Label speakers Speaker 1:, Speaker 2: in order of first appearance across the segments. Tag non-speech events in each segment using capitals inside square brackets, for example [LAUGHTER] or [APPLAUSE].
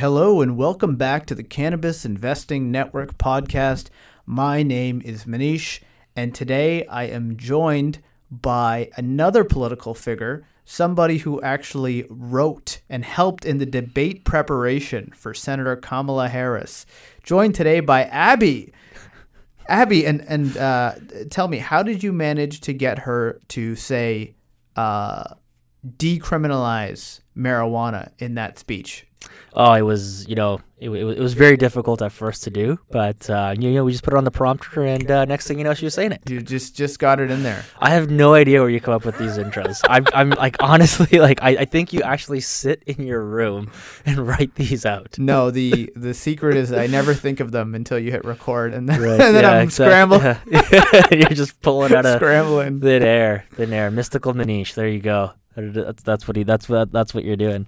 Speaker 1: Hello, and welcome back to the Cannabis Investing Network podcast. My name is Manish, and today I am joined by another political figure, somebody who actually wrote and helped in the debate preparation for Senator Kamala Harris. Joined today by Abby. Abby, and and uh, tell me, how did you manage to get her to say uh, decriminalize marijuana in that speech?
Speaker 2: Oh, it was you know it, it, it was very difficult at first to do, but uh, you know we just put it on the prompter, and uh, next thing you know, she was saying it.
Speaker 1: You just just got it in there.
Speaker 2: I have no idea where you come up with these intros. [LAUGHS] I'm, I'm like honestly [LAUGHS] like I, I think you actually sit in your room and [LAUGHS] write these out.
Speaker 1: No, the the secret is I never think of them until you hit record, and then, right, and then yeah, I'm exactly. scrambling.
Speaker 2: You're just pulling out of
Speaker 1: scrambling
Speaker 2: thin air, thin air, mystical Manish. There you go. That's that's what he that's what that's what you're doing.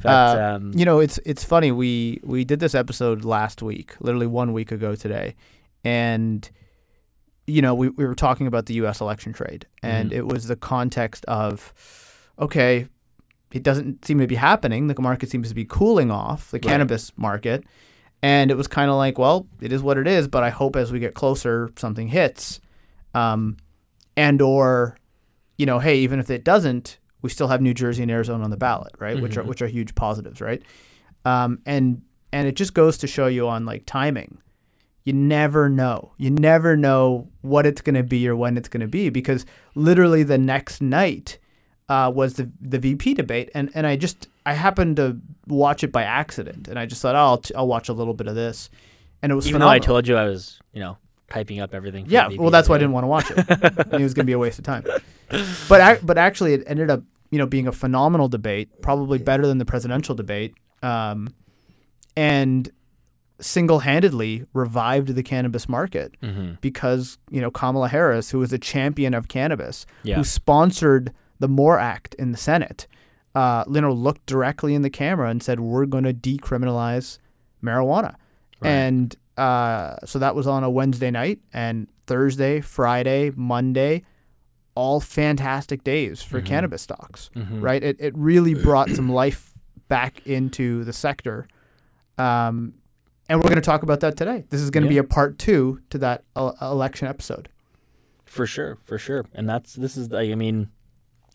Speaker 1: Fact, uh, um, you know, it's it's funny. We we did this episode last week, literally one week ago today, and you know, we, we were talking about the U.S. election trade, and mm-hmm. it was the context of, okay, it doesn't seem to be happening. The market seems to be cooling off, the right. cannabis market, and it was kind of like, well, it is what it is. But I hope as we get closer, something hits, um, and or, you know, hey, even if it doesn't, we still have New Jersey and Arizona on the ballot, right? Mm-hmm. Which are mm-hmm. which are huge positives, right? Um, and and it just goes to show you on like timing. You never know. You never know what it's going to be or when it's going to be because literally the next night uh, was the the VP debate, and and I just I happened to watch it by accident, and I just thought, oh, I'll t- I'll watch a little bit of this, and it was
Speaker 2: even
Speaker 1: phenomenal.
Speaker 2: though I told you I was, you know, typing up everything.
Speaker 1: yeah, well, that's why I didn't want to watch it. [LAUGHS] it was going to be a waste of time. But but actually, it ended up you know being a phenomenal debate, probably better than the presidential debate, um, and single-handedly revived the cannabis market mm-hmm. because you know Kamala Harris, who is a champion of cannabis, yeah. who sponsored the MORE Act in the Senate, uh, you know, looked directly in the camera and said, "We're going to decriminalize marijuana," right. and uh, so that was on a Wednesday night, and Thursday, Friday, Monday, all fantastic days for mm-hmm. cannabis stocks, mm-hmm. right? It, it really brought some life back into the sector. Um, and we're going to talk about that today. This is going to yeah. be a part two to that uh, election episode.
Speaker 2: For sure, for sure. And that's, this is, I mean,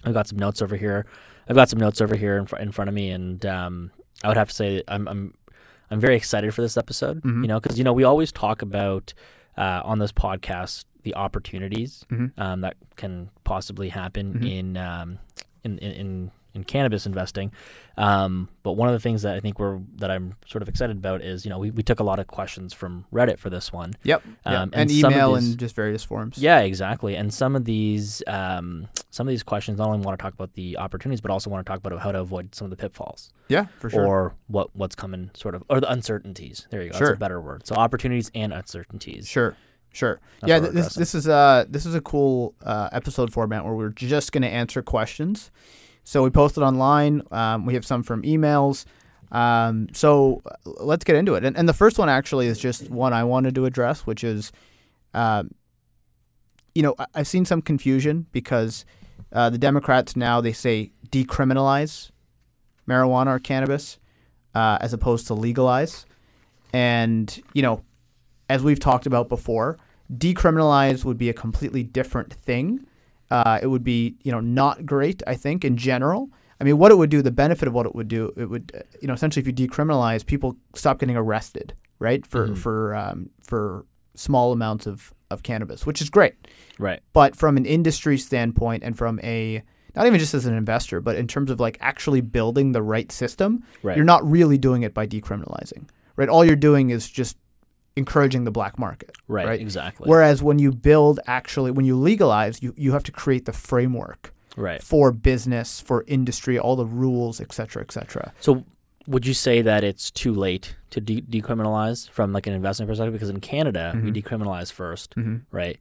Speaker 2: I've got some notes over here. I've got some notes over here in, fr- in front of me. And um, I would have to say I'm, I'm, I'm very excited for this episode, mm-hmm. you know, because, you know, we always talk about uh, on this podcast the opportunities mm-hmm. um, that can possibly happen mm-hmm. in, um, in, in, in in cannabis investing. Um, but one of the things that I think we're that I'm sort of excited about is you know we, we took a lot of questions from Reddit for this one.
Speaker 1: Yep. Um, yep. And, and email and just various forms.
Speaker 2: Yeah, exactly. And some of these um, some of these questions not only want to talk about the opportunities, but also want to talk about how to avoid some of the pitfalls.
Speaker 1: Yeah, for sure.
Speaker 2: Or what what's coming, sort of, or the uncertainties. There you go. Sure. That's a better word. So opportunities and uncertainties.
Speaker 1: Sure. Sure. That's yeah, this this is uh this is a cool uh, episode format where we're just going to answer questions. So we posted online. Um, we have some from emails. Um, so uh, let's get into it. And, and the first one actually is just one I wanted to address, which is, uh, you know, I've seen some confusion because uh, the Democrats now they say decriminalize marijuana or cannabis uh, as opposed to legalize, and you know, as we've talked about before, decriminalize would be a completely different thing. Uh, it would be, you know, not great. I think in general. I mean, what it would do, the benefit of what it would do, it would, uh, you know, essentially, if you decriminalize, people stop getting arrested, right, for mm-hmm. for um, for small amounts of of cannabis, which is great.
Speaker 2: Right.
Speaker 1: But from an industry standpoint, and from a not even just as an investor, but in terms of like actually building the right system, right. you're not really doing it by decriminalizing, right? All you're doing is just encouraging the black market.
Speaker 2: Right,
Speaker 1: right,
Speaker 2: exactly.
Speaker 1: Whereas when you build actually when you legalize, you, you have to create the framework
Speaker 2: right.
Speaker 1: for business, for industry, all the rules, et cetera, et cetera.
Speaker 2: So would you say that it's too late to de- decriminalize from like an investment perspective? Because in Canada, mm-hmm. we decriminalize 1st mm-hmm. right?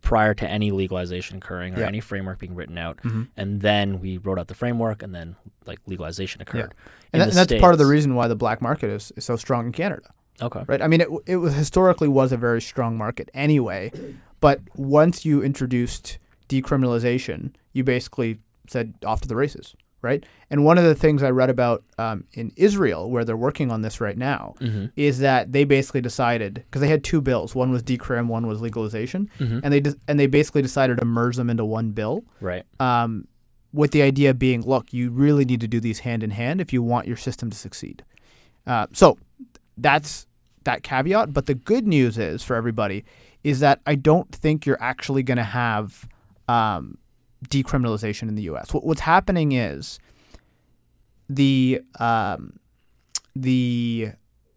Speaker 2: Prior to any legalization occurring or yeah. any framework being written out, mm-hmm. and then we wrote out the framework, and then like legalization occurred.
Speaker 1: Yeah. And, that, and that's States, part of the reason why the black market is, is so strong in Canada.
Speaker 2: Okay.
Speaker 1: Right. I mean, it it was historically was a very strong market anyway, but once you introduced decriminalization, you basically said off to the races right? And one of the things I read about um, in Israel, where they're working on this right now, mm-hmm. is that they basically decided because they had two bills. One was decrim, one was legalization, mm-hmm. and they de- and they basically decided to merge them into one bill.
Speaker 2: Right.
Speaker 1: Um, with the idea being, look, you really need to do these hand in hand if you want your system to succeed. Uh, so that's that caveat. But the good news is for everybody is that I don't think you're actually going to have um, decriminalization in the U.S. What, what's happening is the um, the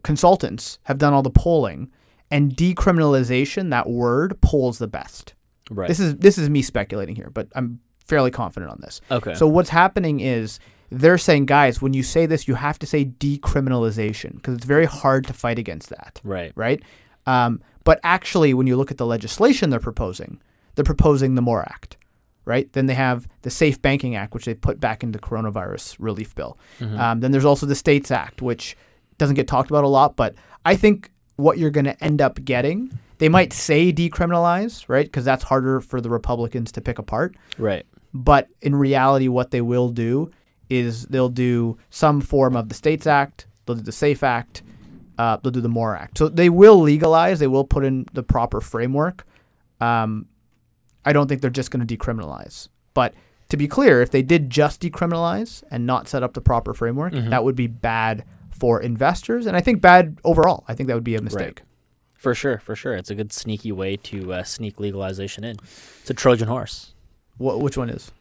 Speaker 1: consultants have done all the polling, and decriminalization, that word, polls the best.
Speaker 2: Right.
Speaker 1: This is this is me speculating here, but I'm fairly confident on this.
Speaker 2: Okay.
Speaker 1: So what's happening is they're saying, guys, when you say this, you have to say decriminalization because it's very hard to fight against that.
Speaker 2: Right.
Speaker 1: Right. Um, but actually, when you look at the legislation they're proposing, they're proposing the MORE Act right? Then they have the Safe Banking Act, which they put back into the coronavirus relief bill. Mm-hmm. Um, then there's also the States Act, which doesn't get talked about a lot, but I think what you're going to end up getting, they might say decriminalize, right? Because that's harder for the Republicans to pick apart.
Speaker 2: Right.
Speaker 1: But in reality, what they will do is they'll do some form of the States Act, they'll do the Safe Act, uh, they'll do the MORE Act. So they will legalize, they will put in the proper framework. Um, I don't think they're just going to decriminalize. But to be clear, if they did just decriminalize and not set up the proper framework, mm-hmm. that would be bad for investors, and I think bad overall. I think that would be a mistake. Right.
Speaker 2: For sure, for sure, it's a good sneaky way to uh, sneak legalization in. It's a Trojan horse.
Speaker 1: What? Which one is?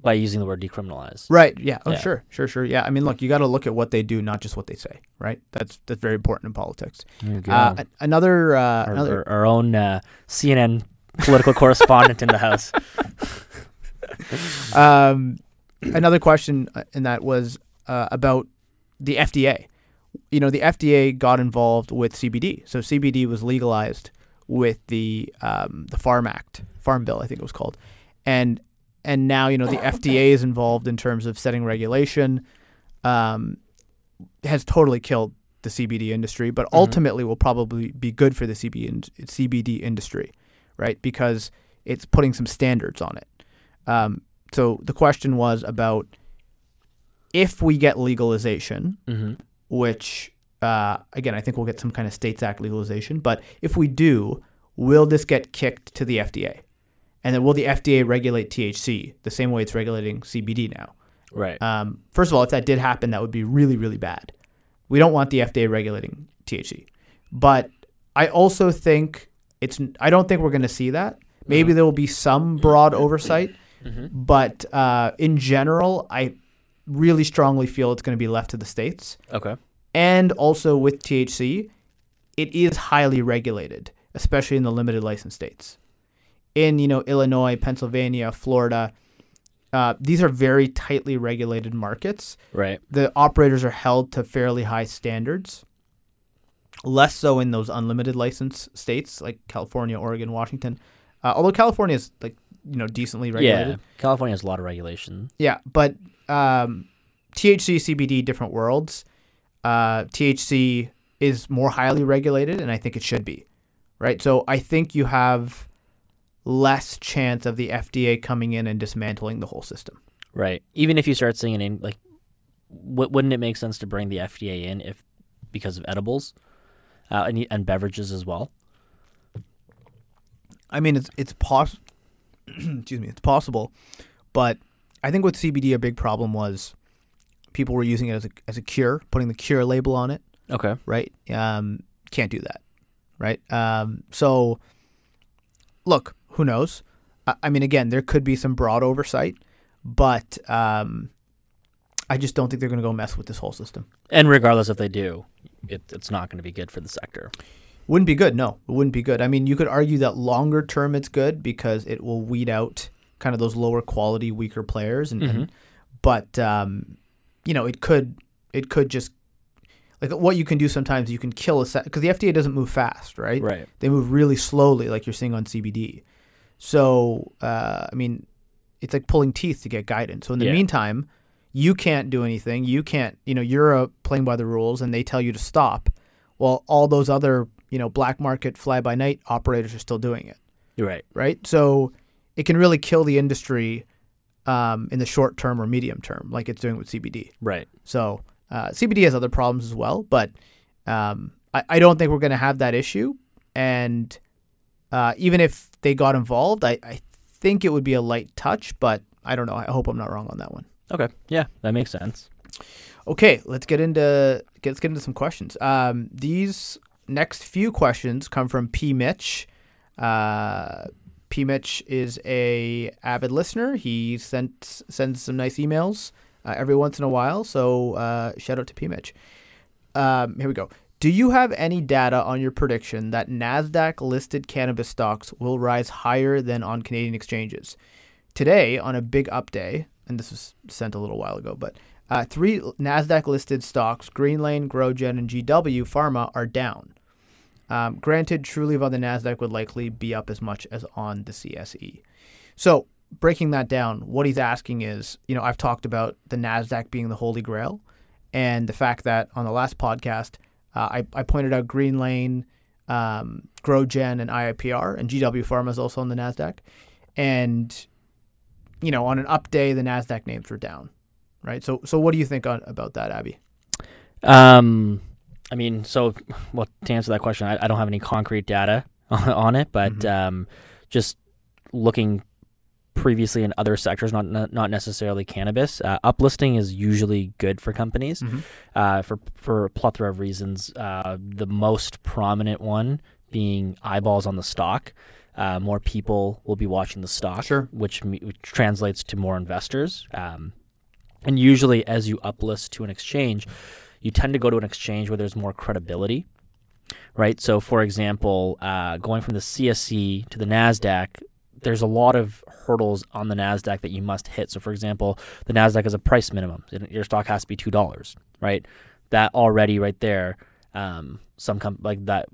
Speaker 2: By using the word decriminalize.
Speaker 1: Right. Yeah. Oh, yeah. sure, sure, sure. Yeah. I mean, look, you got to look at what they do, not just what they say. Right. That's that's very important in politics. Uh, another, uh,
Speaker 2: our,
Speaker 1: another,
Speaker 2: our, our own uh, CNN political correspondent in the house. [LAUGHS]
Speaker 1: Um, another question uh, in that was uh, about the FDA. You know, the FDA got involved with CBD, so CBD was legalized with the um, the Farm Act, Farm Bill, I think it was called, and and now you know the FDA is involved in terms of setting regulation. Um, has totally killed the CBD industry, but mm-hmm. ultimately will probably be good for the CBD, CBD industry right? Because it's putting some standards on it. Um, so the question was about if we get legalization, mm-hmm. which uh, again I think we'll get some kind of states act legalization, but if we do, will this get kicked to the FDA? And then will the FDA regulate THC the same way it's regulating CBD now?
Speaker 2: Right.
Speaker 1: Um, first of all, if that did happen, that would be really, really bad. We don't want the FDA regulating THC. But I also think it's I don't think we're going to see that. Maybe mm-hmm. there will be some broad oversight, mm-hmm. but uh, in general, I really strongly feel it's going to be left to the states.
Speaker 2: Okay.
Speaker 1: And also with THC, it is highly regulated, especially in the limited license states. In you know Illinois, Pennsylvania, Florida, uh, these are very tightly regulated markets.
Speaker 2: Right.
Speaker 1: The operators are held to fairly high standards less so in those unlimited license states like California, Oregon, Washington. Uh, although California is like you know decently regulated.
Speaker 2: Yeah, California has a lot of regulation.
Speaker 1: Yeah, but um, THC, CBD, different worlds. Uh, THC is more highly regulated, and I think it should be, right? So I think you have less chance of the FDA coming in and dismantling the whole system.
Speaker 2: Right. Even if you start seeing it in like, w- wouldn't it make sense to bring the FDA in if because of edibles? uh, and, and beverages as well?
Speaker 1: I mean, it's it's possible. [CLEARS THROAT] excuse me, it's possible, but I think with CBD, a big problem was people were using it as a as a cure, putting the cure label on it.
Speaker 2: Okay.
Speaker 1: Right. Um, can't do that. Right. Um, so, look, who knows? I, mean, again, there could be some broad oversight, but um, I just don't think they're going to go mess with this whole system.
Speaker 2: And regardless if they do, it, it's not going to be good for the sector.
Speaker 1: Wouldn't be good. No, it wouldn't be good. I mean, you could argue that longer term it's good because it will weed out kind of those lower quality, weaker players. And, mm-hmm. and but um, you know, it could it could just like what you can do sometimes you can kill a set because the FDA doesn't move fast, right?
Speaker 2: Right.
Speaker 1: They move really slowly, like you're seeing on CBD. So uh, I mean, it's like pulling teeth to get guidance. So in the
Speaker 2: Yeah.
Speaker 1: meantime, you can't do anything. You can't, you know, you're uh, playing by the rules, and they tell you to stop. While all those other, you know, black market fly by night operators are still doing it
Speaker 2: right.
Speaker 1: right? So it can really kill the industry um, in the short term or medium term, like it's doing with CBD.
Speaker 2: Right.
Speaker 1: So uh, CBD has other problems as well, but um, I, I don't think we're going to have that issue. And uh, even if they got involved, I, I think it would be a light touch, but I don't know. I hope I'm not wrong on that one.
Speaker 2: Okay. Yeah, that makes sense.
Speaker 1: Okay, let's get into let's get into some questions. Um, these next few questions come from P. Mitch. Uh, P. Mitch is a avid listener. He sent sends some nice emails uh, every once in a while. So uh, shout out to P. Mitch. Um, here we go. Do you have any data on your prediction that Nasdaq listed cannabis stocks will rise higher than on Canadian exchanges? Today, on a big up day, and this was sent a little while ago, but uh, three Nasdaq listed stocks, Greenlane, GrowGen, and GW Pharma, are down. Um, granted, Trulieve on the Nasdaq would likely be up as much as on the CSE. So, breaking that down, what he's asking is, you know, I've talked about the Nasdaq being the holy grail, and the fact that on the last podcast, uh, I, I pointed out Greenlane, um, GrowGen, and IIPR, and GW Pharma is also on the Nasdaq, and you know, on an up day, the Nasdaq names were down, right? So, so what do you think on, about that, Abby?
Speaker 2: Um, I mean, so well to answer that question, I, I don't have any concrete data on, [LAUGHS] on it, but
Speaker 1: Mhm.
Speaker 2: um, just looking previously in other sectors, not not necessarily cannabis, uh, uplisting is usually good for companies
Speaker 1: Mhm.
Speaker 2: uh, for for a plethora of reasons. Uh, the most prominent one being eyeballs on the stock. Uh, more people will be watching the stock,
Speaker 1: Sure.
Speaker 2: which, which translates to more investors. Um, and usually, as you uplist to an exchange, you tend to go to an exchange where there's more credibility, right? So, for example, uh, going from the CSE to the NASDAQ, there's a lot of hurdles on the NASDAQ that you must hit. So, for example, the NASDAQ has a price minimum. Your stock has to be $2, right? That already right there, um, some com- like that,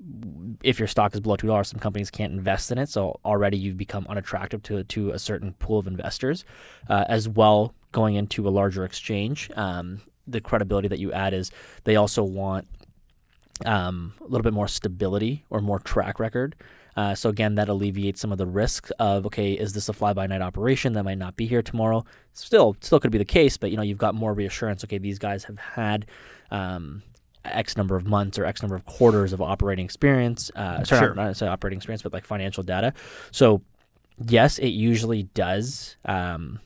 Speaker 2: if your stock is below $2, some companies can't invest in it. So, already you've become unattractive to, to a certain pool of investors. Uh, as well, going into a larger exchange, um, the credibility that you add is they also want um, a little bit more stability or more track record. Uh, so again, that alleviates some of the risk of okay, is this a fly-by-night operation that might not be here tomorrow? Still, still could be the case, but you know you've got more reassurance. Okay, these guys have had um, X number of months or X number of quarters of operating experience. Uh, sorry,
Speaker 1: Sure.
Speaker 2: not, not operating experience, but like financial data. So yes, it usually does. Um,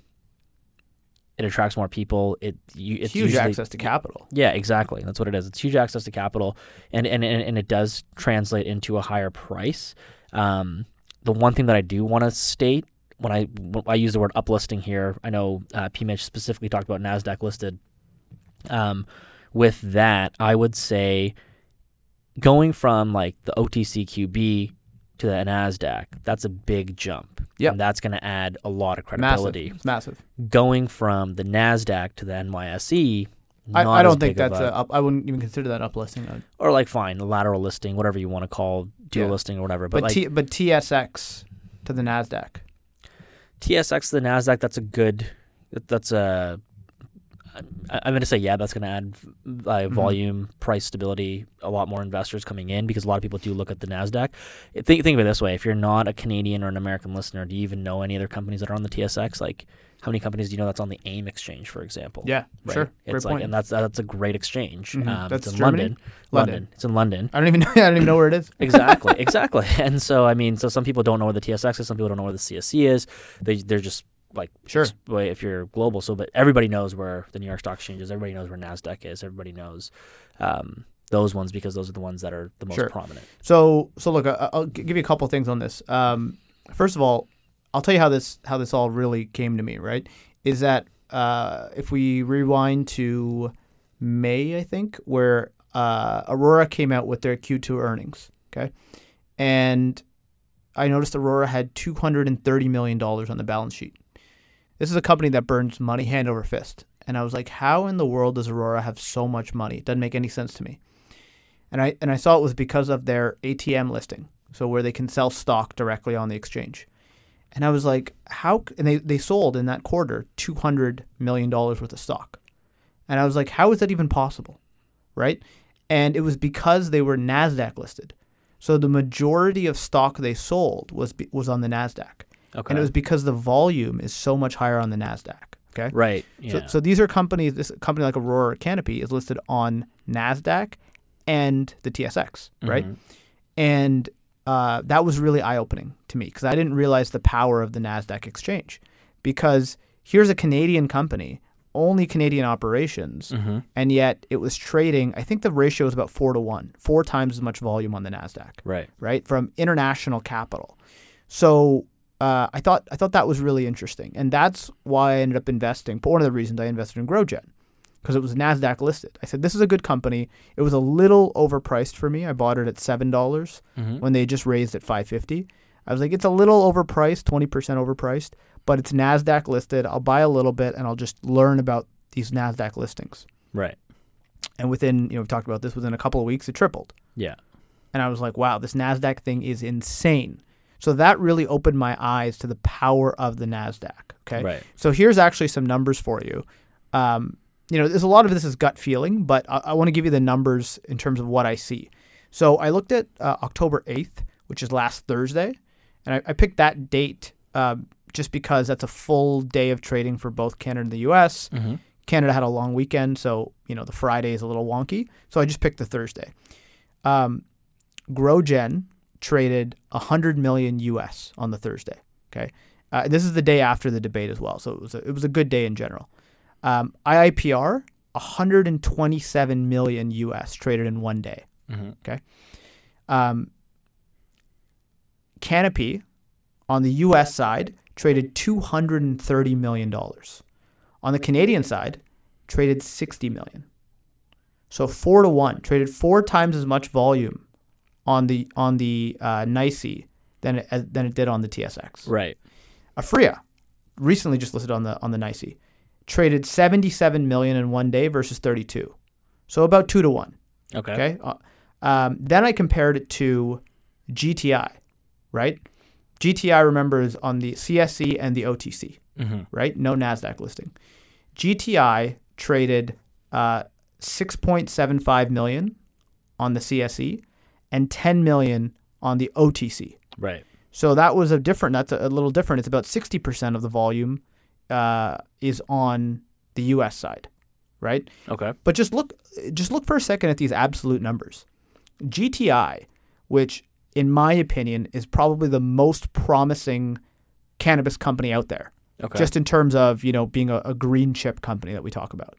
Speaker 2: it attracts more people. It you, it's
Speaker 1: Huge
Speaker 2: usually,
Speaker 1: access to capital.
Speaker 2: yeah, exactly. That's what it is. It's huge access to capital, and and, and, and it does translate into a higher price. Um, the one thing that I do want to state when I when I use the word uplisting here, I know uh. Specifically talked about Nasdaq listed. Um, with that, I would say going from like the OTCQB to the Nasdaq, that's a big jump. And that's going to add a lot of
Speaker 1: Massive.
Speaker 2: credibility.
Speaker 1: It's massive.
Speaker 2: Going from the Nasdaq to the NYSE,
Speaker 1: I, I don't think that's a, up, I wouldn't even consider that uplisting. Uh,
Speaker 2: or like fine, lateral listing, whatever you want to call dual
Speaker 1: Yeah.
Speaker 2: listing or whatever.
Speaker 1: But
Speaker 2: But, like
Speaker 1: T, but TSX to the Nasdaq.
Speaker 2: TSX to the Nasdaq, that's a good. That's a. I'm going to say yeah, that's going to add uh, volume, price stability, a lot more investors coming in because a lot of people do look at the Nasdaq. Think think of it this way: if you're not a Canadian or an American listener, do you even know any other companies that are on the TSX? Like, how many companies do you know that's on the AIM exchange, for example?
Speaker 1: Yeah,
Speaker 2: Right?
Speaker 1: sure.
Speaker 2: It's
Speaker 1: Great
Speaker 2: like,
Speaker 1: point.
Speaker 2: and that's that's a great exchange.
Speaker 1: Mhm.
Speaker 2: Um,
Speaker 1: That's
Speaker 2: it's in
Speaker 1: Germany?
Speaker 2: London.
Speaker 1: London.
Speaker 2: London. It's in London.
Speaker 1: I don't even [LAUGHS] know, I don't even know where it is. [LAUGHS]
Speaker 2: exactly, exactly. [LAUGHS] And so, I mean, so some people don't know where the TSX is. Some people don't know where the CSE is. They they're just like
Speaker 1: Sure.
Speaker 2: if you're global. So, but everybody knows where the New York Stock Exchange is. Everybody knows where Nasdaq is. Everybody knows um, those ones because those are the ones that are the most
Speaker 1: Sure.
Speaker 2: prominent.
Speaker 1: So so look, I'll give you a couple things on this. Um, first of all, I'll tell you how this how this all really came to me. Right, is that uh, if we rewind to May, I think, where uh, Aurora came out with their Q2 earnings. Okay, and I noticed Aurora had two hundred and thirty million dollars on the balance sheet. This is a company that burns money hand over fist, and I was like, how in the world does Aurora have so much money? It doesn't make any sense to me. And I and I saw it was because of their ATM listing, so where they can sell stock directly on the exchange. And I was like, how? And they, they sold in that quarter two hundred million dollars worth of stock. And I was like, how is that even possible, right? And it was because they were Nasdaq listed. So the majority of stock they sold was was on the Nasdaq. Okay. And it was because the volume is so much higher on the Nasdaq. Okay.
Speaker 2: Right.
Speaker 1: Yeah. So, so these are companies. This company like Aurora Canopy is listed on Nasdaq and the TSX, right? Mm-hmm. And uh, that was really eye opening to me because I didn't realize the power of the Nasdaq exchange. Because here's a Canadian company, only Canadian operations, mm-hmm. and yet it was trading. I think the ratio is about four to one, four times as much volume on the Nasdaq.
Speaker 2: Right.
Speaker 1: Right from international capital. So uh, I thought I thought that was really interesting, and that's why I ended up investing. But one of the reasons I invested in GrowGen because it was Nasdaq listed. I said this is a good company. It was a little overpriced for me. I bought it at seven dollars mm-hmm. when they just raised at five fifty. I was like, it's a little overpriced, twenty percent overpriced, but it's Nasdaq listed. I'll buy a little bit and I'll just learn about these Nasdaq listings.
Speaker 2: Right.
Speaker 1: And within, you know, we've talked about this. Within a couple of weeks, it tripled.
Speaker 2: Yeah.
Speaker 1: And I was like, wow, this Nasdaq thing is insane. So that really opened my eyes to the power of the Nasdaq. Okay.
Speaker 2: Right.
Speaker 1: So here's actually some numbers for you. Um, you know, there's a lot of this is gut feeling, but I, I want to give you the numbers in terms of what I see. So I looked at uh, October 8th, which is last Thursday, and I, I picked that date uh, just because that's a full day of trading for both Canada and the U.S. Mm-hmm. Canada had a long weekend, so you know the Friday is a little wonky. So I just picked the Thursday. Um, GrowGen traded 100 million US on the Thursday. Okay, uh, this is the day after the debate as well, so it was a, it was a good day in general. Um, IIPR, 127 million US traded in one day. Mm-hmm. Okay. Um, Canopy on the US side traded $230 million. On the Canadian side, traded 60 million. So four to one, traded four times as much volume on the on the uh, NYSE than it, than it did on the TSX.
Speaker 2: Right.
Speaker 1: Aphria, recently just listed on the on the NYSE, traded 77 million in one day versus 32. So about two to one.
Speaker 2: Okay.
Speaker 1: Okay. Uh, um, then I compared it to GTI, right? GTI, remember, is on the CSE and the OTC, mm-hmm. right? No NASDAQ listing. GTI traded uh, 6.75 million on the CSE and 10 million on the OTC.
Speaker 2: Right.
Speaker 1: So that was a different, that's a, a little different. It's about 60% of the volume uh, is on the U.S. side, right?
Speaker 2: Okay.
Speaker 1: But just look, just look for a second at these absolute numbers. GTI, which in my opinion is probably the most promising cannabis company out there, okay. just in terms of you know being a, a green chip company that we talk about.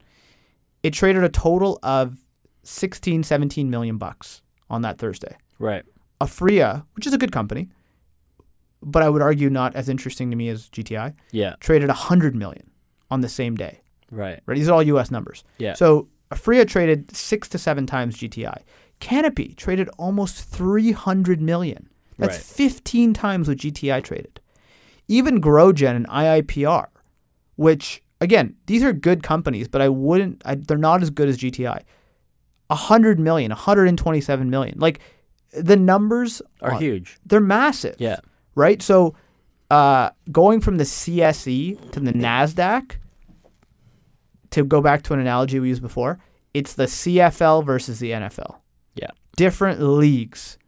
Speaker 1: It traded a total of 16, 17 million bucks on that Thursday.
Speaker 2: Right.
Speaker 1: Aphria, which is a good company, but I would argue not as interesting to me as GTI.
Speaker 2: Yeah.
Speaker 1: Traded 100 million on the same day.
Speaker 2: Right.
Speaker 1: Right. These are all U.S. numbers.
Speaker 2: Yeah.
Speaker 1: So Aphria traded six to seven times GTI. Canopy traded almost 300 million. That's right. 15 times what GTI traded. Even GrowGen and IIPR, which again, these are good companies, but I wouldn't. I, they're not as good as GTI. 100 million, 127 million. Like the numbers
Speaker 2: are, are huge.
Speaker 1: They're massive.
Speaker 2: Yeah
Speaker 1: right? So uh, going from the CSE to the NASDAQ, to go back to an analogy we used before, it's the CFL versus the NFL.
Speaker 2: Yeah.
Speaker 1: Different leagues.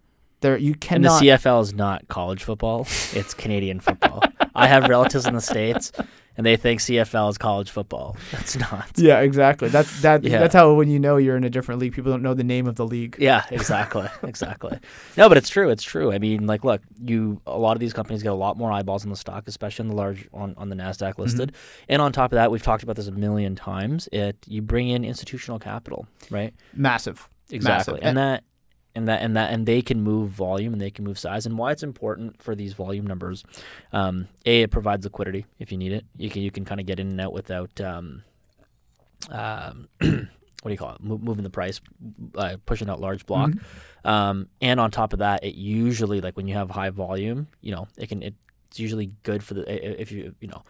Speaker 1: There you cannot.
Speaker 2: And the CFL is not college football; it's Canadian football. [LAUGHS] I have relatives in the states, and they think CFL is college football. [LAUGHS] That's not.
Speaker 1: Yeah, exactly. That's that. Yeah. That's how when you know you're in a different league, people don't know the name of the league.
Speaker 2: Yeah, exactly, [LAUGHS] exactly. No, but it's true. It's true. I mean, like, look, you a lot of these companies get a lot more eyeballs on the stock, especially on the large on, on the Nasdaq mm-hmm. listed. Mm-hmm. And on top of that, we've talked about this a million times. It you bring in institutional capital, right?
Speaker 1: Massive.
Speaker 2: Exactly,
Speaker 1: Massive.
Speaker 2: and that and that and that and they can move volume and they can move size and why it's important for these volume numbers um, a it provides liquidity if you need it you can you can kind of get in and out without um, um, [CLEARS THROAT] what do you call it Mo- moving the price uh, pushing out large block mm-hmm. um, and on top of that it usually like when you have high volume you know it can it's usually good for the if you you know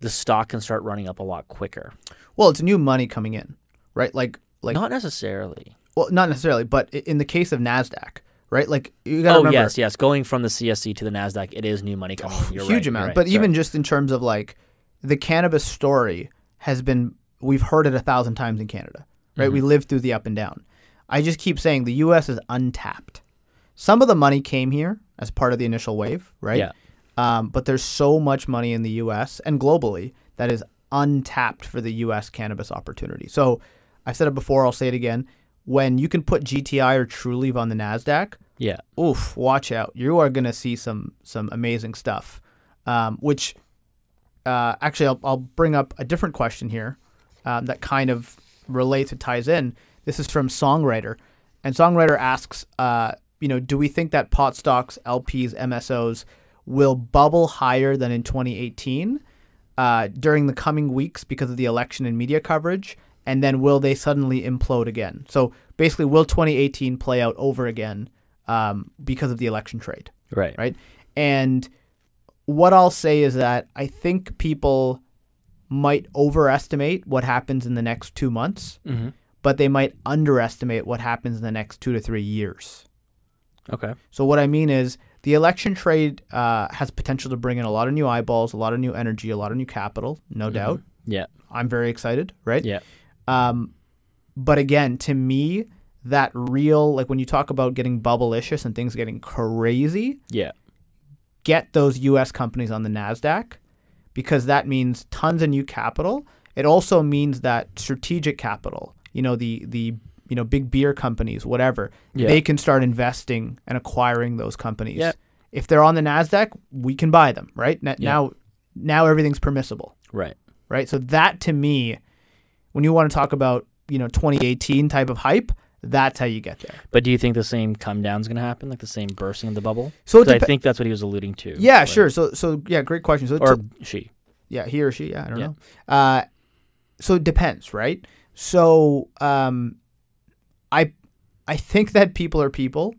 Speaker 2: the stock can start running up a lot quicker
Speaker 1: Well, it's new money coming in, right? Like like
Speaker 2: not necessarily.
Speaker 1: Well, not necessarily, but in the case of Nasdaq, right? Like you got to
Speaker 2: oh
Speaker 1: remember,
Speaker 2: yes, yes, going from the CSE to the Nasdaq, it is new money coming. in. You're
Speaker 1: huge
Speaker 2: right,
Speaker 1: amount.
Speaker 2: right.
Speaker 1: But
Speaker 2: Sorry.
Speaker 1: even just in terms of like the cannabis story has been, we've heard it a thousand times in Canada, right?
Speaker 2: Mm-hmm.
Speaker 1: We lived through the up and down. I just keep saying the U.S. is untapped. Some of the money came here as part of the initial wave, right?
Speaker 2: Yeah.
Speaker 1: Um, but there's so much money in the U.S. and globally that is untapped for the U.S. cannabis opportunity. So I've said it before. I'll say it again. When you can put GTI or Trulieve on the Nasdaq,
Speaker 2: yeah,
Speaker 1: oof, watch out. You are going to see some some amazing stuff. Um, which uh, actually, I'll, I'll bring up a different question here um, that kind of relates and ties in. This is from Songwriter, and Songwriter asks, uh, you know, do we think that pot stocks, LPs, MSOs will bubble higher than in 2018 uh, during the coming weeks because of the election and media coverage? And then will they suddenly implode again? So basically, will 2018 play out over again um, because of the election trade?
Speaker 2: right,
Speaker 1: right? And what I'll say is that I think people might overestimate what happens in the next two months,
Speaker 2: Mm-hmm.
Speaker 1: but they might underestimate what happens in the next two to three years.
Speaker 2: Okay.
Speaker 1: So what I mean is the election trade uh, has potential to bring in a lot of new eyeballs, a lot of new energy, a lot of new capital, no doubt.
Speaker 2: Yeah.
Speaker 1: I'm very excited, right?
Speaker 2: Yeah.
Speaker 1: Um, but again, to me, that real like when you talk about getting bubble-licious and things getting crazy,
Speaker 2: Yeah.
Speaker 1: get those U.S. companies on the Nasdaq because that means tons of new capital. It also means that strategic capital, you know, the the you know big beer companies, whatever,
Speaker 2: Yeah.
Speaker 1: they can start investing and acquiring those companies.
Speaker 2: Yeah.
Speaker 1: If they're on the Nasdaq, we can buy them, right? N-
Speaker 2: Yeah.
Speaker 1: Now, now everything's permissible,
Speaker 2: Right.
Speaker 1: right? So that to me, when you want to talk about you know 2018 type of hype, that's how you get there.
Speaker 2: But do you think the same come down is going to happen, like the same bursting of the bubble?
Speaker 1: So
Speaker 2: 'Cause I think that's what he was alluding to.
Speaker 1: yeah, sure. So so yeah, great question. So
Speaker 2: Or
Speaker 1: to-
Speaker 2: she.
Speaker 1: Yeah, he or she. Yeah, I don't
Speaker 2: Yeah.
Speaker 1: know. Uh, so it depends, right? So um, I I think that people are people,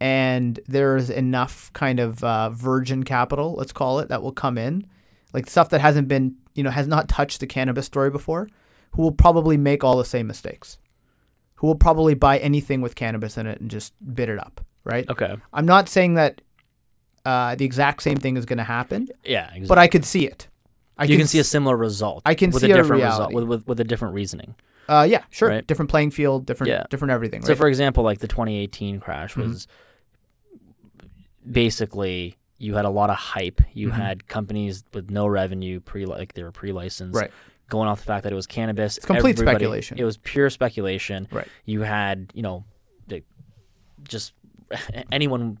Speaker 1: and there's enough kind of uh, virgin capital, let's call it, that will come in, like stuff that hasn't been, you know, has not touched the cannabis story before, who will probably make all the same mistakes, who will probably buy anything with cannabis in it and just bid it up, right?
Speaker 2: Okay.
Speaker 1: I'm not saying that uh, the exact same thing is going to happen,
Speaker 2: Yeah. Exactly.
Speaker 1: but I could see it. I
Speaker 2: you can see a similar result.
Speaker 1: I can
Speaker 2: with
Speaker 1: see
Speaker 2: a
Speaker 1: a
Speaker 2: different
Speaker 1: reality.
Speaker 2: result with, with with a different reasoning.
Speaker 1: Uh, yeah, sure.
Speaker 2: Right.
Speaker 1: Different playing field, different,
Speaker 2: Yeah.
Speaker 1: different everything. Right?
Speaker 2: So, for example, like the 2018 crash
Speaker 1: Mhm.
Speaker 2: was basically you had a lot of hype. You
Speaker 1: Mhm.
Speaker 2: had companies with no revenue, pre like they were pre-licensed,
Speaker 1: Right.
Speaker 2: Going off the fact that it was cannabis,
Speaker 1: It's complete
Speaker 2: everybody-
Speaker 1: speculation.
Speaker 2: It was pure speculation.
Speaker 1: Right.
Speaker 2: You had, you know, the, just [LAUGHS] anyone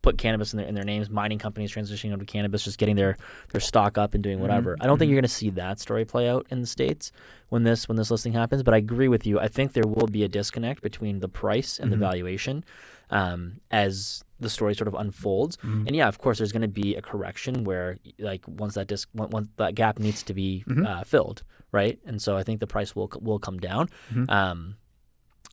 Speaker 2: put cannabis in their in their names. Mining companies transitioning over to cannabis, just getting their their stock up and doing whatever. I don't think
Speaker 1: mhm.
Speaker 2: you're going to see that story play out in the states when this when this listing happens. But I agree with you. I think there will be a disconnect between the price and
Speaker 1: Mhm.
Speaker 2: the valuation um, as the story sort of unfolds.
Speaker 1: Mhm.
Speaker 2: And yeah, of course, there's going to be a correction where like once that disc once, once that gap needs to be
Speaker 1: Mhm.
Speaker 2: uh, filled, right? And so I think the price will will come down.
Speaker 1: Mhm.
Speaker 2: Um,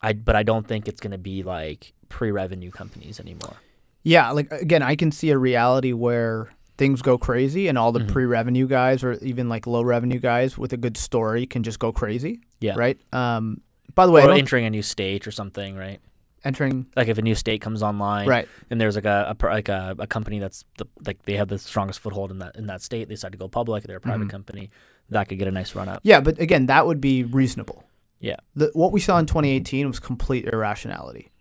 Speaker 2: I but I don't think it's going to be like pre-revenue companies anymore.
Speaker 1: yeah, like again, I can see a reality where things go crazy and all the
Speaker 2: Mhm.
Speaker 1: pre-revenue guys or even like low revenue guys with a good story can just go crazy.
Speaker 2: Yeah.
Speaker 1: Right. Um. By the way,
Speaker 2: or entering a new state or something, right?
Speaker 1: Entering.
Speaker 2: Like if a new state comes online,
Speaker 1: Right.
Speaker 2: and there's like a, a like a, a company that's the, like they have the strongest foothold in that in that state. They decide to go public. They're a private
Speaker 1: Mhm.
Speaker 2: company that could get a nice run up.
Speaker 1: Yeah, but again, that would be reasonable.
Speaker 2: Yeah.
Speaker 1: The, what we saw in 2018 was complete irrationality,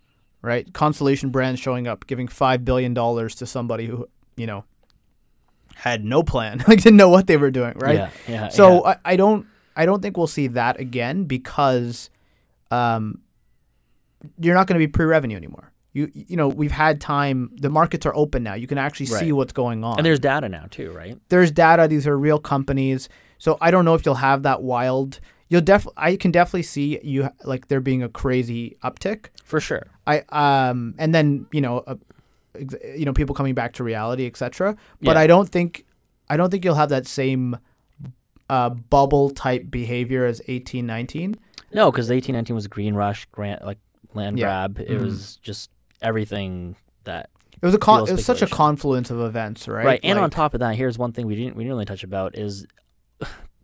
Speaker 1: right? Constellation Brands showing up, giving five billion dollars to somebody who, you know, had no plan, [LAUGHS] like didn't know what they were doing, right?
Speaker 2: Yeah. Yeah.
Speaker 1: So
Speaker 2: yeah.
Speaker 1: I, I don't I don't think we'll see that again because um, you're not going to be pre-revenue anymore. You you know we've had time. The markets are open now. You can actually see what's going on.
Speaker 2: and there's data now too, right?
Speaker 1: there's data. These are real companies. So I don't know if you'll have that wild. You'll def. I can definitely see you like there being a crazy uptick.
Speaker 2: For sure.
Speaker 1: I um and then you know uh, you know people coming back to reality, etc. But
Speaker 2: Yeah.
Speaker 1: I don't think I don't think you'll have that same uh, bubble type behavior as eighteen nineteen.
Speaker 2: No, because 1819 was green rush, grant like land
Speaker 1: Yeah.
Speaker 2: grab. It
Speaker 1: Mhm.
Speaker 2: was just everything that
Speaker 1: It was a con- it was such a confluence of events, right?
Speaker 2: right. And on top of that, here's one thing we didn't we didn't really touch about is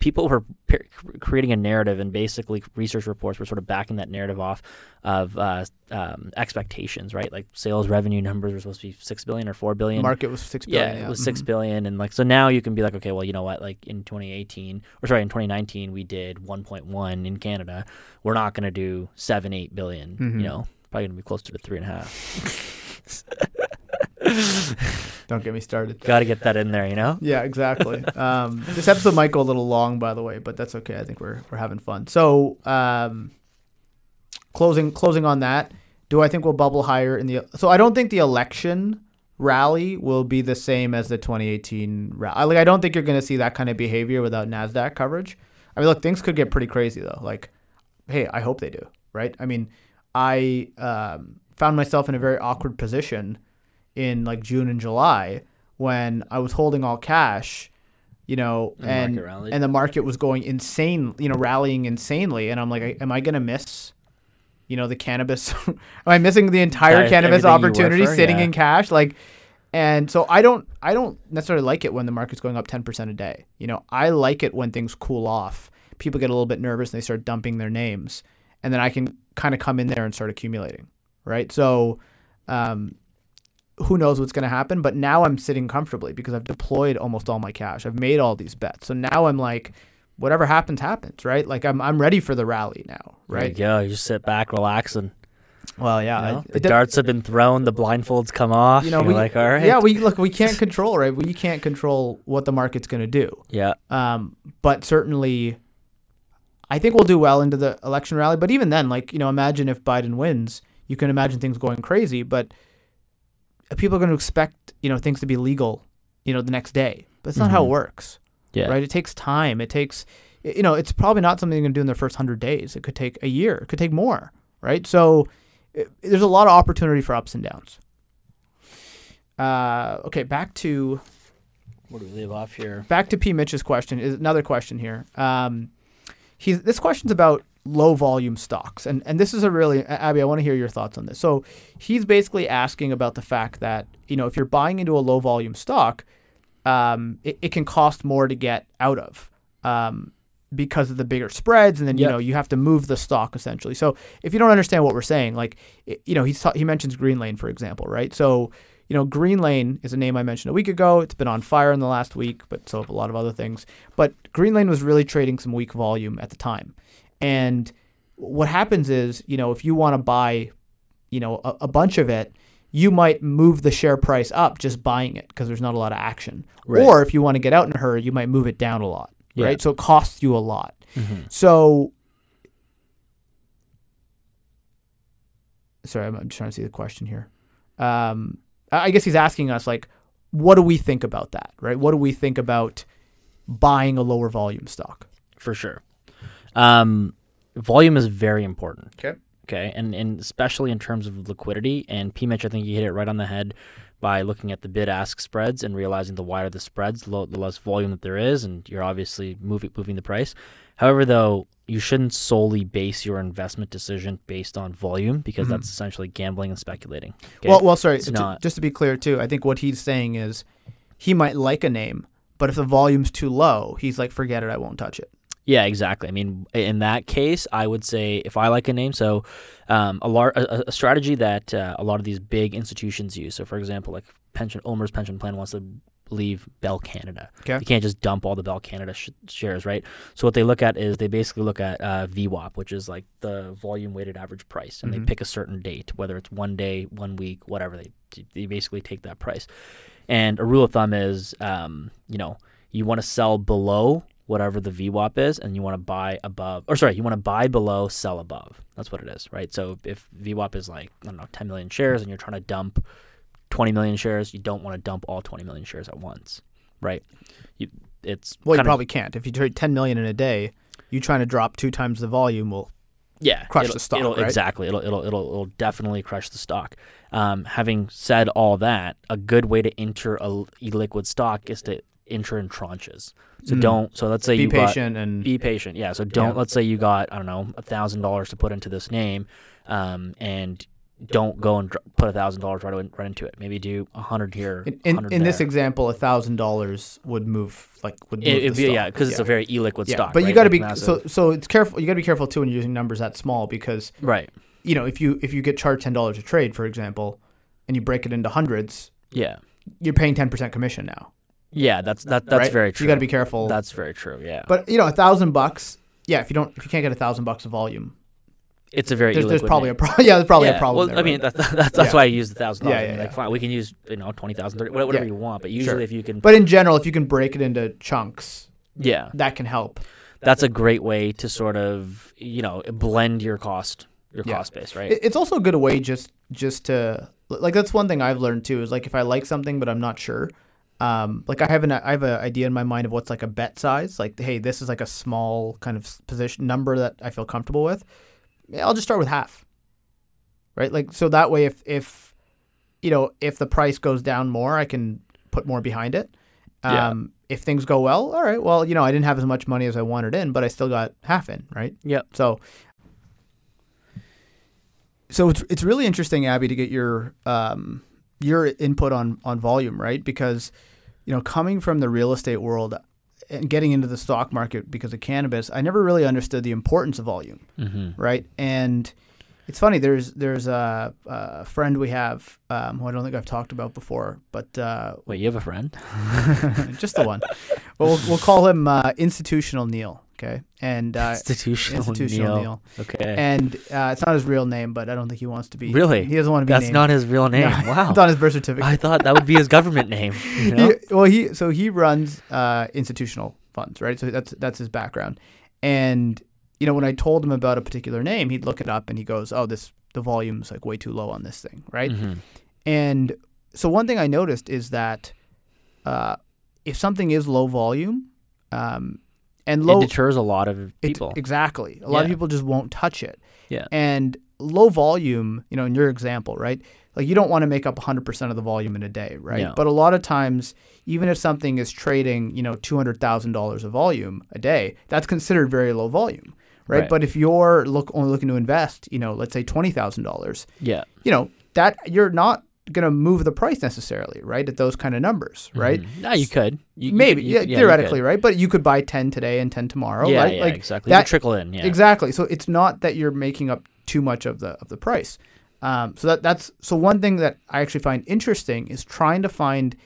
Speaker 2: people were creating a narrative, and basically research reports were sort of backing that narrative off of uh, um, expectations, right? Like sales revenue numbers were supposed to be six billion or four billion.
Speaker 1: Market was six billion.
Speaker 2: Yeah, yeah. it was six mm-hmm. billion, and like so now you can be like, okay, well, you know what? Like in 2018, or sorry, in 2019, we did 1.1 in Canada. We're not going to do seven, eight billion, mm-hmm. You know, probably going to be closer to three and a half. [LAUGHS] [LAUGHS]
Speaker 1: Don't get me started.
Speaker 2: Got to get that in there, you know.
Speaker 1: Yeah, exactly. um, this episode might go a little long, by the way, but that's okay. I think we're we're having fun. So, um, closing closing on that. Do I think we'll bubble higher in the? So I don't think the election rally will be the same as the 2018 rally. Like I don't think you're going to see that kind of behavior without Nasdaq coverage. I mean, look, things could get pretty crazy though. Like, hey, I hope they do. Right? I mean, I um, found myself in a very awkward position in like June and July when I was holding all cash, you know, and and, and the market was going insane, you know, rallying insanely, and I'm like, am I gonna miss? You know the cannabis. [LAUGHS] Am I missing the entire cannabis opportunity for, sitting yeah. in cash? Like, and so I don't I don't necessarily like it when the market's going up 10% a day. You know, I like it when things cool off. People get a little bit nervous and they start dumping their names, and then I can kind of come in there and start accumulating, right? So, um, who knows what's going to happen. But now I'm sitting comfortably because I've deployed almost all my cash. I've made all these bets. So now I'm like, whatever happens, happens, right? Like I'm I'm ready for the rally now, right?
Speaker 2: Yeah, you, you just sit back, relax, and.
Speaker 1: Well, yeah,
Speaker 2: you know, I, the darts have been thrown, the blindfolds come off. You know, we, like, all right.
Speaker 1: Yeah, we look, we can't control, right? We can't control what the market's going to do.
Speaker 2: Yeah.
Speaker 1: Um, but certainly, I think we'll do well into the election rally. But even then, like you know, imagine if Biden wins, you can imagine things going crazy. But people are going to expect you know things to be legal, you know, the next day. But it's not mm-hmm. how it mm-hmm. works.
Speaker 2: Yeah.
Speaker 1: Right. It takes time. It takes you know it's probably not something you're going to do in the first hundred days. It could take a year. It could take more. Right. So it, there's a lot of opportunity for ups and downs. Uh, okay, back to
Speaker 2: where do we leave off here?
Speaker 1: Back to P. Mitch's question is another question here. Um, he's this question's about low volume stocks. And and this is a really Abby, I want to hear your thoughts on this. So he's basically asking about the fact that, you know, if you're buying into a low volume stock, um, it, it can cost more to get out of. Um, because of the bigger spreads, and then you yep. know you have to move the stock essentially. So if you don't understand what we're saying, like you know he's ta- he mentions Greenlane for example, right? So you know Greenlane is a name I mentioned a week ago. It's been on fire in the last week, but so have a lot of other things. But Greenlane was really trading some weak volume at the time, and what happens is, you know, if you want to buy, you know, a, a, bunch of it, you might move the share price up just buying it because there's not a lot of action. Right. Or if you want to get out in a hurry, you might move it down a lot. Yeah. Right. So it costs you a lot. Mm-hmm. So sorry, I'm, I'm, just trying to see the question here. Um, I guess he's asking us like, what do we think about that? Right. What do we think about buying a lower volume stock?
Speaker 2: For sure. Um, volume is very important.
Speaker 1: Okay.
Speaker 2: Okay, and and especially in terms of liquidity. And P Mitch, I think you hit it right on the head by looking at the bid ask spreads and realizing the wider the spreads, the less volume that there is, and you're obviously moving moving the price. However, though, you shouldn't solely base your investment decision based on volume because mm-hmm. that's essentially gambling and speculating.
Speaker 1: Okay? Well, well, sorry. To, just to be clear, too, I think what he's saying is he might like a name, but if the volume's too low, he's like, forget it, I won't touch it.
Speaker 2: Yeah, exactly. I mean, in that case, I would say if I like a name, so um, a, lar- a, a strategy that uh, a lot of these big institutions use. So, for example, like pension OMERS pension plan wants to leave Bell Canada.
Speaker 1: Okay.
Speaker 2: You can't just dump all the Bell Canada sh- shares, right? So what they look at is they basically look at uh, VWAP, which is like the volume weighted average price, and mm-hmm. they pick a certain date, whether it's one day, one week, whatever. They they basically take that price, and a rule of thumb is, um, you know, you want to sell below whatever the VWAP is, and you want to buy above, or sorry, you want to buy below, sell above. That's what it is, right? So if VWAP is like, I don't know, 10 million shares and you're trying to dump 20 million shares, you don't want to dump all 20 million shares at once, right? You, it's
Speaker 1: well, you probably can't. If you trade 10 million in a day, you trying to drop two times the volume will
Speaker 2: yeah
Speaker 1: crush the stock.
Speaker 2: It'll,
Speaker 1: right?
Speaker 2: Exactly, it'll, it'll it'll it'll definitely crush the stock. Um, having said all that, a good way to enter a liquid stock is to enter in tranches. So mm. don't. So let's say you
Speaker 1: be
Speaker 2: you
Speaker 1: patient
Speaker 2: got,
Speaker 1: and
Speaker 2: be patient. Yeah. So don't. Yeah. Let's say you got I don't know a thousand dollars to put into this name, um, and don't go and put a thousand dollars right, right into it. Maybe do a hundred here.
Speaker 1: In, in, in this example, a thousand dollars would move like would move
Speaker 2: It, be, yeah, because it's a very illiquid
Speaker 1: yeah.
Speaker 2: stock.
Speaker 1: But you got to
Speaker 2: Like
Speaker 1: be
Speaker 2: massive.
Speaker 1: so so it's careful. You got to be careful too when you're using numbers that small because
Speaker 2: right.
Speaker 1: you know if you if you get charged ten dollars a trade, for example, and you break it into hundreds,
Speaker 2: Yeah,
Speaker 1: you're paying ten percent commission now.
Speaker 2: Yeah, that's that that's
Speaker 1: right?
Speaker 2: very true.
Speaker 1: you got to be careful.
Speaker 2: That's very true. Yeah,
Speaker 1: but you know, a thousand bucks. Yeah, if you don't, if you can't get a thousand bucks of volume,
Speaker 2: it's a very
Speaker 1: there's, there's probably a problem. [LAUGHS] Yeah, there's probably
Speaker 2: yeah.
Speaker 1: a problem.
Speaker 2: Well,
Speaker 1: there,
Speaker 2: I mean,
Speaker 1: right?
Speaker 2: that's that's, [LAUGHS] that's
Speaker 1: Yeah.
Speaker 2: why I use the thousand
Speaker 1: Yeah,
Speaker 2: dollars. I
Speaker 1: yeah,
Speaker 2: mean, like,
Speaker 1: yeah.
Speaker 2: fine, we can use you know twenty thousand, whatever
Speaker 1: Yeah.
Speaker 2: you want. But usually, if you can,
Speaker 1: but in general, if you can break it into chunks,
Speaker 2: yeah,
Speaker 1: that can help.
Speaker 2: that's a great way to sort of you know blend your cost your
Speaker 1: Yeah.
Speaker 2: cost base, right?
Speaker 1: It's also a good way just just to like that's one thing I've learned too is like if I like something but I'm not sure, um, like I have an I have an idea in my mind of what's like a bet size. Like hey, this is like a small kind of position number that I feel comfortable with. I'll just start with half. Right, like so that way if if you know if the price goes down more, I can put more behind it.
Speaker 2: Yeah.
Speaker 1: Um, If things go well, all right. Well, you know, I didn't have as much money as I wanted in, but I still got half in. Right.
Speaker 2: Yep.
Speaker 1: So, so it's it's really interesting, Abby, to get your um, your input on on volume, right? Because you know, coming from the real estate world and getting into the stock market because of cannabis, I never really understood the importance of volume,
Speaker 2: Mm-hmm.
Speaker 1: right? And it's funny. There's there's a, a friend we have um, who I don't think I've talked about before, but uh,
Speaker 2: Wait, you have a friend? [LAUGHS]
Speaker 1: just the one. We'll we'll call him uh, institutional Neil. Okay, and uh,
Speaker 2: institutional,
Speaker 1: institutional
Speaker 2: Neil.
Speaker 1: Neil.
Speaker 2: Okay.
Speaker 1: and uh, it's not his real name, but I don't think he wants to be.
Speaker 2: Really?
Speaker 1: He doesn't want to be.
Speaker 2: That's
Speaker 1: named.
Speaker 2: not his real name.
Speaker 1: No, [LAUGHS]
Speaker 2: wow.
Speaker 1: It's on his birth certificate.
Speaker 2: I thought that would be his government name. [LAUGHS] You know?
Speaker 1: He- well, he so he runs uh, institutional funds, right? So that's that's his background. And you know, when I told him about a particular name, he'd look it up and he goes, "Oh, this the volume's like way too low on this thing, right?"
Speaker 2: Mhm.
Speaker 1: And so one thing I noticed is that uh, if something is low volume, um, and low
Speaker 2: it deters a lot of
Speaker 1: It-
Speaker 2: people.
Speaker 1: exactly. A lot of people just won't touch it.
Speaker 2: Yeah.
Speaker 1: And low volume, you know, in your example, right? Like you don't want to make up 100% of the volume in a day, right?
Speaker 2: No.
Speaker 1: But a lot of times, even if something is trading, you know, $200,000 of volume a day, that's considered very low volume, right?
Speaker 2: Right.
Speaker 1: But if you're look only looking to invest, you know, let's say $20,000,
Speaker 2: yeah.
Speaker 1: you know, that you're not going to move the price necessarily, right? At those kind of numbers, right?
Speaker 2: Mhm. Yeah, you could. You,
Speaker 1: Maybe,
Speaker 2: you
Speaker 1: yeah,
Speaker 2: you
Speaker 1: theoretically, right? But you could buy 10 today and 10 tomorrow,
Speaker 2: Yeah,
Speaker 1: right?
Speaker 2: yeah,
Speaker 1: like
Speaker 2: exactly.
Speaker 1: that-
Speaker 2: you trickle in. Yeah.
Speaker 1: Exactly. So it's not that you're making up too much of the of the price. Um, so that that's so one thing that I actually find interesting is trying to find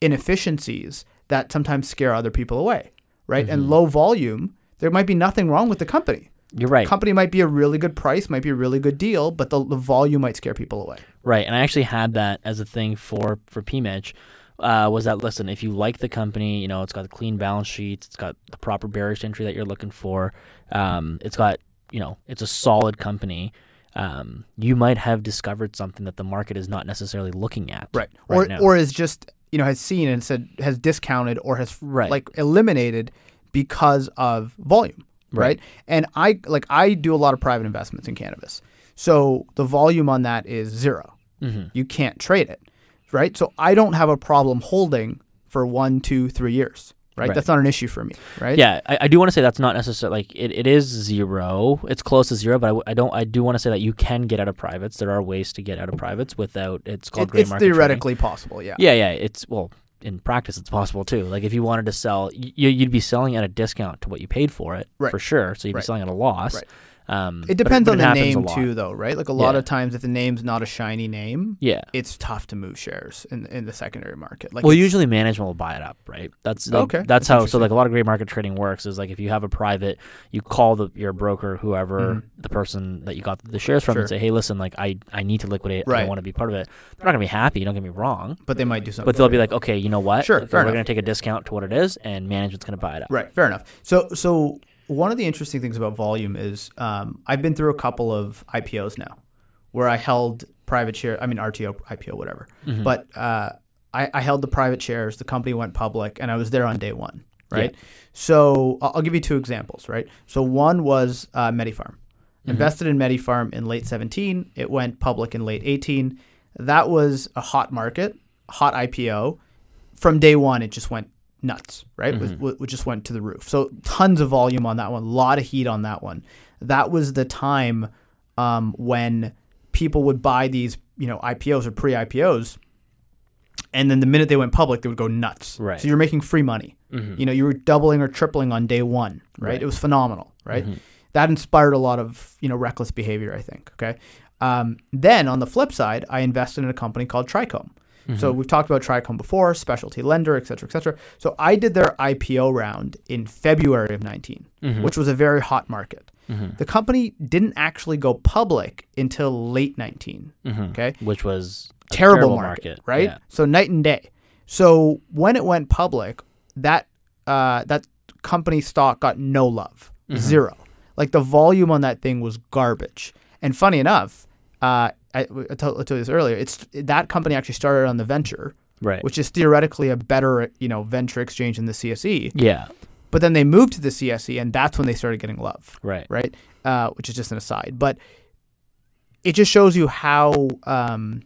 Speaker 1: inefficiencies that sometimes scare other people away, right? And
Speaker 2: Mhm.
Speaker 1: low volume, there might be nothing wrong with the company.
Speaker 2: You're right.
Speaker 1: Company might be a really good price, might be a really good deal, but the, the volume might scare people away.
Speaker 2: Right, and I actually had that as a thing for for P. Mitch. Uh, was that listen? If you like the company, you know it's got a clean balance sheets, it's got the proper barriers to entry that you're looking for, um, it's got you know it's a solid company. Um, you might have discovered something that the market is not necessarily looking at.
Speaker 1: Right.
Speaker 2: Right
Speaker 1: or
Speaker 2: now.
Speaker 1: or is just, you know, has seen and said has discounted or has
Speaker 2: Right.
Speaker 1: like eliminated because of volume. Right.
Speaker 2: Right.
Speaker 1: And I like I do a lot of private investments in cannabis. So the volume on that is zero.
Speaker 2: hmm
Speaker 1: You can't trade it. Right. So I don't have a problem holding for one, two, three years. Right.
Speaker 2: Right.
Speaker 1: That's not an issue for me. Right.
Speaker 2: Yeah, I, I do want to say that's not necessarily like it, it is zero. It's close to zero, but I, I don't. I do want to say that you can get out of privates. There are ways to get out of privates without. It's called
Speaker 1: It-
Speaker 2: gray
Speaker 1: it's
Speaker 2: market trading.
Speaker 1: theoretically possible. Yeah.
Speaker 2: Yeah, yeah. It's well, in practice, it's possible too. Like if you wanted to sell, you, you'd be selling at a discount to what you paid for it,
Speaker 1: Right.
Speaker 2: for sure. So you'd
Speaker 1: Right.
Speaker 2: be selling at a loss.
Speaker 1: Right.
Speaker 2: Um,
Speaker 1: It
Speaker 2: but
Speaker 1: depends
Speaker 2: but
Speaker 1: on the name too, though, right? Like a lot
Speaker 2: Yeah.
Speaker 1: of times, if the name's not a shiny name,
Speaker 2: Yeah.
Speaker 1: it's tough to move shares in in the secondary market. Like
Speaker 2: Well, usually management will buy it up, right? That's like,
Speaker 1: Okay,
Speaker 2: That's,
Speaker 1: that's
Speaker 2: how. So like a lot of gray market trading works is like if you have a private, you call the your broker, whoever
Speaker 1: Mhm.
Speaker 2: the person that you got the shares from,
Speaker 1: Sure.
Speaker 2: and say, hey, listen, like I I need to liquidate. I
Speaker 1: Right.
Speaker 2: don't want to be part of it. They're not gonna be happy. Don't get me wrong.
Speaker 1: but they might do something.
Speaker 2: But they'll be like, okay, you know what?
Speaker 1: Sure,
Speaker 2: Okay, we're
Speaker 1: enough.
Speaker 2: gonna take a discount to what it is, and management's gonna buy it up.
Speaker 1: Right, fair enough. So, so one of the interesting things about volume is um, I've been through a couple of IPOs now, where I held private share. I mean RTO, IPO, whatever.
Speaker 2: Mhm.
Speaker 1: But uh, I, I held the private shares. The company went public, and I was there on day one. Right. So I'll, I'll give you two examples. Right. So one was uh, MediPharm. Invested in MediPharm in late 17. It went public in late 18. That was a hot market, hot IPO. From day one, it just went nuts, right? It just went to the roof. So tons of volume on that one, a lot of heat on that one. That was the time um, when people would buy these, you know, IPOs or pre-IPOs, and then the minute they went public, they would go nuts.
Speaker 2: Right.
Speaker 1: So you're making free money.
Speaker 2: Mhm.
Speaker 1: You know, you were doubling or tripling on day one. Right.
Speaker 2: Right.
Speaker 1: It was phenomenal. Right.
Speaker 2: Mhm.
Speaker 1: That inspired a lot of you know reckless behavior. I think. Okay. Um, then on the flip side, I invested in a company called Trichome. So we've talked about Trichome before, specialty lender, et cetera, et cetera. So I did their IPO round in February of 19,
Speaker 2: Mhm.
Speaker 1: which was a very hot market.
Speaker 2: Mhm.
Speaker 1: The company didn't actually go public until late 19.
Speaker 2: Mhm.
Speaker 1: Okay.
Speaker 2: Which was a
Speaker 1: Terrible, market, right?
Speaker 2: Yeah.
Speaker 1: So night and day. So when it went public, that uh, that company stock got no love,
Speaker 2: Mhm.
Speaker 1: zero. Like the volume on that thing was garbage. And funny enough, uh, I, I, told, I told you this earlier. It's that company actually started on the venture,
Speaker 2: Right.
Speaker 1: which is theoretically a better you know venture exchange than the CSE.
Speaker 2: yeah.
Speaker 1: But then they moved to the CSE, and that's when they started getting love,
Speaker 2: Right.
Speaker 1: right? Uh, which is just an aside, but it just shows you how um,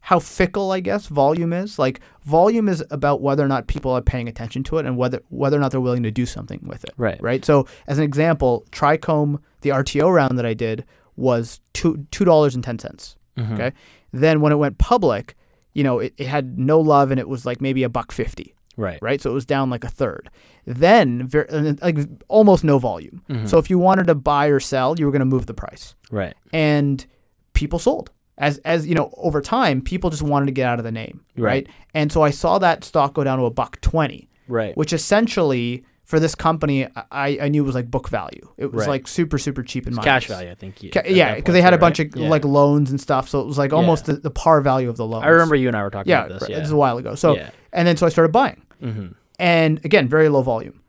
Speaker 1: how fickle, I guess, volume is. Like volume is about whether or not people are paying attention to it, and whether whether or not they're willing to do something with it,
Speaker 2: Right.
Speaker 1: right? So, as an example, Trichome, the RTO round that I did was two two dollars and ten cents.
Speaker 2: Mhm.
Speaker 1: Okay. Then when it went public, you know, it, it had no love and it was like maybe a buck fifty,
Speaker 2: Right.
Speaker 1: right? So it was down like a third. Then ver- and then, like almost no volume.
Speaker 2: Mhm.
Speaker 1: So if you wanted to buy or sell, you were going to move the price,
Speaker 2: Right.
Speaker 1: and people sold. As as you know, over time, people just wanted to get out of the name, right?
Speaker 2: Right.
Speaker 1: And so I saw that stock go down to a buck twenty,
Speaker 2: Right.
Speaker 1: which essentially for this company, I, I knew was like book value. It was
Speaker 2: Right.
Speaker 1: like super super cheap in my
Speaker 2: Cash value, I think. You,
Speaker 1: Ca- yeah, because they had a bunch
Speaker 2: right?
Speaker 1: of
Speaker 2: Yeah.
Speaker 1: like loans and stuff, so it was like almost
Speaker 2: Yeah.
Speaker 1: the, the par value of the loan.
Speaker 2: I remember you and I were talking
Speaker 1: Yeah,
Speaker 2: about this.
Speaker 1: this
Speaker 2: Yeah.
Speaker 1: is a while ago. So
Speaker 2: Yeah.
Speaker 1: and then so I started buying,
Speaker 2: Mhm.
Speaker 1: and again, very low volume.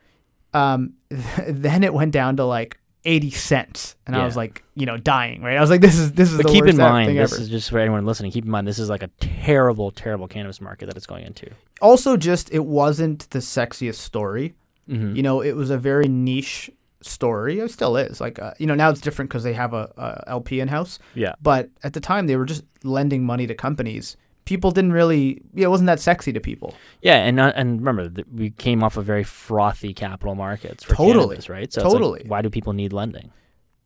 Speaker 1: Um, [LAUGHS] then it went down to like eighty cents, and I was like, you know, dying. Right? I was like, this is this is.
Speaker 2: But
Speaker 1: the
Speaker 2: keep in mind,
Speaker 1: thing
Speaker 2: this
Speaker 1: ever.
Speaker 2: is just for anyone listening. Keep in mind, this is like a terrible, terrible cannabis market that it's going into.
Speaker 1: also just it wasn't the sexiest story.
Speaker 2: Mm-hmm.
Speaker 1: You know, it was a very niche story. It still is. Like, uh, you know, now it's different because they have a, a LP in house.
Speaker 2: Yeah.
Speaker 1: But at the time, they were just lending money to companies. People didn't really. Yeah, it wasn't that sexy to people.
Speaker 2: Yeah, and uh, and remember, th- we came off of very frothy capital markets for
Speaker 1: Totally.
Speaker 2: cannabis, right? So it's like,
Speaker 1: Totally.
Speaker 2: why do people need lending?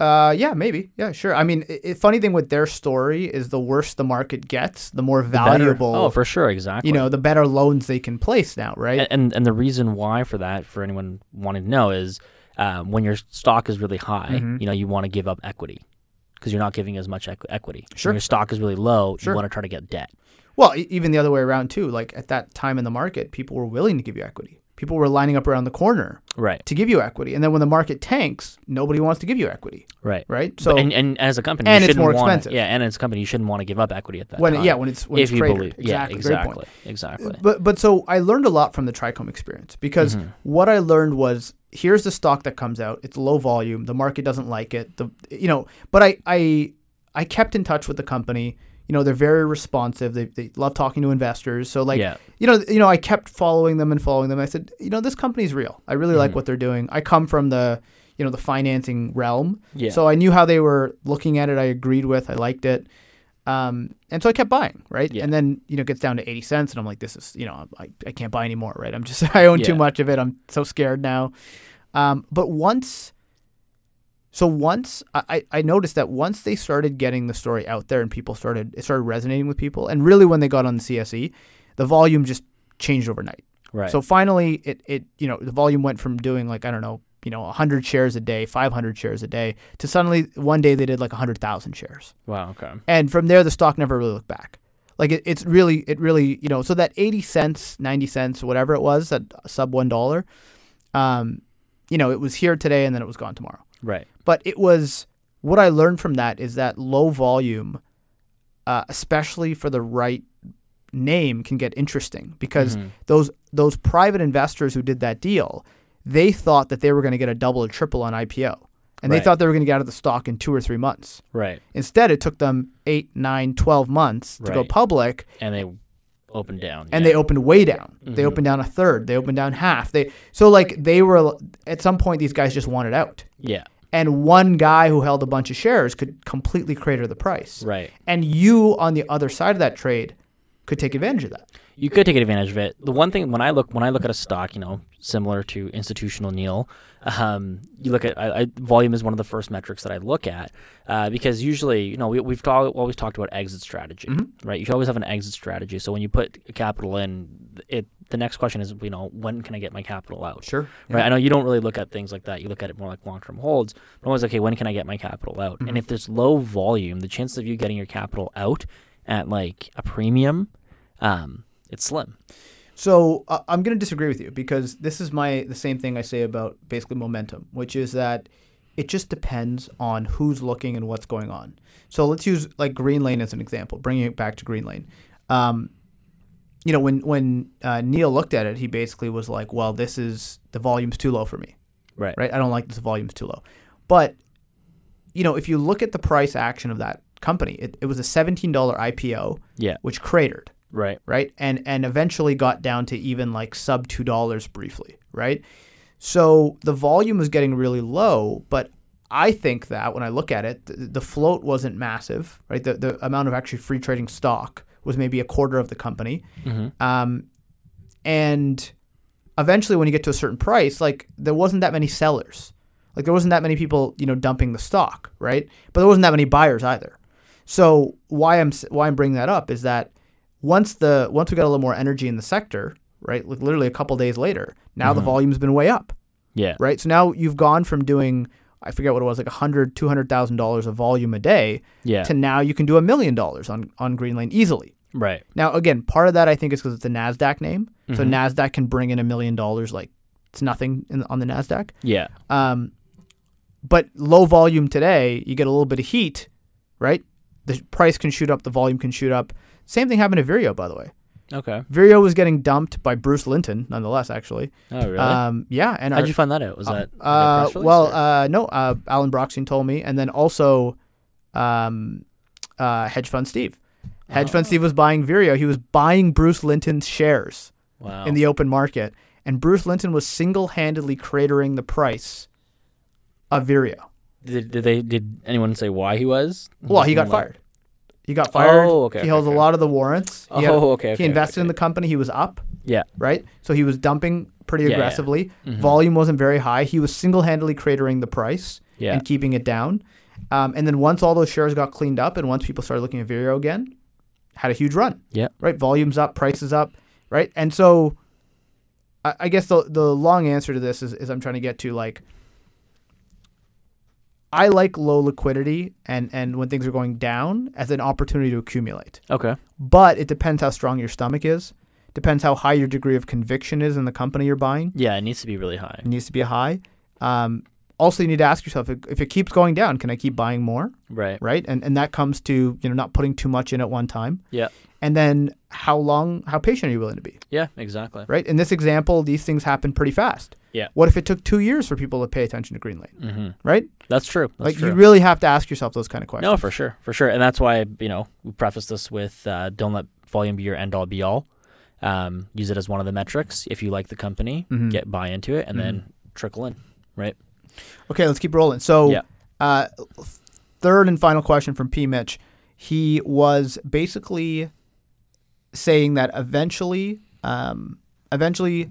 Speaker 1: Uh, yeah, maybe. Yeah, sure. I mean, i i- funny thing with their story is the worse the market gets, the more valuable.
Speaker 2: Oh, for sure, exactly.
Speaker 1: you know, the better loans they can place now, right?
Speaker 2: and, and and the reason why for that, for anyone wanting to know, is um, when your stock is really high,
Speaker 1: Mhm.
Speaker 2: you know, you want to give up equity because you're not giving as much equ- equity.
Speaker 1: Sure.
Speaker 2: When your stock is really low,
Speaker 1: Sure.
Speaker 2: you want to try to get debt.
Speaker 1: well, even the other way around too. Like at that time in the market, people were willing to give you equity. People were lining up around the corner
Speaker 2: Right.
Speaker 1: to give you equity, and then when the market tanks, nobody wants to give you equity,
Speaker 2: Right.
Speaker 1: right?
Speaker 2: So and, and as a company,
Speaker 1: and
Speaker 2: you
Speaker 1: it's more
Speaker 2: wanna-
Speaker 1: expensive.
Speaker 2: Yeah, and as a company, you shouldn't want to give up equity at that
Speaker 1: when
Speaker 2: time.
Speaker 1: yeah, when it's when
Speaker 2: if
Speaker 1: it's
Speaker 2: you
Speaker 1: cratered.
Speaker 2: believe, yeah,
Speaker 1: exactly, point.
Speaker 2: exactly, exactly.
Speaker 1: But but so I learned a lot from the Trichome experience because
Speaker 2: Mhm.
Speaker 1: what I learned was here's the stock that comes out. It's low volume. The market doesn't like it. The you know, but I I I kept in touch with the company. You know, they're very responsive. They, they love talking to investors. So like
Speaker 2: yeah,
Speaker 1: you know, you know, I kept following them and following them. I said, you know, this company's real. I really like
Speaker 2: Mhm.
Speaker 1: what they're doing. I come from the, you know, the financing realm,
Speaker 2: yeah.
Speaker 1: so I knew how they were looking at it. I agreed with. I liked it, um, and so I kept buying. Right,
Speaker 2: Yeah.
Speaker 1: and then you know, it gets down to eighty cents, and I'm like, this is, you know, I, I can't buy anymore. Right, I'm just [LAUGHS] I own too much of it. I'm so scared now. Um, but once. So once I, I noticed that once they started getting the story out there and people started it started resonating with people and really when they got on the CSE, the volume just changed overnight.
Speaker 2: right.
Speaker 1: So finally, it, it you know the volume went from doing like I don't know you know 100 shares a day, 500 shares a day, to suddenly one day they did like 100,000 shares,
Speaker 2: wow. Okay.
Speaker 1: and from there the stock never really looked back. Like it, it's really it really you know so that 80 cents, 90 cents, whatever it was, that sub one dollar, um, you know it was here today and then it was gone tomorrow.
Speaker 2: Right.
Speaker 1: But it was what I learned from that is that low volume, uh, especially for the right name, can get interesting because
Speaker 2: Mhm.
Speaker 1: those those private investors who did that deal, they thought that they were going to get a double or triple on IPO, and they thought they were going to get out of the stock in two or three months.
Speaker 2: Right.
Speaker 1: Instead, it took them eight, nine, 12 months to go
Speaker 2: Right.
Speaker 1: public,
Speaker 2: And they opened down.
Speaker 1: and
Speaker 2: yeah.
Speaker 1: they opened way down. They
Speaker 2: Mhm.
Speaker 1: opened down a third. They opened down half. They so like they were at some point these guys just wanted out.
Speaker 2: Yeah.
Speaker 1: and one guy who held a bunch of shares could completely crater the price.
Speaker 2: Right.
Speaker 1: And you on the other side of that trade could take advantage of that.
Speaker 2: You could take advantage of it. The one thing when I look when I look at a stock, you know, similar to institutional Neil, um, you look at I, I, volume is one of the first metrics that I look at uh, because usually, you know, we, we've talk, always talked about exit strategy, mm-hmm. right? You should always have an exit strategy. So when you put capital in, it the next question is, you know, when can I get my capital out?
Speaker 1: Sure.
Speaker 2: Yeah. Right. I know you don't really look at things like that. You look at it more like long term holds. But always okay, when can I get my capital out? Mm-hmm. And if there's low volume, the chances of you getting your capital out at like a premium, um, it's slim.
Speaker 1: So uh, I'm going to disagree with you because this is my the same thing I say about basically momentum, which is that it just depends on who's looking and what's going on. So let's use like Greenlane as an example, bringing it back to Greenlane. Um, you know, when when uh, Neil looked at it, he basically was like, "Well, this is the volume's too low for me."
Speaker 2: Right.
Speaker 1: Right. I don't like this volume's too low. But you know, if you look at the price action of that company, it, it was a $17 IPO,
Speaker 2: yeah,
Speaker 1: which cratered.
Speaker 2: Right.
Speaker 1: Right. And and eventually got down to even like sub two dollars briefly. Right. So the volume was getting really low, but I think that when I look at it, the, the float wasn't massive. Right. The the amount of actually free trading stock was maybe a quarter of the company. Mm-hmm. Um, and eventually, when you get to a certain price, like there wasn't that many sellers. Like there wasn't that many people, you know, dumping the stock, right? But there wasn't that many buyers either. So why I'm why I'm bringing that up is that once the once we got a little more energy in the sector, right? Like literally a couple days later, now mm-hmm. the volume's been way up.
Speaker 2: Yeah.
Speaker 1: Right. So now you've gone from doing I forget what it was like a hundred, two hundred thousand dollars of volume a day.
Speaker 2: Yeah.
Speaker 1: To now you can do a million dollars on on Greenlane easily.
Speaker 2: Right.
Speaker 1: Now again, part of that I think is because it's a Nasdaq name, mm-hmm. so Nasdaq can bring in a million dollars like it's nothing in, on the Nasdaq.
Speaker 2: Yeah.
Speaker 1: Um, but low volume today, you get a little bit of heat, right? The price can shoot up, the volume can shoot up. Same thing happened to Vireo, by the way.
Speaker 2: Okay.
Speaker 1: Vireo was getting dumped by Bruce Linton, nonetheless. Actually.
Speaker 2: Oh really? Um,
Speaker 1: yeah. And
Speaker 2: how'd our, you find that out? Was uh, that
Speaker 1: uh, well? Uh, no. Uh, Alan Brochstein told me, and then also, um, uh, hedge fund Steve. Hedge oh. fund Steve was buying Vireo. He was buying Bruce Linton's shares
Speaker 2: wow.
Speaker 1: in the open market, and Bruce Linton was single-handedly cratering the price of Vireo.
Speaker 2: Did, did they? Did anyone say why he was?
Speaker 1: Well, he got like... fired. He got fired.
Speaker 2: Oh, okay.
Speaker 1: He held
Speaker 2: okay.
Speaker 1: a lot of the warrants.
Speaker 2: He
Speaker 1: oh, had,
Speaker 2: okay,
Speaker 1: okay. He invested okay. in the company. He was up.
Speaker 2: Yeah.
Speaker 1: Right. So he was dumping pretty
Speaker 2: yeah,
Speaker 1: aggressively.
Speaker 2: Yeah. Mm-hmm.
Speaker 1: Volume wasn't very high. He was single-handedly cratering the price
Speaker 2: yeah.
Speaker 1: and keeping it down. Um, and then once all those shares got cleaned up, and once people started looking at Vireo again, had a huge run.
Speaker 2: Yeah.
Speaker 1: Right. Volumes up, prices up. Right. And so, I, I guess the the long answer to this is, is I'm trying to get to like I like low liquidity and, and when things are going down as an opportunity to accumulate.
Speaker 2: Okay.
Speaker 1: But it depends how strong your stomach is. Depends how high your degree of conviction is in the company you're buying.
Speaker 2: Yeah, it needs to be really high.
Speaker 1: It needs to be high. Um, also, you need to ask yourself if, if it keeps going down, can I keep buying more?
Speaker 2: Right.
Speaker 1: Right. And and that comes to you know not putting too much in at one time.
Speaker 2: Yeah.
Speaker 1: And then how long, how patient are you willing to be?
Speaker 2: Yeah, exactly.
Speaker 1: Right. In this example, these things happen pretty fast.
Speaker 2: Yeah.
Speaker 1: What if it took two years for people to pay attention to Greenlane?
Speaker 2: Mm-hmm.
Speaker 1: Right.
Speaker 2: That's true. That's
Speaker 1: like
Speaker 2: true.
Speaker 1: you really have to ask yourself those kind of questions.
Speaker 2: No, for sure, for sure, and that's why you know we preface this with uh, don't let volume be your end all be all. Um, use it as one of the metrics. If you like the company,
Speaker 1: mm-hmm.
Speaker 2: get buy into it, and mm-hmm. then trickle in. Right.
Speaker 1: Okay, let's keep rolling. So,
Speaker 2: yeah.
Speaker 1: uh, third and final question from P. Mitch. He was basically saying that eventually, um, eventually,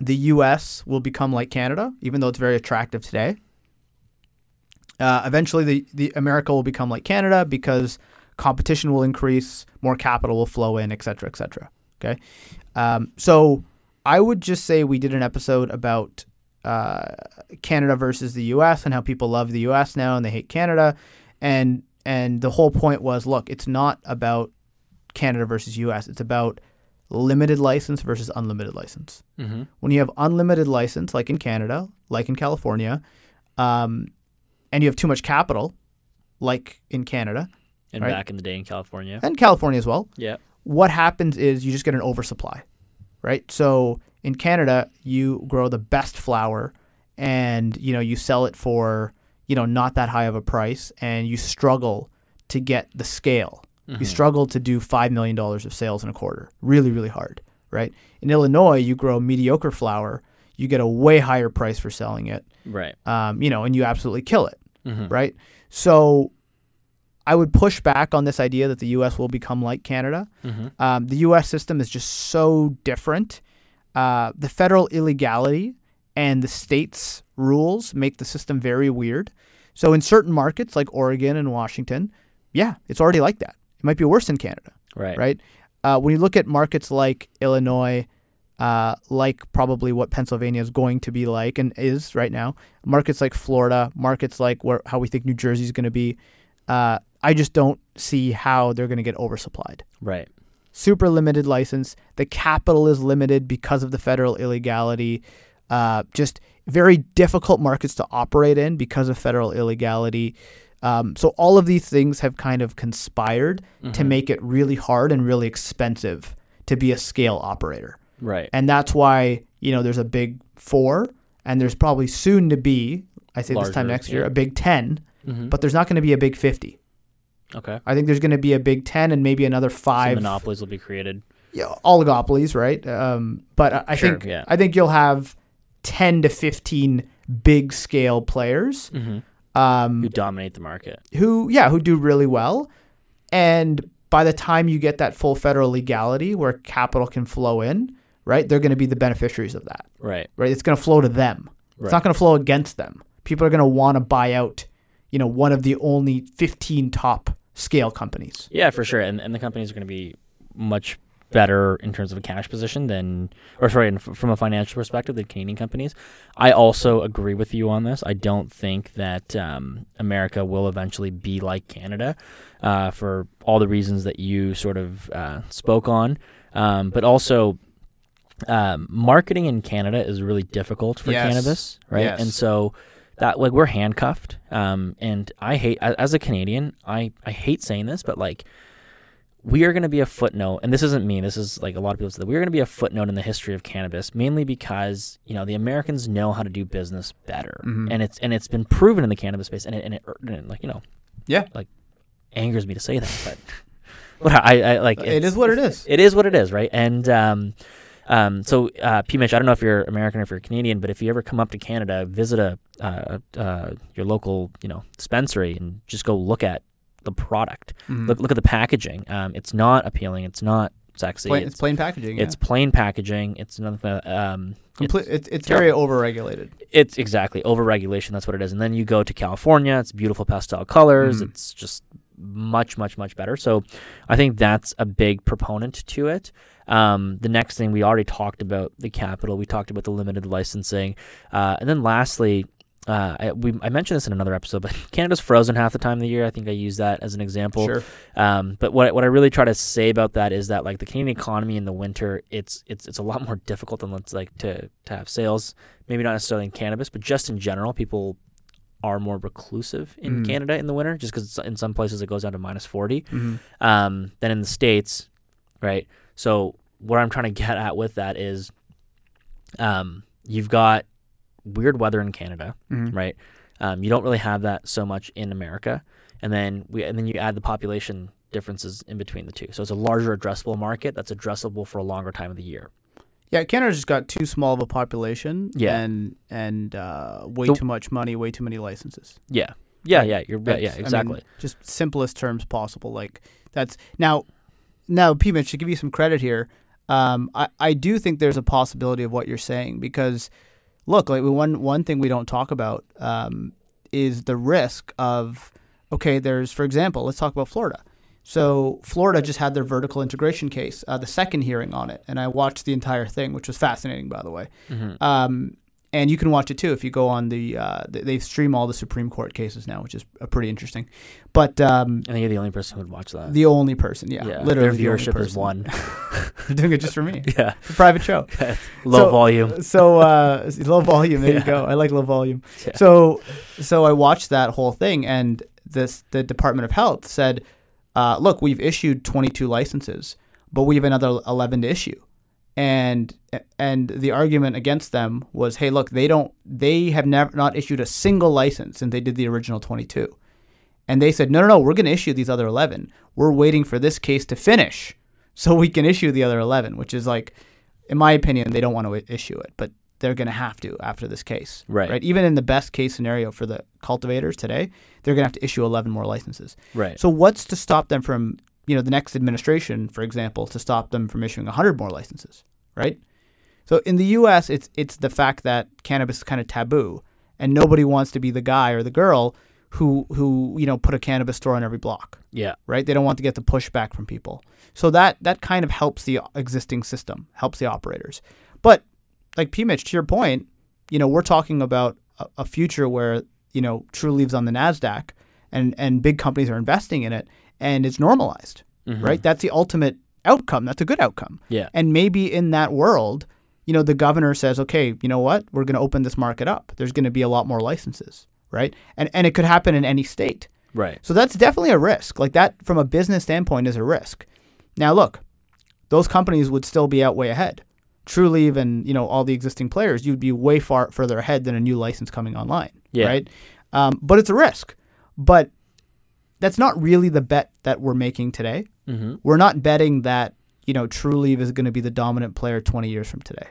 Speaker 1: the U.S. will become like Canada, even though it's very attractive today. Uh, eventually, the, the America will become like Canada because competition will increase, more capital will flow in, et cetera, et cetera. Okay, um, so I would just say we did an episode about uh, Canada versus the U.S. and how people love the U.S. now and they hate Canada, and and the whole point was, look, it's not about Canada versus U.S. It's about limited license versus unlimited license.
Speaker 2: Mm-hmm.
Speaker 1: When you have unlimited license, like in Canada, like in California, um, and you have too much capital, like in Canada,
Speaker 2: and
Speaker 1: right?
Speaker 2: back in the day in California,
Speaker 1: and California as well.
Speaker 2: Yeah.
Speaker 1: What happens is you just get an oversupply, right? So in Canada, you grow the best flower, and you know you sell it for you know not that high of a price, and you struggle to get the scale Mm-hmm. You struggle to do $5 million of sales in a quarter. Really, really hard, right? In Illinois, you grow mediocre flower, you get a way higher price for selling it.
Speaker 2: Right.
Speaker 1: Um, you know, and you absolutely kill it,
Speaker 2: mm-hmm.
Speaker 1: right? So I would push back on this idea that the U.S. will become like Canada.
Speaker 2: Mm-hmm.
Speaker 1: Um, the U.S. system is just so different. Uh, the federal illegality and the states' rules make the system very weird. So in certain markets like Oregon and Washington, yeah, it's already like that. It might be worse in Canada,
Speaker 2: Right.
Speaker 1: right? Uh, when you look at markets like Illinois, uh, like probably what Pennsylvania is going to be like and is right now, markets like Florida, markets like where how we think New Jersey is going to be, uh, I just don't see how they're going to get oversupplied.
Speaker 2: Right.
Speaker 1: Super limited license. The capital is limited because of the federal illegality. Uh, just very difficult markets to operate in because of federal illegality. Um, so all of these things have kind of conspired to
Speaker 2: Mhm.
Speaker 1: make it really hard and really expensive to be a scale operator.
Speaker 2: Right.
Speaker 1: And that's why, you know, there's a big four and there's probably soon to be, I say this time next year,
Speaker 2: yeah.
Speaker 1: a big 10,
Speaker 2: Mm-hmm.
Speaker 1: but there's not going to be a big 50.
Speaker 2: okay.
Speaker 1: I think there's going to be a big 10 and maybe another
Speaker 2: Some
Speaker 1: five
Speaker 2: monopolies will be created.
Speaker 1: yeah, oligopolies, right? Um, but I, I
Speaker 2: Sure,
Speaker 1: think
Speaker 2: yeah.
Speaker 1: I think you'll have 10 to 15 big scale players
Speaker 2: Mm-hmm.
Speaker 1: Um,
Speaker 2: Who dominate the market?
Speaker 1: who yeah who do really well and by the time you get that full federal legality where capital can flow in right they're going to be the beneficiaries of that
Speaker 2: Right.
Speaker 1: right it's going to flow to them
Speaker 2: Right.
Speaker 1: it's not going to flow against them people are going to want to buy out you know one of the only 15 top scale companies
Speaker 2: Yeah, for sure. And and the companies are going to be much better in terms of a cash position than, or sorry, from a financial perspective than Canadian companies. I also agree with you on this. I don't think that um, America will eventually be like Canada uh, for all the reasons that you sort of uh, spoke on, um, but also. Um, marketing in Canada is really difficult for
Speaker 1: Yes.
Speaker 2: cannabis, right?
Speaker 1: Yes.
Speaker 2: And so that like we're handcuffed um and i hate as a canadian i i hate saying this but like we are going to be a footnote and this isn't me this is like a lot of people say that we're going to be a footnote in the history of cannabis mainly because you know the americans know how to do business better
Speaker 1: Mhm.
Speaker 2: and it's and it's been proven in the cannabis space and it, and it, and it like you know
Speaker 1: yeah like
Speaker 2: angers me to say that but [LAUGHS] but i i like it's-
Speaker 1: what it is
Speaker 2: it is what it is, right? And um, um, so, uh, P. Mitch, I don't know if you're American or if you're Canadian, but if you ever come up to Canada, visit a uh, uh, your local, you know, dispensary and just go look at the product.
Speaker 1: Mhm.
Speaker 2: Look look at the packaging. Um, it's not appealing. It's not sexy.
Speaker 1: plain,
Speaker 2: it's,
Speaker 1: it's plain packaging
Speaker 2: it's
Speaker 1: yeah.
Speaker 2: plain packaging. It's another thing. Um,
Speaker 1: Complete, it's, it's
Speaker 2: terrible.
Speaker 1: very overregulated
Speaker 2: it's exactly overregulation. That's what it is. And then you go to California. It's beautiful pastel colors.
Speaker 1: Mhm.
Speaker 2: It's just much, much, much better. So I think that's a big proponent to it. Um, the next thing we already talked about the capital. We talked about the limited licensing, uh, and then lastly. Uh, I, we, I mentioned this in another episode, but [LAUGHS] Canada's frozen half the time of the year. I think I use that as an example.
Speaker 1: sure
Speaker 2: Um, but what what I really try to say about that is that like the Canadian economy in the winter, it's it's it's a lot more difficult than let's like to to have sales. Maybe not necessarily in cannabis, but just in general, people are more reclusive in
Speaker 1: Mm.
Speaker 2: Canada in the winter, just because in some places it goes down to minus forty
Speaker 1: Mhm.
Speaker 2: um, than in the states, right? So what I'm trying to get at with that is, um, you've got weird weather in Canada,
Speaker 1: Mhm.
Speaker 2: right? Um, you don't really have that so much in America, and then we and then you add the population differences in between the two. So it's a larger addressable market that's addressable for a longer time of the year.
Speaker 1: Yeah, Canada's just got too small of a population.
Speaker 2: Yeah.
Speaker 1: and and uh, way
Speaker 2: The-
Speaker 1: too much money, way too many licenses.
Speaker 2: Yeah, yeah,
Speaker 1: Right.
Speaker 2: yeah. You're yeah,
Speaker 1: That's-
Speaker 2: yeah,
Speaker 1: I mean,
Speaker 2: exactly.
Speaker 1: just simplest terms possible. Like that's now, now, P. Mitch, to give you some credit here, um, I I do think there's a possibility of what you're saying because, look, like one one thing we don't talk about um, is the risk of okay. There's for example, let's talk about Florida. So Florida just had their vertical integration case, uh, the second hearing on it, and I watched the entire thing, which was fascinating, by the way.
Speaker 2: hmm
Speaker 1: Um, and you can watch it too if you go on the. Uh, they stream all the Supreme Court cases now, which is uh, pretty interesting. But um,
Speaker 2: I think you're the only person who would watch that.
Speaker 1: the only person, yeah,
Speaker 2: yeah,
Speaker 1: literally
Speaker 2: their
Speaker 1: the only
Speaker 2: viewership is one.
Speaker 1: They're [LAUGHS] doing it just for me. [LAUGHS]
Speaker 2: yeah,
Speaker 1: It's a private show. [LAUGHS]
Speaker 2: low
Speaker 1: So-
Speaker 2: volume.
Speaker 1: So uh, low volume. There
Speaker 2: Yeah.
Speaker 1: you go. I like low volume. So so I watched that whole thing, and this the Department of Health said, uh, "Look, we've issued 22 licenses, but we have another 11 to issue." And and the argument against them was, "Hey, look, they don't. They have never not issued a single license since they did the original 22." And they said, "No, no, no. We're going to issue these other 11. We're waiting for this case to finish, so we can issue the other 11." Which is like, in my opinion, they don't want to issue it, but they're going to have to after this case.
Speaker 2: Right.
Speaker 1: Right. Even in the best case scenario for the cultivators today, they're going to have to issue 11 more licenses.
Speaker 2: Right.
Speaker 1: So what's to stop them from, you know, the next administration, for example, to stop them from issuing 100 more licenses, right? So in the U.S., it's it's the fact that cannabis is kind of taboo, and nobody wants to be the guy or the girl who who you know put a cannabis store on every block,
Speaker 2: yeah.
Speaker 1: right? They don't want to get the pushback from people. So that that kind of helps the existing system, helps the operators. But like P Mitch, to your point, you know, we're talking about a, a future where you know Trulieve's on the Nasdaq, and and big companies are investing in it, and it's normalized,
Speaker 2: Mhm.
Speaker 1: right? That's the ultimate outcome. That's a good outcome.
Speaker 2: Yeah.
Speaker 1: And maybe in that world, you know, the governor says, okay, you know what? We're going to open this market up. There's going to be a lot more licenses, right? And and it could happen in any state.
Speaker 2: Right.
Speaker 1: So that's definitely a risk. Like that, from a business standpoint, is a risk. Now, look, those companies would still be out way ahead. Trulieve and you know all the existing players, you'd be way far further ahead than a new license coming online,
Speaker 2: Yeah.
Speaker 1: right? Um, but it's a risk. But that's not really the bet that we're making today.
Speaker 2: Mm-hmm.
Speaker 1: We're not betting that you know Trulieve is going to be the dominant player 20 years from today.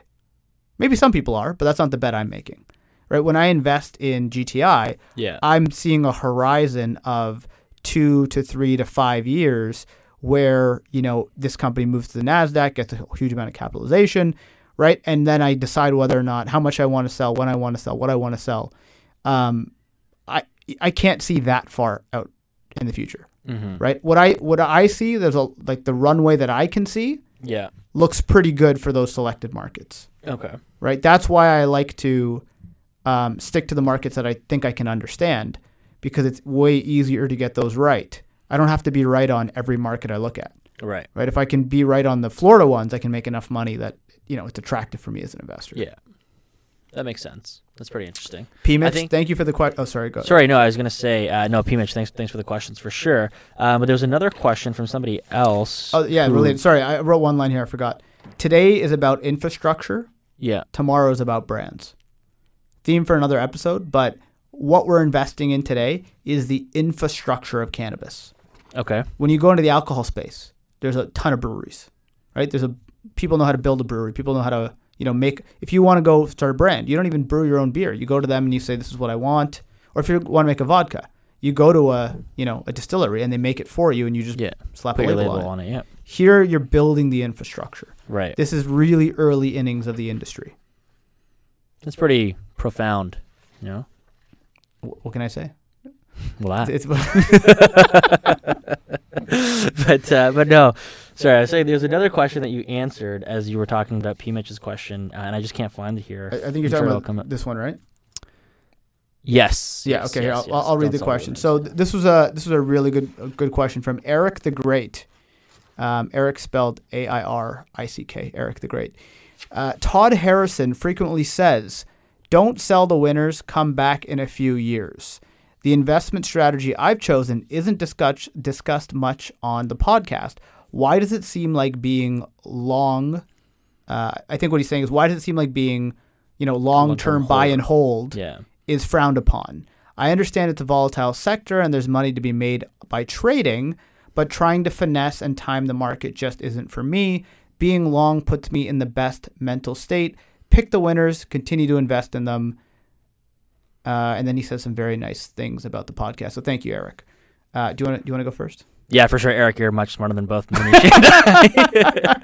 Speaker 1: Maybe some people are, but that's not the bet I'm making. Right? When I invest in GTI,
Speaker 2: Yeah.
Speaker 1: I'm seeing a horizon of two to three to five years where you know this company moves to the Nasdaq, gets a huge amount of capitalization, right? And then I decide whether or not how much I want to sell, when I want to sell, what I want to sell. Um, I I can't see that far out in the future,
Speaker 2: mm-hmm.
Speaker 1: right? What I what I see, there's a like the runway that I can see
Speaker 2: Yeah.
Speaker 1: looks pretty good for those selected markets
Speaker 2: Okay.
Speaker 1: right? That's why I like to um, stick to the markets that I think I can understand because it's way easier to get those right. I don't have to be right on every market I look at,
Speaker 2: Right.
Speaker 1: right? If I can be right on the Florida ones, I can make enough money that you know it's attractive for me as an investor.
Speaker 2: Yeah. That makes sense. That's pretty interesting.
Speaker 1: P. Mitch,
Speaker 2: think-
Speaker 1: thank you for the question. Oh, sorry, go.
Speaker 2: Sorry, no, I was gonna say uh, no. P Mitch, thanks, thanks for the questions for sure. Um, but there was another question from somebody else.
Speaker 1: Oh yeah,
Speaker 2: who-
Speaker 1: related. Sorry, I wrote one line here. I forgot. Today is about infrastructure.
Speaker 2: Yeah.
Speaker 1: Tomorrow is about brands. Theme for another episode, but what we're investing in today is the infrastructure of cannabis.
Speaker 2: Okay.
Speaker 1: when you go into the alcohol space, there's a ton of breweries, right? There's a people know how to build a brewery. People know how to you know make. If you want to go start a brand, you don't even brew your own beer. You go to them and you say this is what I want. Or if you want to make a vodka, you go to a you know a distillery and they make it for you and you just
Speaker 2: Yeah.
Speaker 1: slap
Speaker 2: Put
Speaker 1: a label,
Speaker 2: label
Speaker 1: on it.
Speaker 2: on it. Yeah.
Speaker 1: Here you're building the infrastructure.
Speaker 2: Right.
Speaker 1: This is really early innings of the industry.
Speaker 2: That's pretty profound. You know.
Speaker 1: Wh- What can I say?
Speaker 2: Well, that.
Speaker 1: It's [LAUGHS] [LAUGHS]
Speaker 2: but uh, but no, sorry. I say there's another question that you answered as you were talking about P Mitch's question, uh, and I just can't find it here.
Speaker 1: I I think you're
Speaker 2: I'm
Speaker 1: talking
Speaker 2: it'll
Speaker 1: about this one, right?
Speaker 2: Yes.
Speaker 1: Yeah.
Speaker 2: yes,
Speaker 1: okay.
Speaker 2: yes,
Speaker 1: I'll,
Speaker 2: yes.
Speaker 1: I'll read the question. So th- this was a this was a really good a good question from Eric the Great. Um, Eric spelled A I R I C K. Eric the Great. Uh, Todd Harrison frequently says, "Don't sell the winners. Come back in a few years." The investment strategy I've chosen isn't discussed discussed much on the podcast. Why does it seem like being long? Uh, I think what he's saying is why does it seem like being, you know, long term buy and hold
Speaker 2: yeah.
Speaker 1: is frowned upon. I understand it's a volatile sector and there's money to be made by trading, but trying to finesse and time the market just isn't for me. Being long puts me in the best mental state. Pick the winners, continue to invest in them. Uh, and then he says some very nice things about the podcast. So thank you, Eric. Uh, do you want to do you want to go first?
Speaker 2: Yeah, for sure, Eric. You're much smarter than both Manish and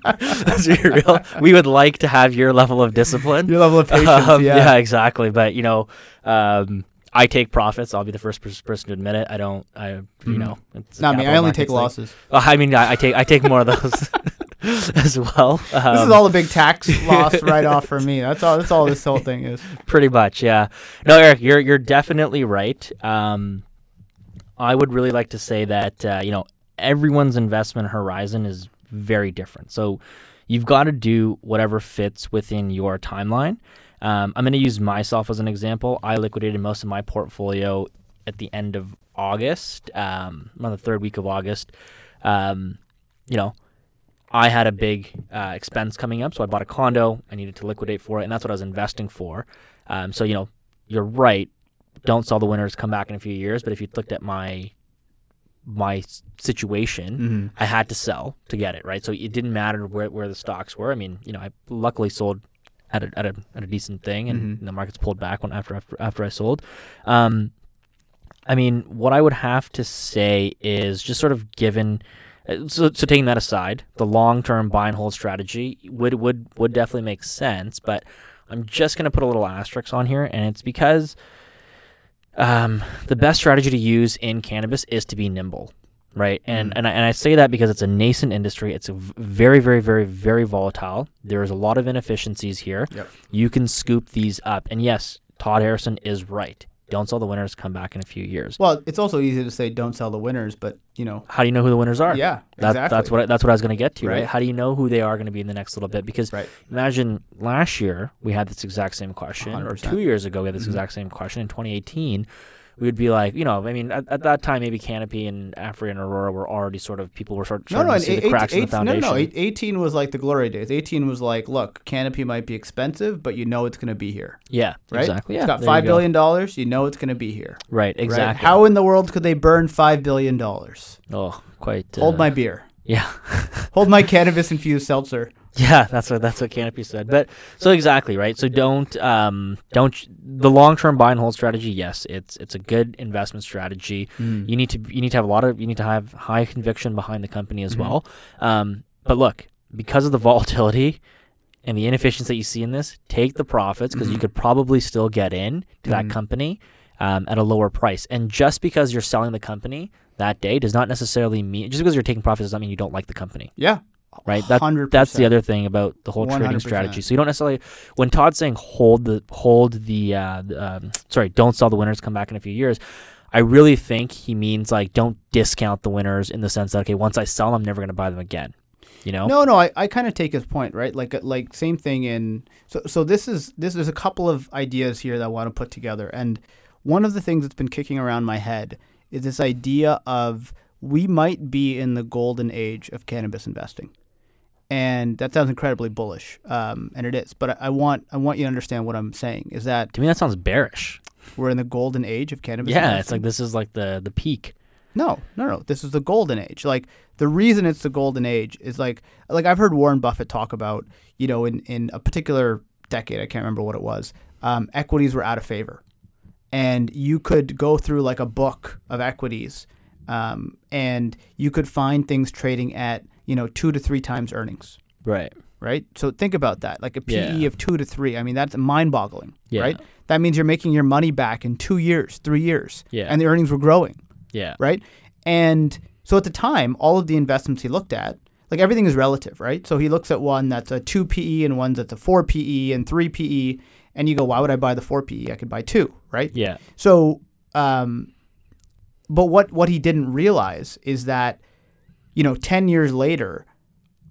Speaker 2: I. [LAUGHS] Real. We would like to have your level of discipline.
Speaker 1: Your level of patience,
Speaker 2: Um,
Speaker 1: yeah.
Speaker 2: exactly. But you know, um, I take profits. I'll be the first person to admit it. I don't. I you
Speaker 1: Mhm.
Speaker 2: know. It's
Speaker 1: Not me. I only take
Speaker 2: thing.
Speaker 1: losses.
Speaker 2: Well, I mean, I, I take I take more of those [LAUGHS] as well.
Speaker 1: this is
Speaker 2: Um,
Speaker 1: all a big tax [LAUGHS] loss write off for me. That's all. That's all this whole thing is.
Speaker 2: Pretty much, yeah. No, Eric, you're you're definitely right. Um, I would really like to say that uh, you know everyone's investment horizon is very different. So you've got to do whatever fits within your timeline. Um, I'm going to use myself as an example. I liquidated most of my portfolio at the end of August, um, the third week of August. Um, you know, I had a big uh, expense coming up, so I bought a condo. I needed to liquidate for it, and that's what I was investing for. Um, so you know, you're right. Don't sell the winners. Come back in a few years. But if you looked at my my situation,
Speaker 1: Mm-hmm.
Speaker 2: I had to sell to get it right. So it didn't matter where, where the stocks were. I mean, you know, I luckily sold at a, at a, at a decent thing, and mm-hmm. the market's pulled back when after after after I sold. Um, I mean, what I would have to say is just sort of given. Uh, so, so taking that aside, the long-term buy and hold strategy would would would definitely make sense. But I'm just going to put a little asterisk on here, and it's because um, the best strategy to use in cannabis is to be nimble right? And mm. and I, and I say that because it's a nascent industry. It's very very very very volatile. There's a lot of inefficiencies here. Yep. You can scoop these up, and yes, Todd Harrison is right. Don't sell the winners. Come back in a few years.
Speaker 1: Well, it's also easy to say don't sell the winners, but you know
Speaker 2: how do you know who the winners are?
Speaker 1: Yeah,
Speaker 2: that,
Speaker 1: exactly.
Speaker 2: That's what that's what I was going to get to. Right. right. How do you know who they are going to be in the next little bit? Because right. imagine last year we had this exact same question, 100%. or two years ago we had this mm-hmm. exact same question in 2018 we would be like, you know, I mean, at, at that time, maybe Canopy and Aphria and Aurora were already sort of people were sort of no, no, to see eight, the cracks in the foundation.
Speaker 1: No, no, no. 18 was like the glory days. 18 was like, look, Canopy might be expensive, but you know it's going to be here.
Speaker 2: Yeah,
Speaker 1: right?
Speaker 2: exactly.
Speaker 1: Yeah, it's got five billion dollars. You know it's going to be here.
Speaker 2: Right, exactly. Right?
Speaker 1: How in the world could they burn five billion dollars?
Speaker 2: Oh, quite. Uh,
Speaker 1: Hold my beer.
Speaker 2: Yeah. [LAUGHS]
Speaker 1: Hold my cannabis infused seltzer. [LAUGHS]
Speaker 2: Yeah, that's what that's what Canopy said. But so exactly right. So don't um don't the long term buy and hold strategy. Yes, it's it's a good investment strategy. Mm. You need to you need to have a lot of you need to have high conviction behind the company as mm-hmm. well. Um, but look, because of the volatility and the inefficiency that you see in this, take the profits because mm-hmm. you could probably still get in to mm-hmm. that company um, at a lower price. And just because you're selling the company that day does not necessarily mean just because you're taking profits does not mean you don't like the company.
Speaker 1: Yeah,
Speaker 2: right? That, 100%. That's the other thing about the whole 100%. trading strategy. So you don't necessarily when Todd's saying hold the hold the uh, um, sorry, don't sell the winners, come back in a few years. I really think he means like don't discount the winners in the sense that okay, once I sell them, I'm never going to buy them again. You know?
Speaker 1: No, no, I, I kind of take his point, right? Like like same thing in so so this is this is a couple of ideas here that I want to put together. And one of the things that's been kicking around my head is this idea of we might be in the golden age of cannabis investing and that sounds incredibly bullish, um, and it is. But I, I, want I want you to understand what I'm saying is that
Speaker 2: to me that sounds bearish.
Speaker 1: We're in the golden age of cannabis.
Speaker 2: Yeah, it's like this is like the the peak.
Speaker 1: No, no, no. This is the golden age. Like the reason it's the golden age is like like I've heard Warren Buffett talk about you know in in a particular decade I can't remember what it was. Um, equities were out of favor, and you could go through like a book of equities, um, and you could find things trading at you know, two to three times earnings.
Speaker 2: Right.
Speaker 1: Right. So think about that. Like a PE yeah. of two to three. I mean, that's mind boggling.
Speaker 2: Yeah.
Speaker 1: Right. That means you're making your money back in two years, three years.
Speaker 2: Yeah.
Speaker 1: And the earnings were growing.
Speaker 2: Yeah.
Speaker 1: Right. And so at the time, all of the investments he looked at, like everything is relative, right? So he looks at one that's a two PE and one that's a four PE and three PE, and you go, why would I buy the four PE? I could buy two, right?
Speaker 2: Yeah.
Speaker 1: So, um, but what what he didn't realize is that you know, 10 years later,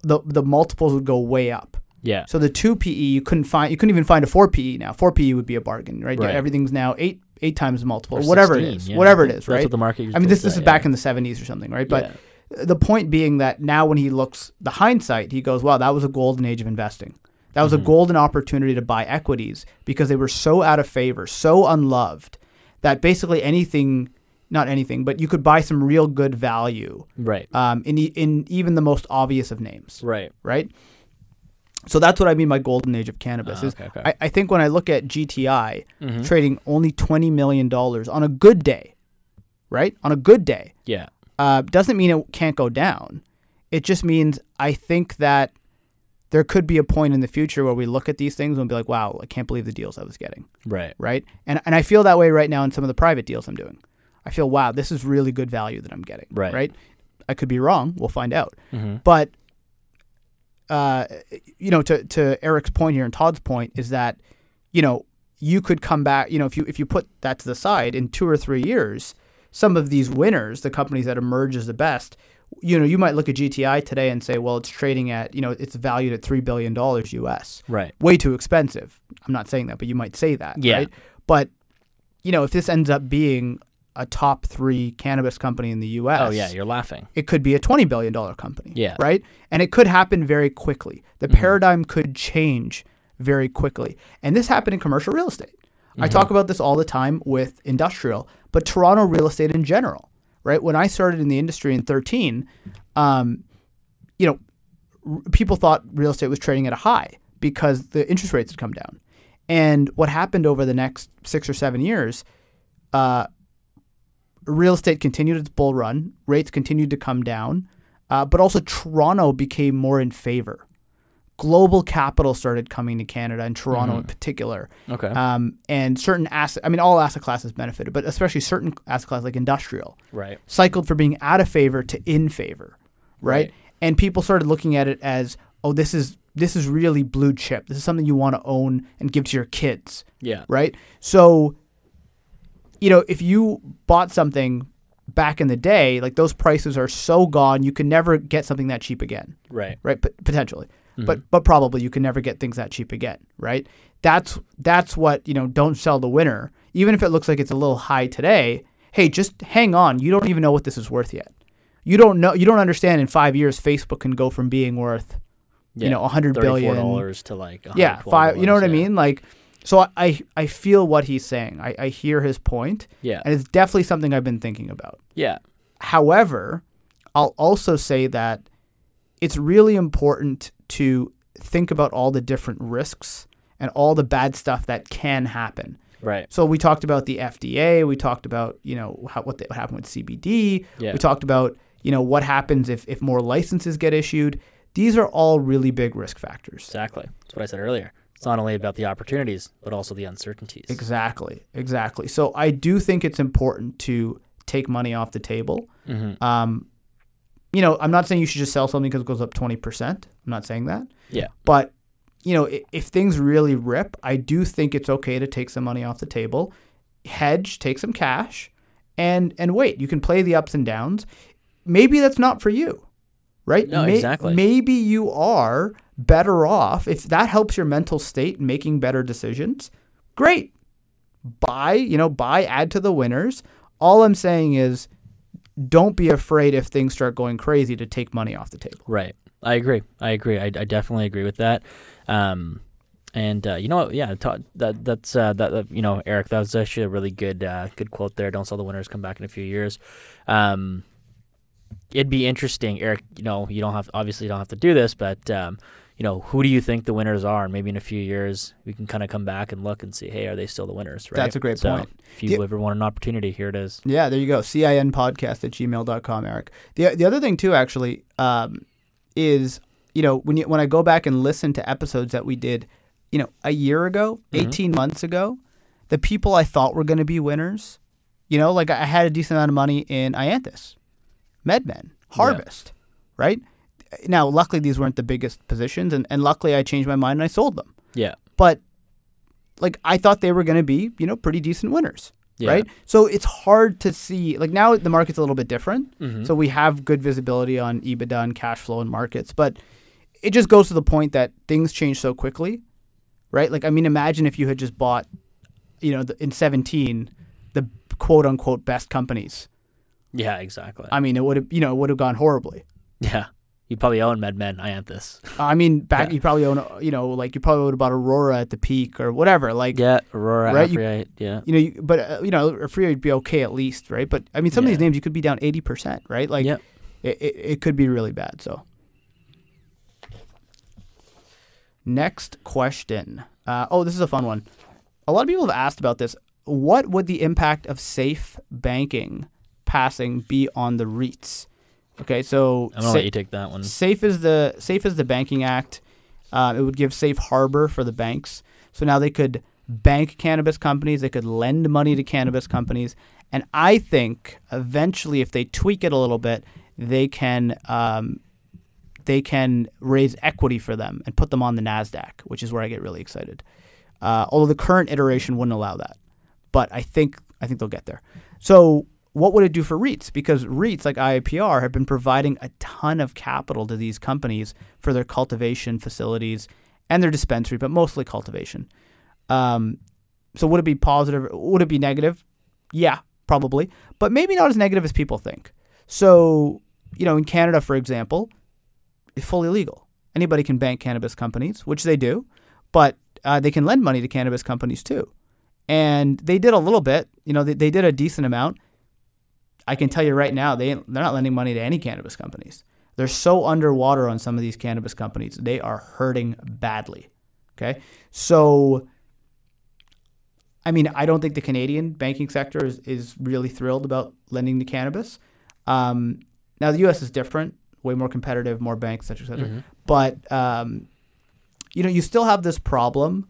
Speaker 1: the the multiples would go way up.
Speaker 2: Yeah.
Speaker 1: So the 2 PE you couldn't find you couldn't even find a 4 PE now. 4 PE would be a bargain, right? right. Everything's now 8 eight times the multiple, or whatever 16, it is, yeah. whatever it is, right?
Speaker 2: That's what the market.
Speaker 1: I mean, this this is back in the '70s or something, right? But yeah. the point being that now, when he looks the hindsight, he goes, "Wow, that was a golden age of investing. That was mm-hmm. a golden opportunity to buy equities because they were so out of favor, so unloved, that basically anything not anything, but you could buy some real good value.
Speaker 2: Right.
Speaker 1: Um, in in even the most obvious of names.
Speaker 2: Right.
Speaker 1: Right. So that's what I mean by golden age of cannabis.
Speaker 2: Uh,
Speaker 1: is
Speaker 2: okay, okay.
Speaker 1: I, I, think when I look at GTI mm-hmm. trading only twenty million dollars on a good day, right? On a good day.
Speaker 2: Yeah.
Speaker 1: Uh, doesn't mean it can't go down. It just means I think that there could be a point in the future where we look at these things and be like, wow, I can't believe the deals I was getting.
Speaker 2: Right.
Speaker 1: Right. And and I feel that way right now in some of the private deals I'm doing. I feel, wow, this is really good value that I'm getting.
Speaker 2: Right.
Speaker 1: Right. I could be wrong. We'll find out.
Speaker 2: Mm-hmm.
Speaker 1: But, uh, you know, to, to Eric's point here and Todd's point is that, you know, you could come back, you know, if you, if you put that to the side in two or three years, some of these winners, the companies that emerge as the best, you know, you might look at GTI today and say, well, it's trading at, you know, it's valued at $3 billion US.
Speaker 2: Right.
Speaker 1: Way too expensive. I'm not saying that, but you might say that.
Speaker 2: Yeah.
Speaker 1: Right? But, you know, if this ends up being a top three cannabis company in the U.S.
Speaker 2: Oh yeah, you're laughing.
Speaker 1: It could be a twenty billion dollar company.
Speaker 2: Yeah.
Speaker 1: Right. And it could happen very quickly. The mm-hmm. paradigm could change very quickly. And this happened in commercial real estate. Mm-hmm. I talk about this all the time with industrial, but Toronto real estate in general. Right. When I started in the industry in thirteen, um, you know, r- people thought real estate was trading at a high because the interest rates had come down. And what happened over the next six or seven years, uh, real estate continued its bull run, rates continued to come down, uh, but also Toronto became more in favor. Global capital started coming to Canada and Toronto in particular.
Speaker 2: Okay.
Speaker 1: Um, and certain asset, I mean, all asset classes benefited, but especially certain asset classes like industrial
Speaker 2: right.
Speaker 1: cycled from being out of favor to in favor, right?
Speaker 2: Right.
Speaker 1: And people started looking at it as, oh, this is this is really blue chip. This is something you want to own and give to your kids,
Speaker 2: Yeah.
Speaker 1: right? So, you know, if you bought something back in the day, like those prices are so gone, you can never get something that cheap again
Speaker 2: Right.
Speaker 1: right? P- potentially, but but probably you can never get things that cheap again, right? That's that's what you know. Don't sell the winner, even if it looks like it's a little high today. Hey, just hang on. You don't even know what this is worth yet. You don't know. You don't understand. In five years, Facebook can go from being worth,
Speaker 2: Yeah.
Speaker 1: you know, a hundred billion.
Speaker 2: dollars to like
Speaker 1: Yeah, five. You know what I mean? Like, so I I feel what he's saying. I, I hear his point,
Speaker 2: Yeah.
Speaker 1: and it's definitely something I've been thinking about.
Speaker 2: Yeah.
Speaker 1: However, I'll also say that it's really important to think about all the different risks and all the bad stuff that can happen.
Speaker 2: Right.
Speaker 1: So we talked about the FDA. We talked about you know how, what, the, what happened with CBD.
Speaker 2: Yeah.
Speaker 1: We talked about you know what happens if if more licenses get issued. These are all really big risk factors.
Speaker 2: Exactly. That's what I said earlier. It's not only about the opportunities, but also the uncertainties.
Speaker 1: Exactly, exactly. So I do think it's important to take money off the table.
Speaker 2: Mm-hmm.
Speaker 1: Um, you know, I'm not saying you should just sell something because it goes up 20%. I'm not saying that.
Speaker 2: Yeah.
Speaker 1: But, you know, if, if things really rip, I do think it's okay to take some money off the table, hedge, take some cash, and and wait. You can play the ups and downs. Maybe that's not for you, right?
Speaker 2: No, exactly.
Speaker 1: Maybe you are better off if that helps your mental state making better decisions. Great. Buy, you know, buy, add to the winners. All I'm saying is don't be afraid if things start going crazy to take money off the table.
Speaker 2: Right. I agree. I agree. I, I definitely agree with that. Um, and uh, you know what? Yeah, ta- that that's uh, that, that you know, Eric. That was actually a really good uh, good quote there. Don't sell the winners. Come back in a few years. Um, it'd be interesting, Eric. You know, you don't have obviously you don't have to do this, but um, you know, who do you think the winners are? And maybe in a few years we can kind of come back and look and see, hey, are they still the winners? Right.
Speaker 1: That's a great
Speaker 2: So
Speaker 1: point.
Speaker 2: If you ever want an opportunity, here it is.
Speaker 1: Yeah, there you go. CIN podcast at gmail.com, Eric. The, the other thing, too, actually, um, is, you know, when, you, when I go back and listen to episodes that we did, you know, a year ago, 18 months ago, the people I thought were going to be winners, you know, like I had a decent amount of money in Ianthus, MedMen, Harvest, right? Now, luckily, these weren't the biggest positions, and, and luckily I changed my mind and I sold them.
Speaker 2: Yeah.
Speaker 1: But, like, I thought they were going to be, you know, pretty decent winners
Speaker 2: Yeah.
Speaker 1: right? So it's hard to see. Like now, the market's a little bit different.
Speaker 2: Mhm.
Speaker 1: So we have good visibility on EBITDA and cash flow and markets, but it just goes to the point that things change so quickly, right? Like I mean, imagine if you had just bought, you know, the, in seventeen, the quote unquote best companies.
Speaker 2: Yeah. Exactly.
Speaker 1: I mean, it would have, you know, it would have gone horribly.
Speaker 2: yeah. You probably own MedMen. Ianthus.
Speaker 1: I am this. I mean, back
Speaker 2: Yeah.
Speaker 1: you probably own, you know, like you probably would have bought Aurora at the peak or whatever. Like,
Speaker 2: Yeah. Aurora.
Speaker 1: Right, you-
Speaker 2: yeah.
Speaker 1: you know, you, but uh, you know, Aphria would be okay at least, right? But I mean, some of these names you could be down eighty percent, right? Like,
Speaker 2: Yep.
Speaker 1: it, it, it could be really bad. So, next question. Uh, oh, this is a fun one. A lot of people have asked about this. What would the impact of safe banking passing be on the REITs? Okay, so
Speaker 2: I'm gonna
Speaker 1: sa-
Speaker 2: let you take that one.
Speaker 1: safe is the safe is the banking act. Uh, it would give safe harbor for the banks. So now they could bank cannabis companies. They could lend money to cannabis companies. And I think eventually, if they tweak it a little bit, they can um, they can raise equity for them and put them on the Nasdaq, which is where I get really excited. Uh, although the current iteration wouldn't allow that, but I think I think they'll get there. So what would it do for REITs? Because REITs like IIPR have been providing a ton of capital to these companies for their cultivation facilities and their dispensary, but mostly cultivation. Um, so would it be positive? Would it be negative? Yeah, probably, but maybe not as negative as people think. So you know, in Canada, for example, it's fully legal. Anybody can bank cannabis companies, which they do, but uh, they can lend money to cannabis companies too. And they did a little bit. You know, they, they did a decent amount. I can tell you right now, they they're not lending money to any cannabis companies. They're so underwater on some of these cannabis companies. They are hurting badly. Okay, so I mean, I don't think the Canadian banking sector is, is really thrilled about lending to cannabis. Um, now the U.S. is different, way more competitive, more banks, et cetera, et cetera. But um, you know, you still have this problem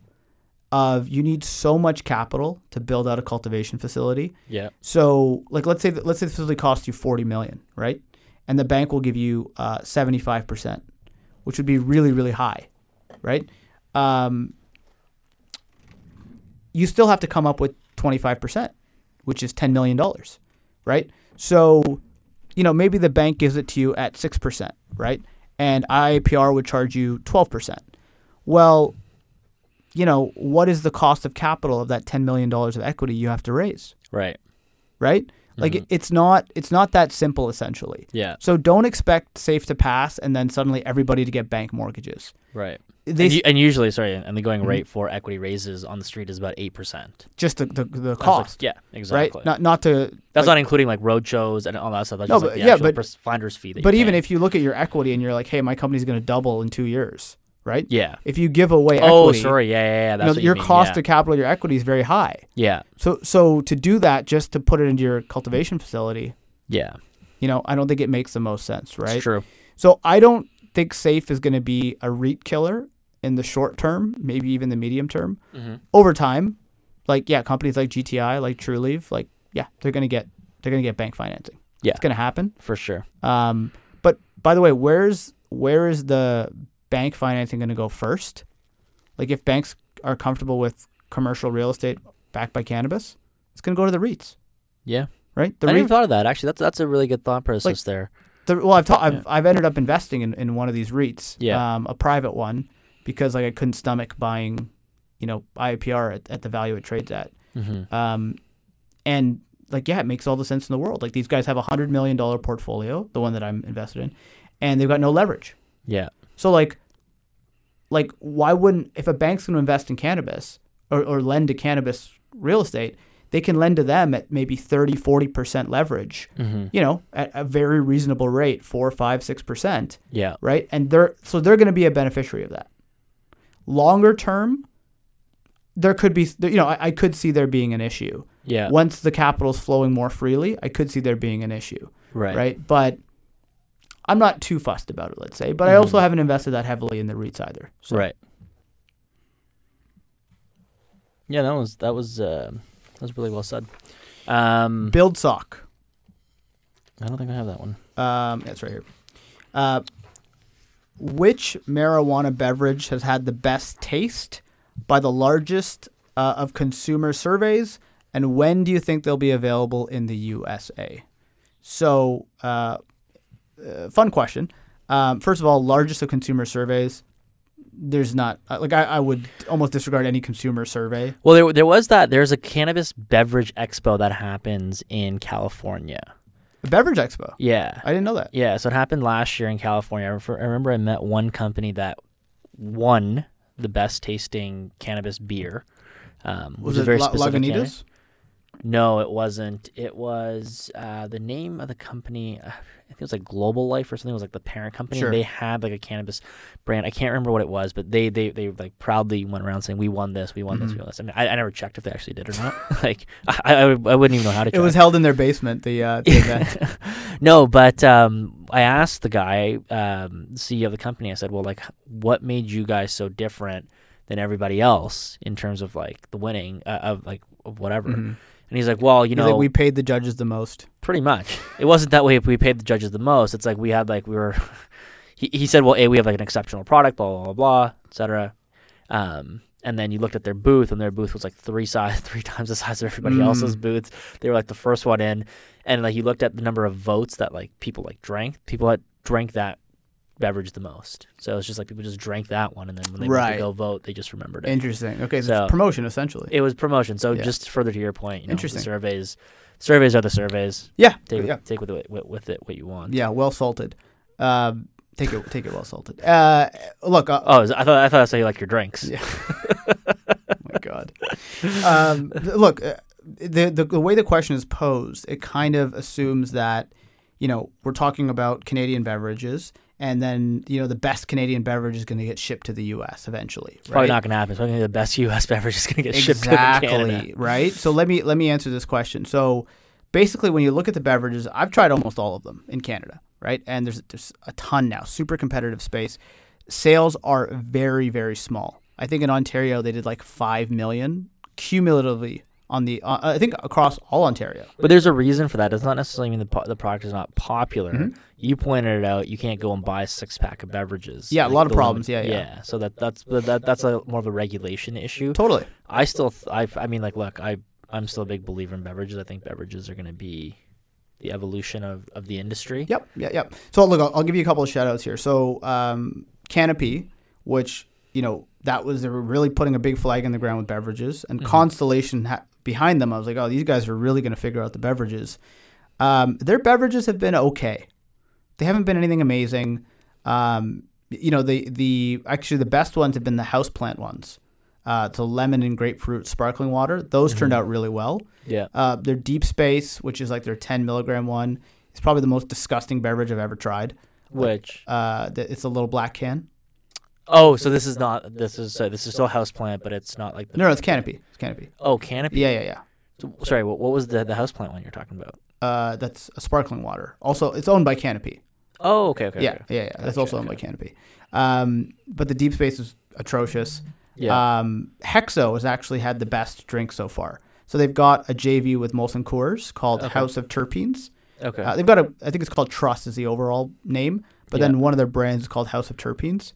Speaker 1: of you need so much capital to build out a cultivation facility.
Speaker 2: Yeah.
Speaker 1: So, like, let's say that, let's say the facility costs you forty million, right? And the bank will give you seventy five percent, which would be really really high, right? Um, you still have to come up with twenty five percent, which is ten million dollars, right? So, you know, maybe the bank gives it to you at six percent, right? And IIPR would charge you twelve percent. Well, you know, what is the cost of capital of that $10 million of equity you have to raise?
Speaker 2: Right.
Speaker 1: Right? Like it, it's not it's not that simple essentially.
Speaker 2: Yeah.
Speaker 1: So don't expect safe to pass and then suddenly everybody to get bank mortgages.
Speaker 2: Right.
Speaker 1: They
Speaker 2: and, u- and usually, sorry, and the
Speaker 1: Mm-hmm.
Speaker 2: going rate for equity raises on the street is about eight percent.
Speaker 1: just the the, the cost,
Speaker 2: yeah, exactly. right?
Speaker 1: Not not to
Speaker 2: That's
Speaker 1: like-
Speaker 2: not including like road shows and all that stuff. That's
Speaker 1: No,
Speaker 2: just
Speaker 1: but-
Speaker 2: like the
Speaker 1: yeah, but-
Speaker 2: finder's fee.
Speaker 1: But
Speaker 2: you
Speaker 1: even
Speaker 2: pay.
Speaker 1: if you look at your equity and you're like, "Hey, my company's going to double in 2 years." Right?
Speaker 2: yeah.
Speaker 1: If you give away
Speaker 2: Oh,
Speaker 1: equity,
Speaker 2: sorry. Yeah, yeah, yeah.
Speaker 1: you
Speaker 2: That's
Speaker 1: know,
Speaker 2: what
Speaker 1: your
Speaker 2: you mean.
Speaker 1: cost
Speaker 2: yeah.
Speaker 1: of capital, your equity is very high.
Speaker 2: yeah,
Speaker 1: So so to do that just to put it into your cultivation facility,
Speaker 2: yeah.
Speaker 1: you know, I don't think it makes the most sense, right?
Speaker 2: It's true.
Speaker 1: So I don't think safe is going to be a REIT killer in the short term, maybe even the medium term.
Speaker 2: Mm-hmm.
Speaker 1: Over time, like yeah, companies like GTI, like Trulieve, like yeah, they're going to get they're going to get bank financing.
Speaker 2: Yeah.
Speaker 1: it's going to happen.
Speaker 2: For sure.
Speaker 1: Um, but by the way, where's where is the bank financing going to go first? Like if banks are comfortable with commercial real estate backed by cannabis, it's going to go to the REITs,
Speaker 2: Yeah.
Speaker 1: right? The
Speaker 2: I never even
Speaker 1: REIT,
Speaker 2: thought of that. Actually, that's that's a really good thought process there.
Speaker 1: the, well, I've, ta- I've I've ended up investing in, in one of these REITs,
Speaker 2: Yeah.
Speaker 1: um, a private one, because like I couldn't stomach buying, you know, IPR at, at the value it trades at.
Speaker 2: Mm-hmm.
Speaker 1: Um, and like, yeah, it makes all the sense in the world. Like these guys have a hundred million dollar portfolio, the one that I'm invested in, and they've got no leverage.
Speaker 2: Yeah.
Speaker 1: So like, like why wouldn't if a bank's going to invest in cannabis or, or lend to cannabis real estate, they can lend to them at maybe 30, 40 percent leverage.
Speaker 2: Mm-hmm.
Speaker 1: You know, at a very reasonable rate, four, five, six percent
Speaker 2: Yeah.
Speaker 1: right? And they're so they're going to be a beneficiary of that. Longer term, there could be you know I, I could see there being an issue
Speaker 2: Yeah.
Speaker 1: once the capital's flowing more freely. I could see there being an issue,
Speaker 2: Right.
Speaker 1: right? But I'm not too fussed about it. Let's say, but I also haven't invested that heavily in the REITs either. So.
Speaker 2: Right. Yeah, that was that was uh, that was really well said. Um,
Speaker 1: Build sock.
Speaker 2: I don't think I have that one.
Speaker 1: Um, that's right here. Uh, which marijuana beverage has had the best taste by the largest uh, of consumer surveys, and when do you think they'll be available in the USA? So, uh, uh, fun question. Um, first of all, largest of consumer surveys. There's not uh, like I, I would almost disregard any consumer survey.
Speaker 2: Well, there there was that. There's a cannabis beverage expo that happens in California.
Speaker 1: The beverage expo.
Speaker 2: Yeah.
Speaker 1: I didn't know that.
Speaker 2: Yeah, so it happened last year in California. I refer- I remember I met one company that won the best tasting cannabis beer. Um,
Speaker 1: Was
Speaker 2: is
Speaker 1: it
Speaker 2: very
Speaker 1: La-
Speaker 2: specific.
Speaker 1: Lagunitas?
Speaker 2: No, it wasn't. It was uh, the name of the company. Uh, I think it was like Global Life or something. It was like the parent company.
Speaker 1: Sure.
Speaker 2: They had like a cannabis brand. I can't remember what it was, but they they they like proudly went around saying, "We won this. We won this.
Speaker 1: Mhm.
Speaker 2: We won this." I mean, I, I never checked if they actually did or not. [LAUGHS] like, I, I I wouldn't even know how to.
Speaker 1: It was held in their basement. The, uh, the [LAUGHS] event.
Speaker 2: no, but um, I asked the guy, um, CEO of the company. I said, "Well, like, what made you guys so different than everybody else in terms of like the winning uh, of like of whatever?"
Speaker 1: Mhm.
Speaker 2: And he's like, "Well, you know,
Speaker 1: like, we paid the judges the most.
Speaker 2: pretty much. It wasn't that way. If we paid the judges the most, it's like we had like we were." [LAUGHS] he he said, "Well, a we have like an exceptional product, blah blah blah, blah etc." Um, and then you looked at their booth, and their booth was like three size, [LAUGHS] three times the size of everybody else's
Speaker 1: Mm.
Speaker 2: booths. They were like the first one in, and like you looked at the number of votes that like people like drank. People had drank that beverage the most. So it's just like people just drank that one, and then when they went to go vote, they just remembered it.
Speaker 1: Interesting. Okay, so,
Speaker 2: So-
Speaker 1: it's promotion essentially.
Speaker 2: it was promotion. So
Speaker 1: Yeah.
Speaker 2: just further to your point, you know,
Speaker 1: Interesting.
Speaker 2: Surveys, surveys are the surveys.
Speaker 1: yeah,
Speaker 2: Take
Speaker 1: yeah,
Speaker 2: take with it with, with it what you want.
Speaker 1: yeah. Well salted. Um, take it, take it well salted. Uh, look. Uh,
Speaker 2: Oh, I thought I thought I how you like your drinks.
Speaker 1: Yeah. [LAUGHS] oh my god. Um, look, uh, the, the the way the question is posed, it kind of assumes that, you know, we're talking about Canadian beverages, and then you know the best Canadian beverage is going to get shipped to the U.S. eventually.
Speaker 2: It's probably not going to happen. It's probably the best [LAUGHS] U.S. beverage is going to get
Speaker 1: exactly,
Speaker 2: shipped to Canada.
Speaker 1: right? So let me let me answer this question. So basically, when you look at the beverages, I've tried almost all of them in Canada, right? And there's there's a ton now, super competitive space. Sales are very very small. I think in Ontario they did like five million cumulatively on the uh, I think across all Ontario.
Speaker 2: But there's a reason for that. It does not necessarily mean the po- the product is not popular. Mm-hmm. You pointed it out. You can't go and buy a six pack of beverages.
Speaker 1: Yeah, like a lot of problems. Yeah, yeah,
Speaker 2: yeah. So that that's that that's a more of a regulation issue.
Speaker 1: Totally.
Speaker 2: I still th- I I mean like look I I'm still a big believer in beverages. I think beverages are going to be the evolution of, of the industry.
Speaker 1: Yep, yeah, yep. So look, I'll, I'll, give you a couple of shout outs here. So um, Canopy, which you know that was they were really putting a big flag in the ground with beverages, and mm-hmm. Constellation ha- behind them. I was like, oh, these guys are really going to figure out the beverages. Um, their beverages have been okay. They haven't been anything amazing. Um, you know, the the actually the best ones have been the houseplant ones. Uh, a lemon and grapefruit sparkling water. Those mm-hmm. turned out really well.
Speaker 2: Yeah.
Speaker 1: Uh, their Deep Space, which is like their 10 milligram one, is probably the most disgusting beverage I've ever tried.
Speaker 2: Which?
Speaker 1: Uh, it's a little black can.
Speaker 2: Oh, so this is not this is uh, this is still houseplant, but it's not like
Speaker 1: the no, no, it's canopy. It's canopy.
Speaker 2: Oh, canopy.
Speaker 1: Yeah, yeah, yeah.
Speaker 2: So, sorry, what, what was the the houseplant one you're talking about?
Speaker 1: Uh, that's a sparkling water. Also, it's owned by Canopy.
Speaker 2: Oh, okay, okay.
Speaker 1: Yeah,
Speaker 2: okay.
Speaker 1: yeah, yeah. Gotcha, that's also owned okay. by Canopy. Um, but the deep space is atrocious. Yeah. Um, Hexo has actually had the best drink so far. So they've got a JV with Molson Coors called okay. House of Terpenes.
Speaker 2: Okay.
Speaker 1: Uh, they've got a, I think it's called Truss is the overall name, but yeah. then one of their brands is called House of Terpenes.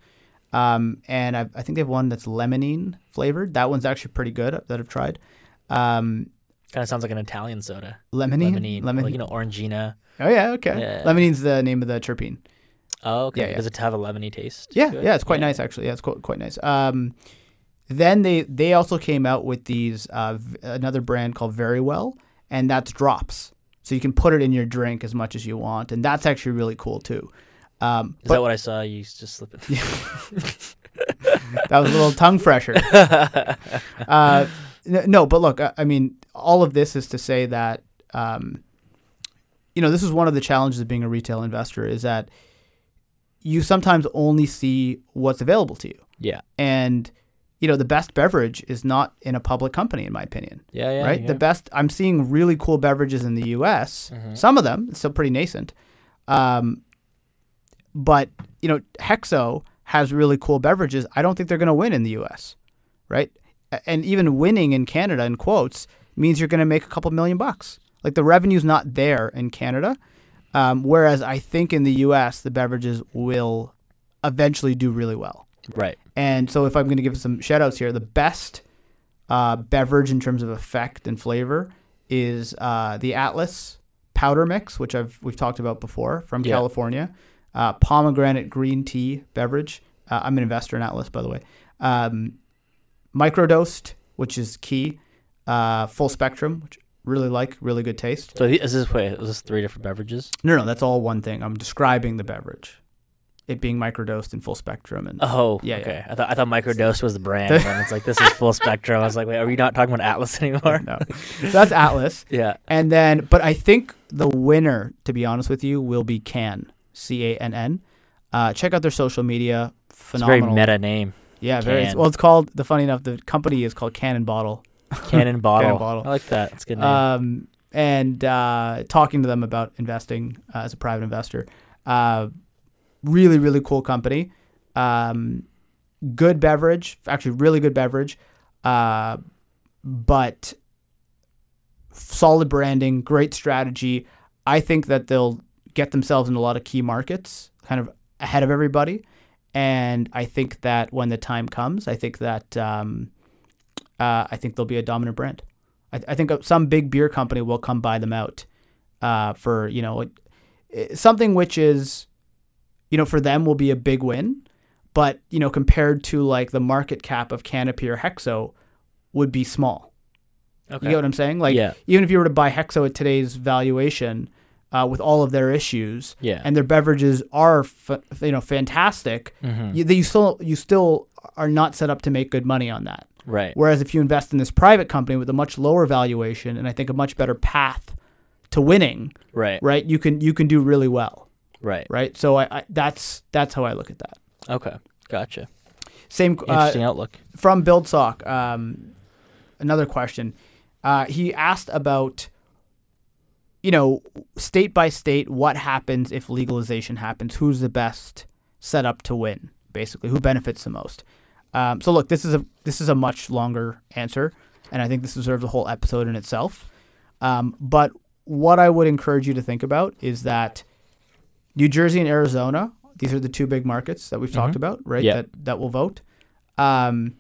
Speaker 1: Um, and I've, i think they have one that's lemonine flavored. That one's actually pretty good that I've tried. Um,
Speaker 2: kind of sounds like an Italian soda.
Speaker 1: Lemonine,
Speaker 2: lemonine, lemonine. Like, you know, Orangina.
Speaker 1: Oh yeah, okay. Yeah. Lemonine's the name of the terpene.
Speaker 2: Oh okay. Yeah, yeah. Does it have a lemony taste?
Speaker 1: Yeah, yeah. It's quite yeah. nice actually. Yeah, it's quite, quite nice. Um, then they they also came out with these uh, v- another brand called Veryvell, and that's drops. So you can put it in your drink as much as you want, and that's actually really cool too. Um,
Speaker 2: Is but, that what I saw? You just slip it. [LAUGHS]
Speaker 1: that was a little tongue fresher. [LAUGHS] Uh, no, but look, I, I, mean, all of this is to say that, um, you know, this is one of the challenges of being a retail investor is that you sometimes only see what's available to you.
Speaker 2: Yeah.
Speaker 1: And, you know, the best beverage is not in a public company, in my opinion.
Speaker 2: Yeah, yeah.
Speaker 1: Right?
Speaker 2: Yeah.
Speaker 1: The best, I'm seeing really cool beverages in the US, mm-hmm. some of them, still pretty nascent. Um, but you know, Hexo has really cool beverages. I don't think they're going to win in the U.S. Right? And even winning in Canada, in quotes, means you're going to make a couple million bucks. Like the revenue's not there in Canada, um, whereas I think in the U.S. the beverages will eventually do really well.
Speaker 2: Right.
Speaker 1: And so if I'm going to give some shout outs here, the best uh, beverage in terms of effect and flavor is uh, the Atlas powder mix, which I've we've talked about before from yeah. California uh, pomegranate green tea beverage. Uh, I'm an investor in Atlas, by the way. Um, microdosed, which is key. Uh, full spectrum, which really like, really good taste.
Speaker 2: So is this wait, is this three different beverages?
Speaker 1: No, no, that's all one thing. I'm describing the beverage. It being microdosed and full spectrum, and
Speaker 2: oh, yeah, okay. Yeah. I thought I thought microdose was the brand, and [LAUGHS] it's like this is full spectrum. I was like, wait, are we not talking about Atlas [LAUGHS] anymore?
Speaker 1: no, [LAUGHS] so that's Atlas.
Speaker 2: yeah,
Speaker 1: and then, but I think the winner, to be honest with you, will be Cann. C A N N. Uh, check out their social media. Phenomenal.
Speaker 2: It's very meta name.
Speaker 1: Yeah, Can. very. Well, it's called. The funny enough, the company is called Cannon Bottle.
Speaker 2: Cannon [LAUGHS] Bottle. Cannon Bottle. I like that. It's good name.
Speaker 1: Um, and uh, talking to them about investing uh, as a private investor. Uh, really, really cool company. Um, good beverage, actually, really good beverage. Uh, but solid branding, great strategy. I think that they'll get themselves in a lot of key markets, kind of ahead of everybody. And I think that when the time comes, I think that um, uh, I think they'll be a dominant brand. I, I, think some big beer company will come buy them out uh, for you know something which is you know for them will be a big win, but you know compared to like the market cap of Canopy or Hexo would be small. Okay. You get what I'm saying? Like
Speaker 2: yeah.
Speaker 1: even if you were to buy Hexo at today's valuation, uh, with all of their issues.
Speaker 2: Yeah.
Speaker 1: And their beverages are f- you know fantastic. Mm-hmm. You, you still you still are not set up to make good money on that.
Speaker 2: Right.
Speaker 1: Whereas if you invest in this private company with a much lower valuation and I think a much better path to winning,
Speaker 2: Right.
Speaker 1: right? You can you can do really well,
Speaker 2: Right.
Speaker 1: right? So I, I that's that's how I look at that.
Speaker 2: Okay. Gotcha.
Speaker 1: Same uh,
Speaker 2: Interesting outlook.
Speaker 1: from BuildSock. Um, another question. Uh, he asked about, you know, state by state, what happens if legalization happens? Who's the best set up to win? Basically, who benefits the most? Um, so look, this is a this is a much longer answer, and I think this deserves a whole episode in itself. Um, but what I would encourage you to think about is that New Jersey and Arizona, these are the two big markets that we've talked about, right?
Speaker 2: Yeah.
Speaker 1: That that will vote. Um,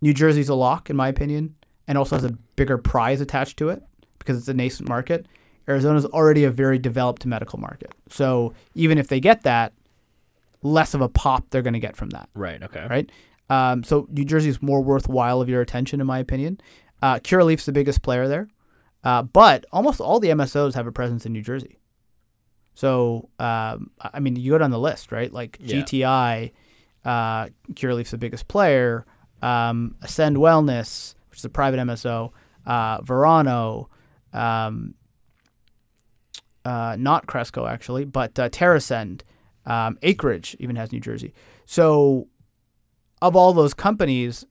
Speaker 1: New Jersey's a lock, in my opinion, and also has a bigger prize attached to it because it's a nascent market. Arizona's already a very developed medical market. So even if they get that, less of a pop they're going to get from that,
Speaker 2: Right. Okay.
Speaker 1: right? Um, so New Jersey is more worthwhile of your attention, in my opinion. Uh, Curaleaf's the biggest player there, uh, but almost all the MSOs have a presence in New Jersey. So um, I mean, you go down the list, right? Like
Speaker 2: Yeah.
Speaker 1: GTI, uh, Curaleaf's the biggest player. Um, Ascend Wellness, which is a private MSO, uh, Verano, um, uh, not Cresco actually, but uh, TerrAscend, um, Acreage even has New Jersey. So of all those companies,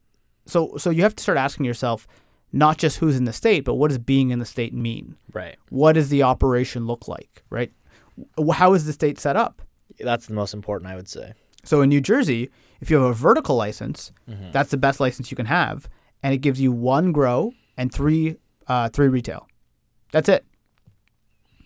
Speaker 1: so so you have to start asking yourself not just who's in the state, but what does being in the state mean?
Speaker 2: Right.
Speaker 1: What does the operation look like, right? How is the state set up?
Speaker 2: That's the most important, I would say.
Speaker 1: So in New Jersey, if you have a vertical license,
Speaker 2: Mm-hmm.
Speaker 1: that's the best license you can have, and it gives you one grow and three uh, three retail. That's it.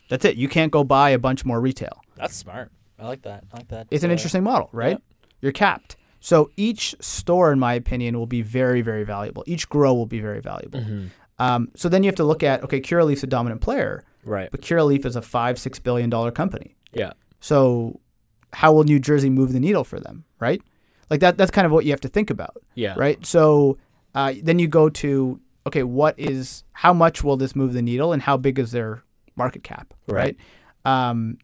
Speaker 1: That's it. You can't go buy a bunch more retail.
Speaker 2: That's smart. I like that. I like that.
Speaker 1: It's an
Speaker 2: Uh,
Speaker 1: interesting model, right? You're capped. So each store, in my opinion, will be very, very valuable. Each grow will be very valuable.
Speaker 2: Mm-hmm.
Speaker 1: Um, so then you have to look at okay, Curaleaf's a dominant player,
Speaker 2: Right.
Speaker 1: but Curaleaf is a five, six billion dollar company.
Speaker 2: Yeah.
Speaker 1: So how will New Jersey move the needle for them, right? Like that. That's kind of what you have to think about,
Speaker 2: Yeah.
Speaker 1: right? So uh, then you go to okay, what is how much will this move the needle, and how big is their market cap,
Speaker 2: Right.
Speaker 1: right? Um,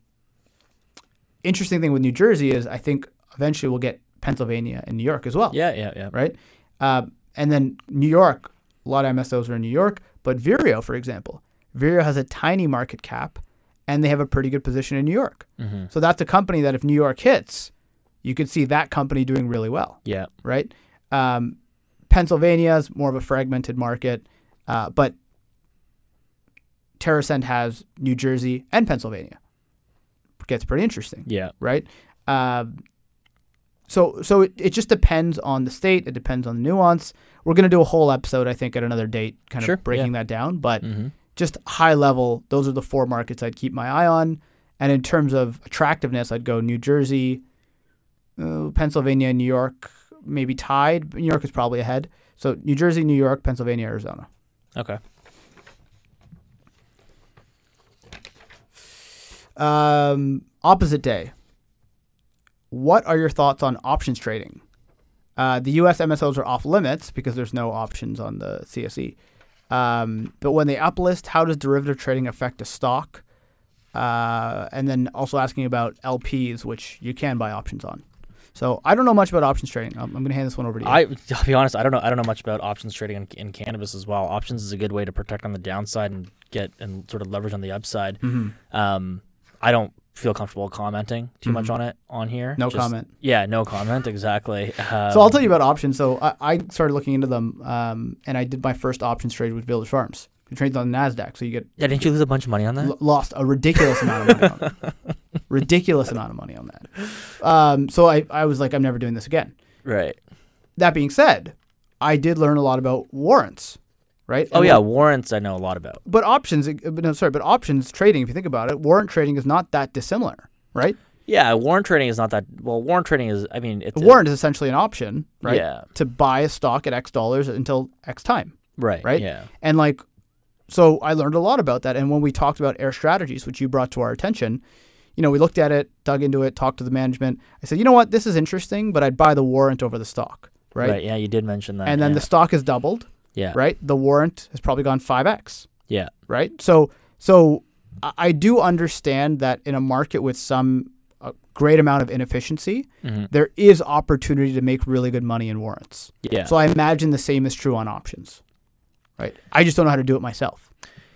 Speaker 1: interesting thing with New Jersey is I think eventually we'll get Pennsylvania and New York as well,
Speaker 2: Yeah. Yeah. Yeah.
Speaker 1: right? Um, and then New York, a lot of MSOs are in New York, but Vireo, for example, Vireo has a tiny market cap, and they have a pretty good position in New York.
Speaker 2: Mm-hmm.
Speaker 1: So that's a company that if New York hits, you could see that company doing really well,
Speaker 2: Yeah.
Speaker 1: right? Um, Pennsylvania is more of a fragmented market, uh, but TerrAscend has New Jersey and Pennsylvania. Gets pretty interesting
Speaker 2: Yeah.
Speaker 1: right? Um, so so it, it just depends on the state. It depends on the nuance. We're gonna do a whole episode, I think, at another date, kind
Speaker 2: Sure,
Speaker 1: of breaking that down. But
Speaker 2: Mm-hmm.
Speaker 1: just high level, those are the four markets I'd keep my eye on. And in terms of attractiveness, I'd go New Jersey, uh, Pennsylvania, New York, maybe tied. New York is probably ahead. So New Jersey, New York, Pennsylvania, Arizona.
Speaker 2: Okay.
Speaker 1: Um, opposite day. What are your thoughts on options trading? Uh, the U.S. MSOs are off limits because there's no options on the CSE. Um, but when they uplist, how does derivative trading affect a stock? Uh, and then also asking about LPs, which you can buy options on. So I don't know much about options trading. I'm, I'm going to hand this one over to you.
Speaker 2: I, [LAUGHS] I'll be honest. I don't know. I don't know much about options trading in, in cannabis as well. Options is a good way to protect on the downside and get and sort of leverage on the upside.
Speaker 1: Mhm.
Speaker 2: Um, I don't feel comfortable commenting too much
Speaker 1: Mhm.
Speaker 2: on it on here.
Speaker 1: No
Speaker 2: Just-
Speaker 1: comment.
Speaker 2: Yeah, no comment. [LAUGHS] Exactly. Um,
Speaker 1: So I'll tell you about options. So I, I started looking into them, um, and I did my first options trade with Village Farms. It trades on Nasdaq, so you get
Speaker 2: Yeah, didn't you lose a bunch of money on that?
Speaker 1: l- lost a ridiculous amount of money on that. [LAUGHS] Ridiculous amount of money on that. Um, so I, I was like, I'm never doing this again.
Speaker 2: right.
Speaker 1: That being said, I did learn a lot about warrants, right?
Speaker 2: Oh
Speaker 1: And
Speaker 2: yeah,
Speaker 1: what-
Speaker 2: warrants I know a lot about.
Speaker 1: but options, uh, but no, sorry, but options trading, if you think about it, warrant trading is not that dissimilar, right?
Speaker 2: Yeah, warrant trading is not that. Well, warrant trading is. I mean, it's
Speaker 1: A warrant is essentially an option, right?
Speaker 2: Yeah.
Speaker 1: To buy a stock at X dollars until X time.
Speaker 2: Right.
Speaker 1: right?
Speaker 2: Yeah.
Speaker 1: And like, so I learned a lot about that. And when we talked about Ayr Strategies, which you brought to our attention, you know, we looked at it, dug into it, talked to the management. I said, you know what, this is interesting, but I'd buy the warrant over the stock, right? Right.
Speaker 2: Yeah, you did mention that.
Speaker 1: And then
Speaker 2: yeah.
Speaker 1: the stock has doubled,
Speaker 2: yeah.
Speaker 1: right? The warrant has probably gone five x,
Speaker 2: Yeah.
Speaker 1: right? So, so I- do understand that in a market with some a great amount of inefficiency,
Speaker 2: hmm
Speaker 1: there is opportunity to make really good money in warrants.
Speaker 2: Yeah.
Speaker 1: So I imagine the same is true on options, right? I just don't know how to do it myself.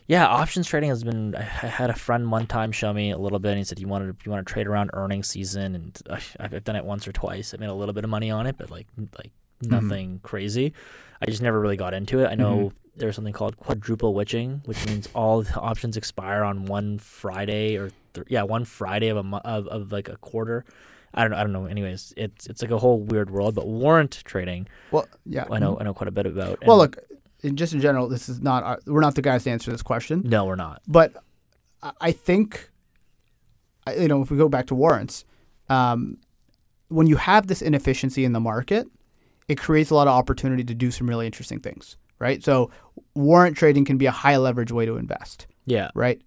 Speaker 2: Yeah, options trading has been. I had a friend one time show me a little bit, and he said, "You wanted you want to trade around earnings season?" And I've done it once or twice. I made a little bit of money on it, but like like mm-hmm. nothing mm-hmm. crazy. I just never really got into it. I know mm-hmm. there's something called quadruple witching, which means all the options expire on one Friday or th- yeah, one Friday of a mo- of, of like a quarter. I don't I don't know. Anyways, it's it's like a whole weird world. But warrant trading,
Speaker 1: well, yeah,
Speaker 2: I know I know quite a bit about.
Speaker 1: Well, look, in, just in general, this is not our, we're not the guys to answer this question.
Speaker 2: No, we're not.
Speaker 1: But I think, you know, if we go back to warrants, um, when you have this inefficiency in the market, it creates a lot of opportunity to do some really interesting things, right? So warrant trading can be a high leverage way to invest.
Speaker 2: Yeah.
Speaker 1: Right.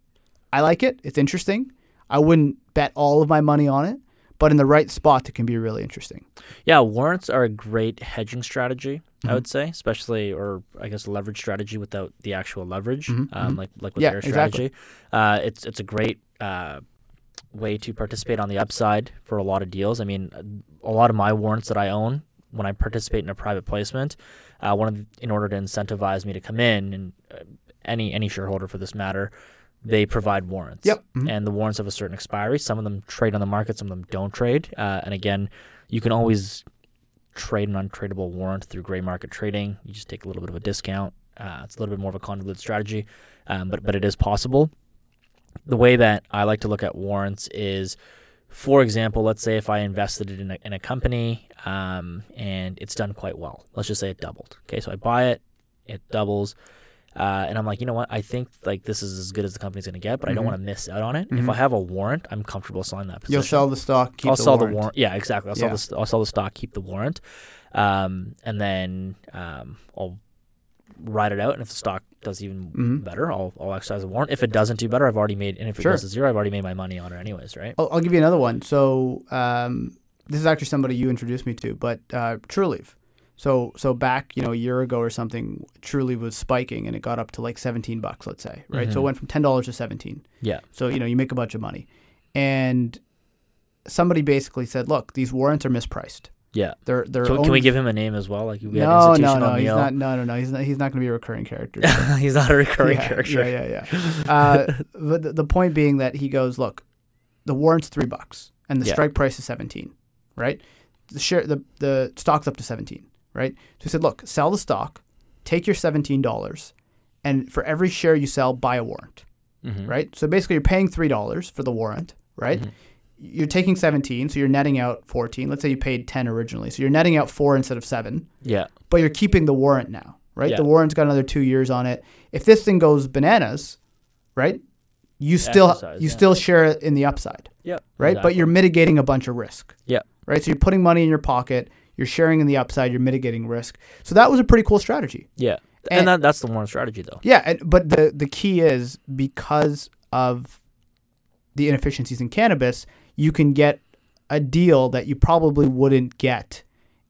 Speaker 1: I like it. It's interesting. I wouldn't bet all of my money on it, but in the right spot, it can be really interesting.
Speaker 2: Yeah, warrants are a great hedging strategy. Mm-hmm. I would say, especially, or I guess, leverage strategy without the actual leverage, mm-hmm. um, mm-hmm. like like with yeah, their strategy. Exactly. Uh, it's it's a great uh, way to participate on the upside for a lot of deals. I mean, a lot of my warrants that I own when I participate in a private placement, uh, one of the, in order to incentivize me to come in, and uh, any any shareholder for this matter, they provide warrants.
Speaker 1: Yep.
Speaker 2: Mm-hmm. And the warrants have a certain expiry. Some of them trade on the market, some of them don't trade. Uh, and again, you can always trade an untradeable warrant through gray market trading. You just take a little bit of a discount. Uh, it's a little bit more of a convoluted strategy, um, but but it is possible. The way that I like to look at warrants is for example, let's say if I invested in a, in a company um, and it's done quite well. Let's just say it doubled. Okay, so I buy it, it doubles, uh, and I'm like, you know what? I think like this is as good as the company's going to get, but mm-hmm. I don't mm-hmm. want to miss out on it. Mm-hmm. If I have a warrant, I'm comfortable selling that position.
Speaker 1: You'll sell the stock.
Speaker 2: I'll
Speaker 1: the
Speaker 2: sell
Speaker 1: warrant.
Speaker 2: the warrant. Yeah, exactly. I'll yeah. sell the I'll sell the stock, keep the warrant, um, and then um, I'll ride it out. And if the stock does even mm-hmm. better, I'll, I'll exercise a warrant. If it doesn't do better, I've already made, and if it sure. goes to zero, I've already made my money on it anyways, right?
Speaker 1: I'll, I'll give you another one. So um, this is actually somebody you introduced me to, but uh. So so back you know a year ago or something, Trulieve was spiking and it got up to like 17 bucks, let's say, right? Mm-hmm. So it mm-hmm. went from ten dollars to 17.
Speaker 2: Yeah.
Speaker 1: So you know you make a bunch of money, and somebody basically said, look, these warrants are mispriced.
Speaker 2: Yeah,
Speaker 1: they're they're.
Speaker 2: Can, can we give him a name as well? Like
Speaker 1: we no, no, no, he's not. No, no, no. He's not. He's not going to be a recurring character. [LAUGHS]
Speaker 2: he's not a recurring
Speaker 1: yeah,
Speaker 2: character.
Speaker 1: Yeah, yeah, yeah. uh, [LAUGHS] but the, the, point being that he goes, look, the warrant's three bucks, and the yeah. strike price is seventeen, right? The share, the the stock's up to seventeen, right? So he said, look, sell the stock, take your seventeen dollars, and for every share you sell, buy a warrant, mm-hmm. right? So basically, you're paying three dollars for the warrant, right? Mm-hmm you're taking 17, so you're netting out 14. Let's say you paid 10 originally, so you're netting out four instead of seven.
Speaker 2: Yeah.
Speaker 1: But you're keeping the warrant now, right? Yeah. The warrant's got another two years on it. If this thing goes bananas, right? You still Exercise, you yeah. still share it in the upside.
Speaker 2: Yeah.
Speaker 1: Right, exactly. but you're mitigating a bunch of risk.
Speaker 2: Yeah.
Speaker 1: Right, so you're putting money in your pocket. You're sharing in the upside. You're mitigating risk. So that was a pretty cool strategy.
Speaker 2: Yeah. And, and that, that's the warrant strategy, though.
Speaker 1: Yeah, and, but the the key is because of the inefficiencies in cannabis, you can get a deal that you probably wouldn't get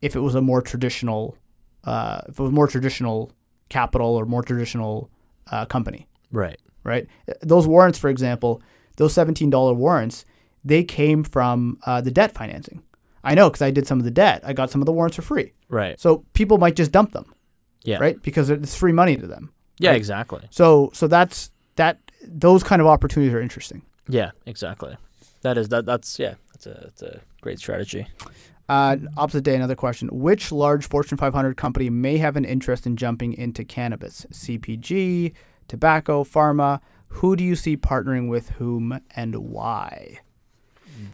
Speaker 1: if it was a more traditional, uh, if it was more traditional capital or more traditional uh, company.
Speaker 2: Right.
Speaker 1: Right. Those warrants, for example, those seventeen dollar warrants, they came from uh, the debt financing. I know because I did some of the debt. I got some of the warrants for free.
Speaker 2: Right.
Speaker 1: So people might just dump them.
Speaker 2: Yeah.
Speaker 1: Right. Because it's free money to them.
Speaker 2: Yeah.
Speaker 1: Right?
Speaker 2: Exactly.
Speaker 1: So so that's that. Those kind of opportunities are interesting.
Speaker 2: Yeah. Exactly. That is that. That's yeah. That's a that's a great strategy.
Speaker 1: Uh, opposite day, another question: Which large Fortune 500 company may have an interest in jumping into cannabis? CPG, tobacco, pharma. Who do you see partnering with whom and why?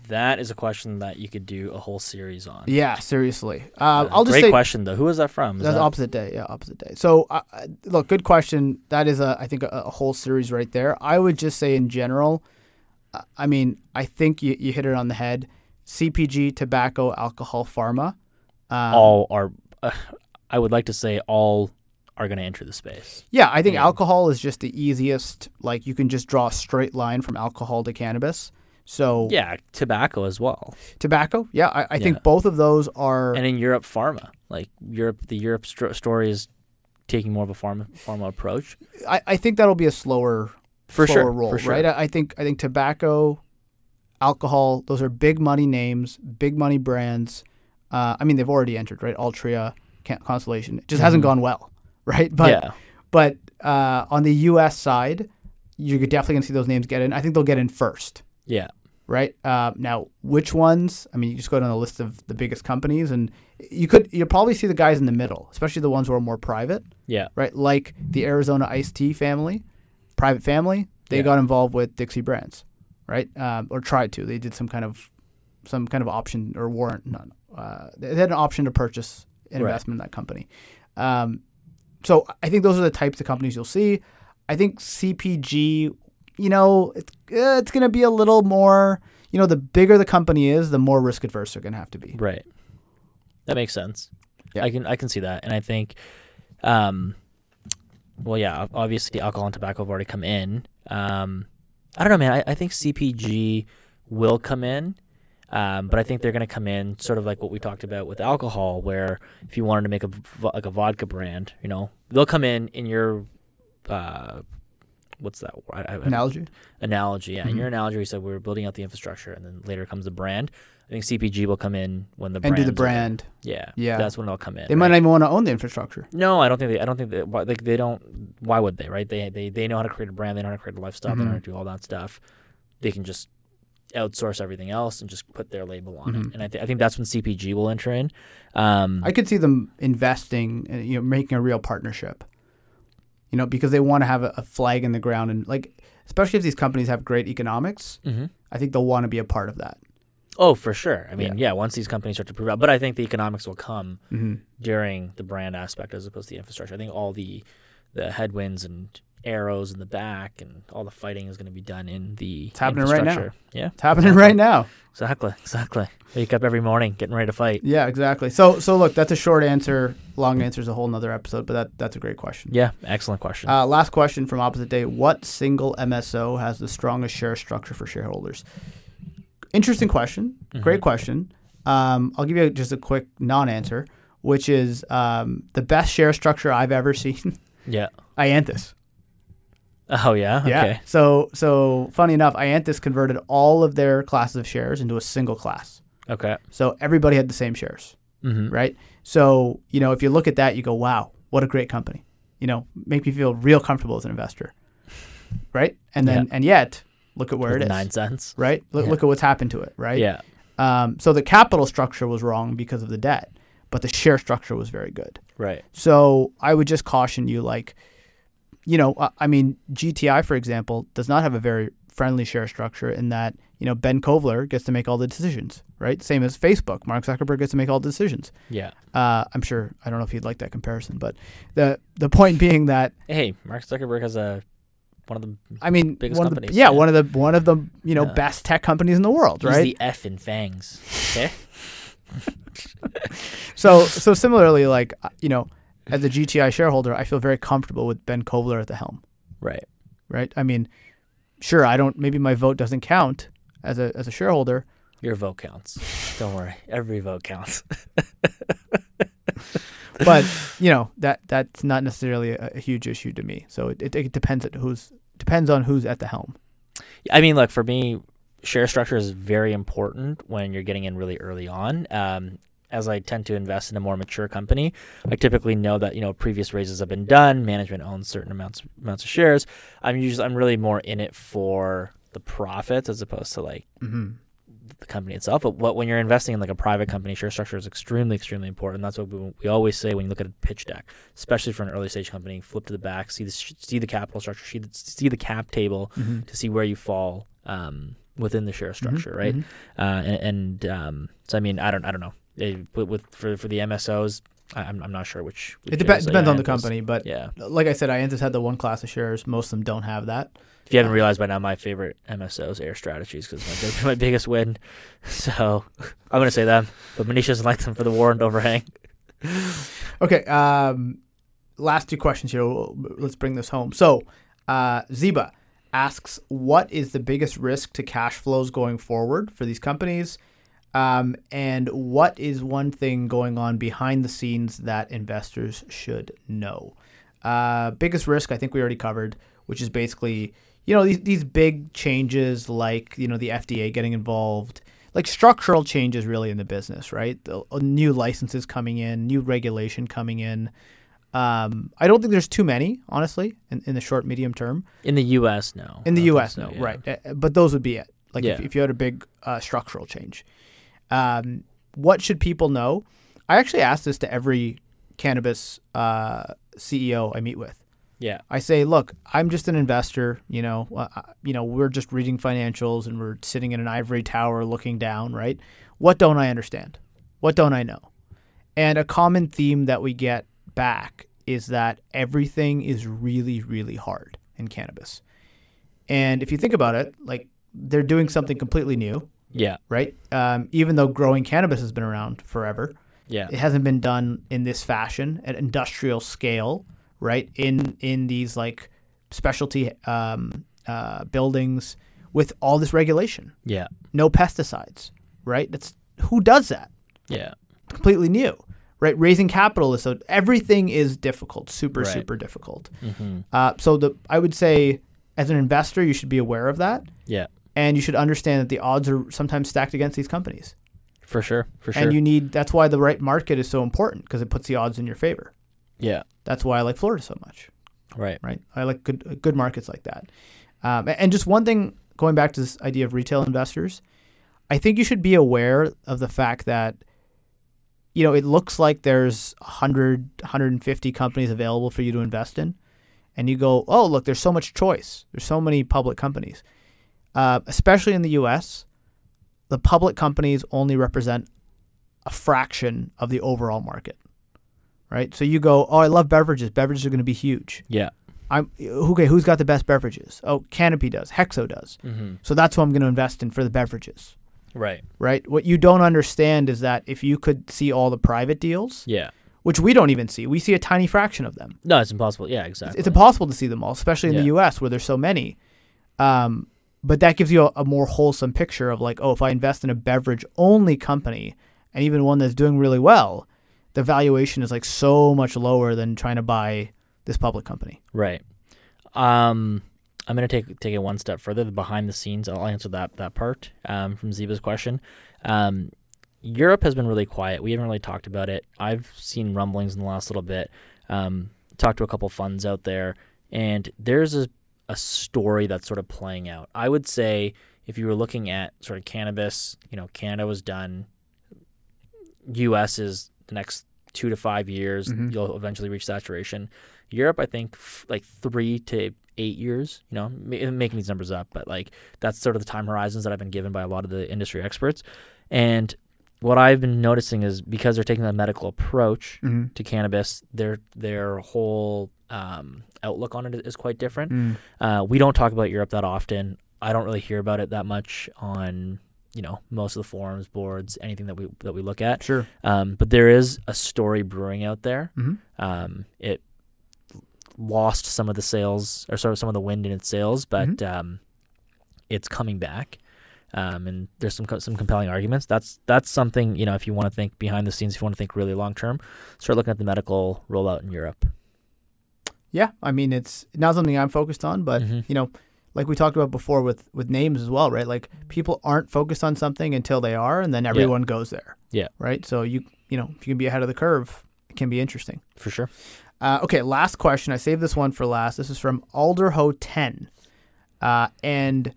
Speaker 2: That is a question that you could do a whole series on.
Speaker 1: Yeah, seriously. Uh, uh, I'll just
Speaker 2: great
Speaker 1: say,
Speaker 2: question though. Who is that from?
Speaker 1: Is that's that... opposite day. Yeah, opposite day. So, uh, look, good question. That is a I think a, a whole series right there. I would just say in general I mean, I think you, you hit it on the head. CPG, tobacco, alcohol, pharma.
Speaker 2: Um, all are, uh, I would like to say, all are going to enter the space.
Speaker 1: Yeah, I think yeah. alcohol is just the easiest. Like, you can just draw a straight line from alcohol to cannabis. So
Speaker 2: yeah, tobacco as well.
Speaker 1: Tobacco, yeah, I, I yeah. think both of those are.
Speaker 2: And in Europe, pharma, like Europe, the Europe st- story is taking more of a pharma pharma approach.
Speaker 1: I, I think that'll be a slower
Speaker 2: for sure,
Speaker 1: role,
Speaker 2: for sure.
Speaker 1: right? I think I think tobacco, alcohol, those are big money names, big money brands. Uh, I mean, they've already entered, right? Altria, Constellation, it just mm-hmm. hasn't gone well, [LAUGHS] right? But
Speaker 2: yeah.
Speaker 1: but uh, on the U.S. side, you're definitely going to see those names get in. I think they'll get in first.
Speaker 2: Yeah.
Speaker 1: Right uh, now, which ones? I mean, you just go down the list of the biggest companies, and you could you'll probably see the guys in the middle, especially the ones who are more private.
Speaker 2: Yeah.
Speaker 1: Right, like the Arizona Ice Tea family, private family. They
Speaker 2: Yeah.
Speaker 1: got involved with Dixie Brands, right? Um, or tried to. They did some kind of some kind of option or warrant. Not, uh, they had an option to purchase an
Speaker 2: Right.
Speaker 1: investment in that company. Um, so I think those are the types of companies you'll see. I think CPG, you know, it's uh, it's going to be a little more. You know, the bigger the company is, the more risk adverse they're going to have to be.
Speaker 2: Right. That makes sense.
Speaker 1: Yeah.
Speaker 2: I can I can see that, and I think, um, well, yeah, obviously alcohol and tobacco have already come in. Um, I don't know, man. I, I think CPG will come in, um, but I think they're going to come in sort of like what we talked about with alcohol, where if you wanted to make a like a vodka brand, you know, they'll come in in your, uh, what's that? I, I,
Speaker 1: Analogy.
Speaker 2: analogy. Yeah, in
Speaker 1: Mhm.
Speaker 2: your analogy, you said we were building out the infrastructure, and then later comes the brand. I think CPG will come in when the brand
Speaker 1: And do the brand.
Speaker 2: Yeah,
Speaker 1: Yeah.
Speaker 2: that's when they'll come in.
Speaker 1: They might
Speaker 2: right?
Speaker 1: not even want to own the infrastructure.
Speaker 2: No, I don't think they. I don't think that. why- Like they don't. Why would they? Right? They they they know how to create a brand. They know how to create a lifestyle. They know how to do all that stuff. They can just outsource everything else and just put their label on
Speaker 1: Mhm.
Speaker 2: it. And I, th- I think that's when CPG will enter in. Um,
Speaker 1: I could see them investing, uh, you know, making a real partnership. You know, because they want to have a, a flag in the ground, and like, especially if these companies have great economics,
Speaker 2: mhm.
Speaker 1: I think they'll want to be a part of that.
Speaker 2: Oh, for sure. I mean, yeah. Once these companies start to prove out, but I think the economics will come
Speaker 1: Mm-hmm.
Speaker 2: during the brand aspect as opposed to the infrastructure. I think all the the headwinds and arrows in the back and all the fighting is going to be done in the
Speaker 1: It's happening right now.
Speaker 2: Yeah,
Speaker 1: It's happening right now.
Speaker 2: exactly, exactly. Wake up every morning getting ready to fight.
Speaker 1: Yeah, exactly. So, so look, that's a short answer. Long answer is a whole nother episode, but that that's a great question.
Speaker 2: Yeah, excellent question.
Speaker 1: Uh, last question from opposite day: What single MSO has the strongest share structure for shareholders? Interesting question. Great
Speaker 2: Mhm.
Speaker 1: question. Um, I'll give you just a quick non-answer, which is um, the best share structure I've ever seen.
Speaker 2: yeah. [LAUGHS]
Speaker 1: Ianthus.
Speaker 2: Oh yeah.
Speaker 1: Yeah.
Speaker 2: Okay.
Speaker 1: So, so funny enough, Ianthus converted all of their classes of shares into a single class.
Speaker 2: Okay.
Speaker 1: So everybody had the same shares,
Speaker 2: Mm-hmm.
Speaker 1: right? So you know, if you look at that, you go, "Wow, what a great company!" You know, make me feel real comfortable as an investor, right? And then, and yet, look at where it is,
Speaker 2: Nine cents.
Speaker 1: right? Look,
Speaker 2: Yeah.
Speaker 1: look at what's happened to it, right?
Speaker 2: Yeah.
Speaker 1: Um, so the capital structure was wrong because of the debt, but the share structure was very good.
Speaker 2: Right.
Speaker 1: So I would just caution you, like, you know, I- mean, GTI, for example, does not have a very friendly share structure in that, you know, Ben Kovler gets to make all the decisions, right? Same as Facebook. Mark Zuckerberg gets to make all the decisions.
Speaker 2: Yeah.
Speaker 1: Uh, I'm sure, I don't know if you'd like that comparison, but the the point being that,
Speaker 2: Hey, Mark Zuckerberg has a one of the
Speaker 1: I mean,
Speaker 2: Biggest
Speaker 1: of the, yeah,
Speaker 2: yeah.
Speaker 1: one of the one of the you know
Speaker 2: Yeah.
Speaker 1: best tech companies in the world,
Speaker 2: he's
Speaker 1: right?
Speaker 2: the F in FAANGs. Okay. [LAUGHS]
Speaker 1: So so similarly, like uh, you know, as a GTI shareholder, I feel very comfortable with Ben Kovler at the helm.
Speaker 2: right.
Speaker 1: right? I mean, sure, I don't. Maybe my vote doesn't count as a as a shareholder,
Speaker 2: Your vote counts. Don't worry. Every vote counts. [LAUGHS]
Speaker 1: but you know that that's not necessarily a, a huge issue to me. So it, it, it depends at who's depends on who's at the helm.
Speaker 2: I mean, look for me, share structure is very important when you're getting in really early on. Um, as I tend to invest in a more mature company, I typically know that you know previous raises have been done. Management owns certain amounts amounts of shares. I'm usually I'm really more in it for the profits as opposed to like
Speaker 1: Mm-hmm.
Speaker 2: the company itself. But what when you're investing in like a private company, share structure is extremely extremely important. That's what we, we always say when you look at a pitch deck, especially for an early stage company. Flip to the back, see the see the capital structure, see the, see the cap table
Speaker 1: Mm-hmm.
Speaker 2: to see where you fall um, within the share structure, right?
Speaker 1: Mhm.
Speaker 2: Uh, and and um, so I mean, I don't I don't know. With, with for for the MSOs, I, I'm I'm not sure which. which
Speaker 1: It dep- depends
Speaker 2: I
Speaker 1: on the company, but
Speaker 2: Yeah,
Speaker 1: like I said, Ianthus had the one class of shares. Most of them don't have that.
Speaker 2: if you haven't realized by now, my favorite MSO is Ayr Strategies because my, big- [LAUGHS] my biggest win. [LAUGHS] So I'm gonna say them, but Manish doesn't like them for the warrant overhang. [LAUGHS]
Speaker 1: Okay. Um, last two questions here. Let's bring this home. So, uh, Ziba asks, what is the biggest risk to cash flows going forward for these companies? Um, and what is one thing going on behind the scenes that investors should know? Uh, biggest risk, I think we already covered, which is basically, you know, these, these big changes like, you know, the FDA getting involved, like structural changes really in the business, right? The, uh, new licenses coming in, new regulation coming in. Um, I don't think there's too many, honestly, in, in the short medium term.
Speaker 2: In the U.S., no.
Speaker 1: In the U.S., so, no, yeah. right. Uh, but those would be it. Like
Speaker 2: yeah.
Speaker 1: if, if, you had a big uh, structural change. Um, what should people know? I actually ask this to every cannabis uh, CEO I meet with.
Speaker 2: Yeah.
Speaker 1: I say, look, I'm just an investor. You know, uh, uh, you know, we're just reading financials and we're sitting in an ivory tower looking down, right? What don't I understand? What don't I know? And a common theme that we get back is that everything is really, really hard in cannabis. And if you think about it, like they're doing something completely new.
Speaker 2: Yeah.
Speaker 1: Right. Um, even though growing cannabis has been around forever.
Speaker 2: Yeah.
Speaker 1: It hasn't been done in this fashion at industrial scale, right? In in these like specialty um, uh, buildings with all this regulation.
Speaker 2: Yeah.
Speaker 1: No pesticides, right? That's who does that?
Speaker 2: Yeah.
Speaker 1: Completely new, right? Raising capital is so everything is difficult, super
Speaker 2: right.
Speaker 1: super difficult.
Speaker 2: Mm-hmm.
Speaker 1: Uh, so the I would say as an investor, you should be aware of that.
Speaker 2: Yeah.
Speaker 1: And you should understand that the odds are sometimes stacked against these companies.
Speaker 2: For sure. For sure.
Speaker 1: And you need that's why the right market is so important because it puts the odds in your favor.
Speaker 2: Yeah.
Speaker 1: That's why I like Florida so much.
Speaker 2: Right.
Speaker 1: Right. I like good good markets like that. Um, and just one thing, going back to this idea of retail investors, I think you should be aware of the fact that, you know, it looks like there's 100, 150 companies available for you to invest in. And you go, oh, look, there's so much choice. There's so many public companies. Uh, especially in the US, the public companies only represent a fraction of the overall market. Right? So you go, oh, I love beverages. Beverages are going to be huge.
Speaker 2: Yeah.
Speaker 1: I'm okay. Who's got the best beverages? Oh, Canopy does. Hexo does.
Speaker 2: Mm-hmm.
Speaker 1: So that's who I'm going to invest in for the beverages.
Speaker 2: Right.
Speaker 1: Right. What you don't understand is that if you could see all the private deals,
Speaker 2: yeah,
Speaker 1: which we don't even see, we see a tiny fraction of them.
Speaker 2: No, it's impossible. Yeah, exactly.
Speaker 1: It's, it's impossible to see them all, especially in yeah. the U.S. where there's so many. Um, but that gives you a, a more wholesome picture of like, oh, if I invest in a beverage only company and even one that's doing really well, the valuation is like so much lower than trying to buy this public company.
Speaker 2: Right. Um, I'm going to take take it one step further. The behind the scenes. I'll answer that that part um, from Ziba's question. Um, Europe has been really quiet. We haven't really talked about it. I've seen rumblings in the last little bit. Um, talked to a couple funds out there, and there's a a story that's sort of playing out. I would say if you were looking at sort of cannabis, you know, Canada was done. U.S. is the next two to five years. Mm-hmm. You'll eventually reach saturation. Europe, I think, f- like three to eight years. You know, m- making these numbers up, but like that's sort of the time horizons that I've been given by a lot of the industry experts. And what I've been noticing is because they're taking a medical approach
Speaker 1: mm-hmm.
Speaker 2: to cannabis, their their whole um, outlook on it is quite different.
Speaker 1: Mm.
Speaker 2: Uh, we don't talk about Europe that often. I don't really hear about it that much on you know most of the forums, boards, anything that we that we look at.
Speaker 1: Sure.
Speaker 2: Um, but there is a story brewing out there.
Speaker 1: Mm-hmm.
Speaker 2: Um, it lost some of the sales or sort of some of the wind in its sails, but
Speaker 1: mm-hmm.
Speaker 2: um, it's coming back. Um, and there's some some compelling arguments. That's that's something you know if you want to think behind the scenes, if you want to think really long term, start looking at the medical rollout in Europe.
Speaker 1: Yeah, I mean it's not something I'm focused on, but
Speaker 2: mm-hmm.
Speaker 1: you know, like we talked about before with with names as well, right? Like people aren't focused on something until they are, and then everyone
Speaker 2: yeah.
Speaker 1: goes there.
Speaker 2: Yeah.
Speaker 1: Right. So you you know if you can be ahead of the curve, it can be interesting.
Speaker 2: For sure.
Speaker 1: Uh, okay, last question. I saved this one for last. This is from Alderho ten, uh, and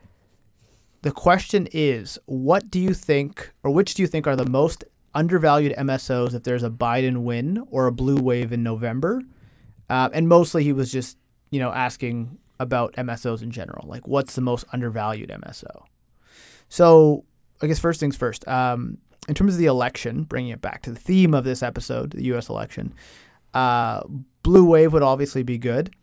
Speaker 1: the question is, what do you think, or which do you think are the most undervalued MSOs if there's a Biden win or a blue wave in November? Uh, and mostly he was just, you know, asking about MSOs in general. Like, what's the most undervalued MSO? So, I guess first things first. Um, in terms of the election, bringing it back to the theme of this episode, the U.S. election, uh, blue wave would obviously be good.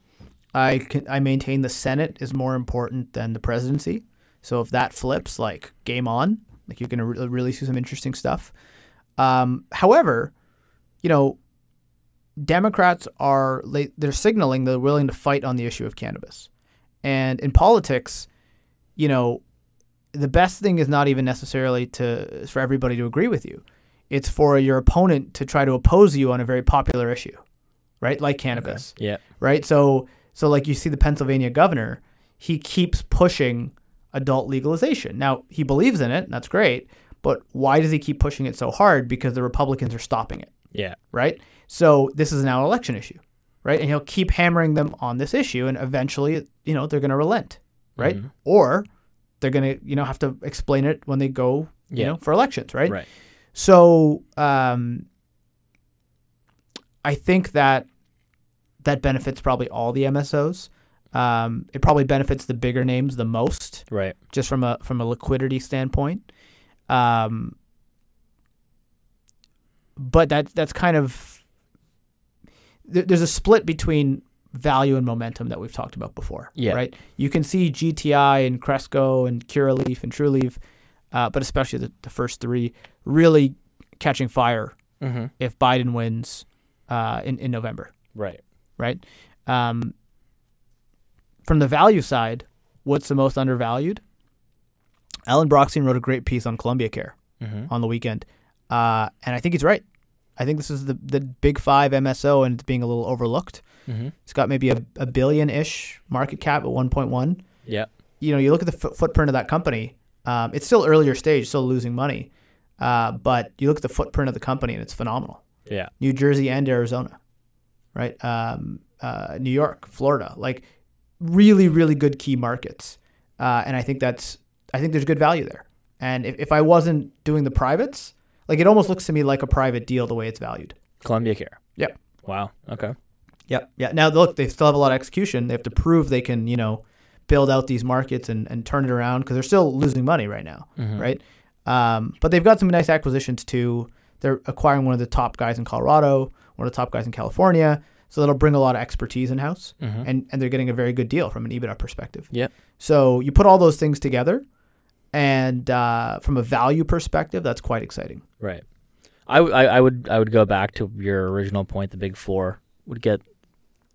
Speaker 1: I can, I maintain the Senate is more important than the presidency. So if that flips, like game on. Like you're gonna re- really see some interesting stuff. Um, however, you know, Democrats are they're signaling they're willing to fight on the issue of cannabis, and in politics, you know, the best thing is not even necessarily to for everybody to agree with you. It's for your opponent to try to oppose you on a very popular issue, right? Like cannabis.
Speaker 2: Okay. Yeah.
Speaker 1: Right. So so like you see the Pennsylvania governor, he keeps pushing adult legalization. Now he believes in it, and that's great. But why does he keep pushing it so hard? Because the Republicans are stopping it.
Speaker 2: Yeah.
Speaker 1: Right. So this is now an election issue. right? And he'll keep hammering them on this issue, and eventually, you know, they're going to relent, right?
Speaker 2: Mhm.
Speaker 1: Or they're going to, you know, have to explain it when they go, you
Speaker 2: Yeah.
Speaker 1: know, for elections, right?
Speaker 2: Right.
Speaker 1: So um, I think that that benefits probably all the MSOs. Um, it probably benefits the bigger names the most,
Speaker 2: Right.
Speaker 1: just from a from a liquidity standpoint. Um, but that that's kind of there, there's a split between value and momentum that we've talked about before.
Speaker 2: Yeah.
Speaker 1: Right. You can see GTI and Cresco and Curaleaf and Trulieve, uh, but especially the, the first three really catching fire
Speaker 2: Mm-hmm.
Speaker 1: if Biden wins uh, in in November.
Speaker 2: Right.
Speaker 1: Right. Um, from the value side, what's the most undervalued? Alan Brochstein wrote a great piece on Columbia Care
Speaker 2: Mm-hmm.
Speaker 1: on the weekend, uh, and I think he's right. I think this is the the big five MSO, and it's being a little overlooked.
Speaker 2: Mm-hmm.
Speaker 1: It's got maybe a, a billion ish market cap at 1.1.
Speaker 2: Yeah.
Speaker 1: You know, you look at the fo- footprint of that company. Um, it's still earlier stage, still losing money, uh, but you look at the footprint of the company, and it's phenomenal.
Speaker 2: Yeah.
Speaker 1: New Jersey and Arizona, right? Um, uh, New York, Florida, like really, really good key markets. Uh, and I think that's, I think there's good value there. And if, if I wasn't doing the privates, like it almost looks to me like a private deal the way it's valued.
Speaker 2: Columbia Care.
Speaker 1: Yep.
Speaker 2: Wow. Okay.
Speaker 1: Yep. Yeah. Now look, they still have a lot of execution. They have to prove they can, you know, build out these markets and, and turn it around because they're still losing money right now,
Speaker 2: Mhm.
Speaker 1: right? Um, but they've got some nice acquisitions too. They're acquiring one of the top guys in Colorado, one of the top guys in California. So that'll bring a lot of expertise in house,
Speaker 2: Mhm.
Speaker 1: and and they're getting a very good deal from an EBITDA perspective.
Speaker 2: Yep.
Speaker 1: So you put all those things together, and uh, from a value perspective, that's quite exciting.
Speaker 2: Right. I, w- I, would I would go back to your original point. The big four would get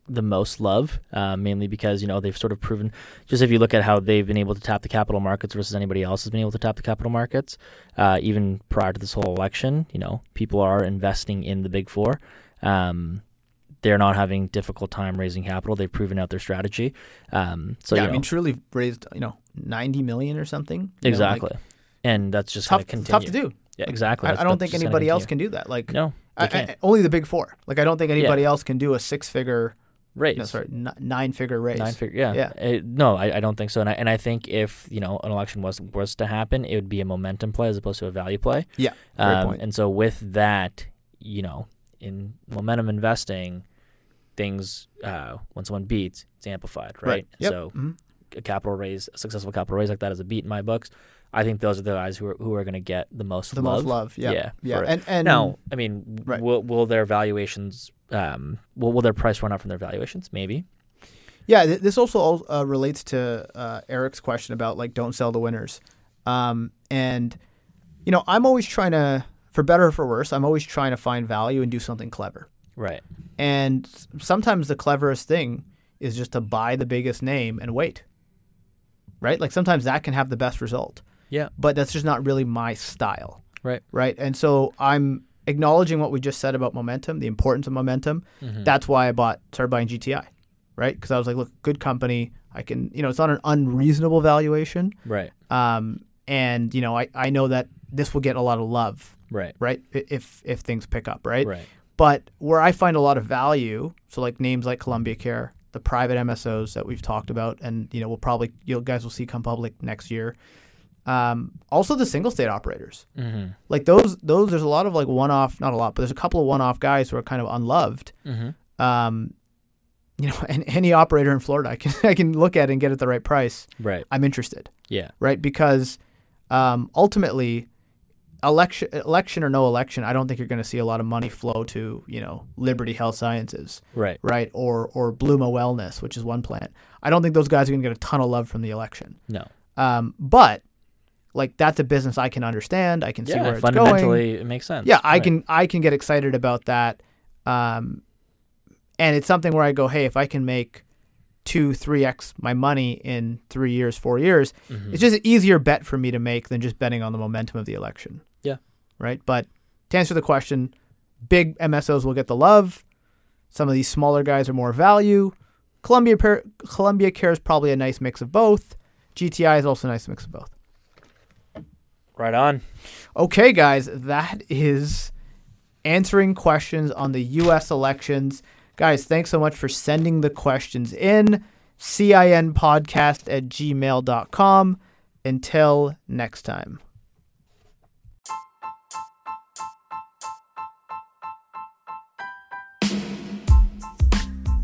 Speaker 2: the most love, uh, mainly because you know they've sort of proven. Just if you look at how they've been able to tap the capital markets versus anybody else has been able to tap the capital markets, uh, even prior to this whole election, you know, people are investing in the big four. Um, they're not having difficult time raising capital. They've proven out their strategy. Um, so
Speaker 1: yeah,
Speaker 2: you
Speaker 1: I mean, Trulieve raised you know ninety million or something. you know, like,
Speaker 2: exactly, and that's just
Speaker 1: tough, tough to do.
Speaker 2: Yeah, exactly.
Speaker 1: I, I don't think anybody else can do that. Like
Speaker 2: No,
Speaker 1: I. I, only the big four. Like I don't think anybody else can do a six-figure,
Speaker 2: raise.
Speaker 1: no, sorry, n- nine-figure raise.
Speaker 2: Nine figure, yeah.
Speaker 1: Yeah.
Speaker 2: It- no, I, I don't think so. And I, and I think if you know an election was was to happen, it would be a momentum play as opposed to a value play.
Speaker 1: Yeah, great
Speaker 2: Um,
Speaker 1: point.
Speaker 2: and so with that, you know, in momentum investing, things uh, when someone beats, it's amplified, right?
Speaker 1: Yep.
Speaker 2: So
Speaker 1: Mhm.
Speaker 2: a capital raise, a successful capital raise like that is a beat in my books. I think those are the guys who are who are going to get the most
Speaker 1: the
Speaker 2: love.
Speaker 1: most love. Yeah,
Speaker 2: Yeah,
Speaker 1: yeah. And and
Speaker 2: Now, I mean,
Speaker 1: Right.
Speaker 2: will will their valuations, um, will will their price run up from their valuations? Maybe.
Speaker 1: Yeah, th- this also al- uh, relates to uh, Eric's question about like don't sell the winners. Um, and you know, I'm always trying to, for better or for worse, I'm always trying to find value and do something clever.
Speaker 2: Right.
Speaker 1: And sometimes the cleverest thing is just to buy the biggest name and wait. Right? Like sometimes that can have the best result.
Speaker 2: Yeah.
Speaker 1: But that's just not really my style.
Speaker 2: Right.
Speaker 1: Right? And so I'm acknowledging what we just said about momentum, the importance of momentum.
Speaker 2: Mhm.
Speaker 1: That's why I bought started buying GTI. Right? Because I was like, look, good company. I can, you know, it's not an unreasonable valuation.
Speaker 2: Right.
Speaker 1: Um, and you know, I, I know that this will get a lot of love,
Speaker 2: Right.
Speaker 1: right? If if things pick up, right?
Speaker 2: Right.
Speaker 1: But where I find a lot of value, so like names like Columbia Care, the private MSOs that we've talked about, and you know we'll probably you guys will see come public next year. Um, also the single state operators,
Speaker 2: Mm-hmm.
Speaker 1: like those those there's a lot of like one off, not a lot, but there's a couple of one off guys who are kind of unloved.
Speaker 2: Mm-hmm.
Speaker 1: Um, you know, [LAUGHS] and any operator in Florida, I can [LAUGHS] I can look at and get at the right price.
Speaker 2: Right.
Speaker 1: I'm interested
Speaker 2: Yeah.
Speaker 1: right? Because um, ultimately, election, election or no election, I don't think you're going to see a lot of money flow to you know Liberty Health Sciences,
Speaker 2: Right.
Speaker 1: right, or or Bluma Wellness, which is one plant. I don't think those guys are going to get a ton of love from the election.
Speaker 2: No.
Speaker 1: Um, but like that's a business I can understand. I can see where it's
Speaker 2: Fundamentally,
Speaker 1: going.
Speaker 2: it makes sense.
Speaker 1: Yeah, I
Speaker 2: Right.
Speaker 1: can I can get excited about that. Um, and it's something where I go, hey, if I can make two, three x my money in three years, four years,
Speaker 2: Mhm.
Speaker 1: it's just an easier bet for me to make than just betting on the momentum of the election. Right. But to answer the question, big MSOs will get the love. Some of these smaller guys are more value. Columbia Columbia Care is probably a nice mix of both. GTI is also a nice mix of both.
Speaker 2: right on.
Speaker 1: Okay, guys, that is answering questions on the U.S. elections. Guys, thanks so much for sending the questions in. CINpodcast at gmail.com. Until next time.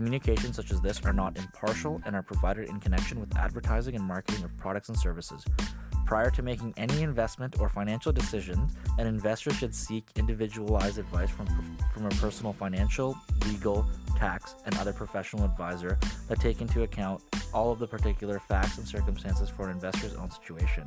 Speaker 2: Communications such as this are not impartial and are provided in connection with advertising and marketing of products and services. Prior to making any investment or financial decisions, an investor should seek individualized advice from, from a personal financial, legal, tax, and other professional advisor that take into account all of the particular facts and circumstances for an investor's own situation.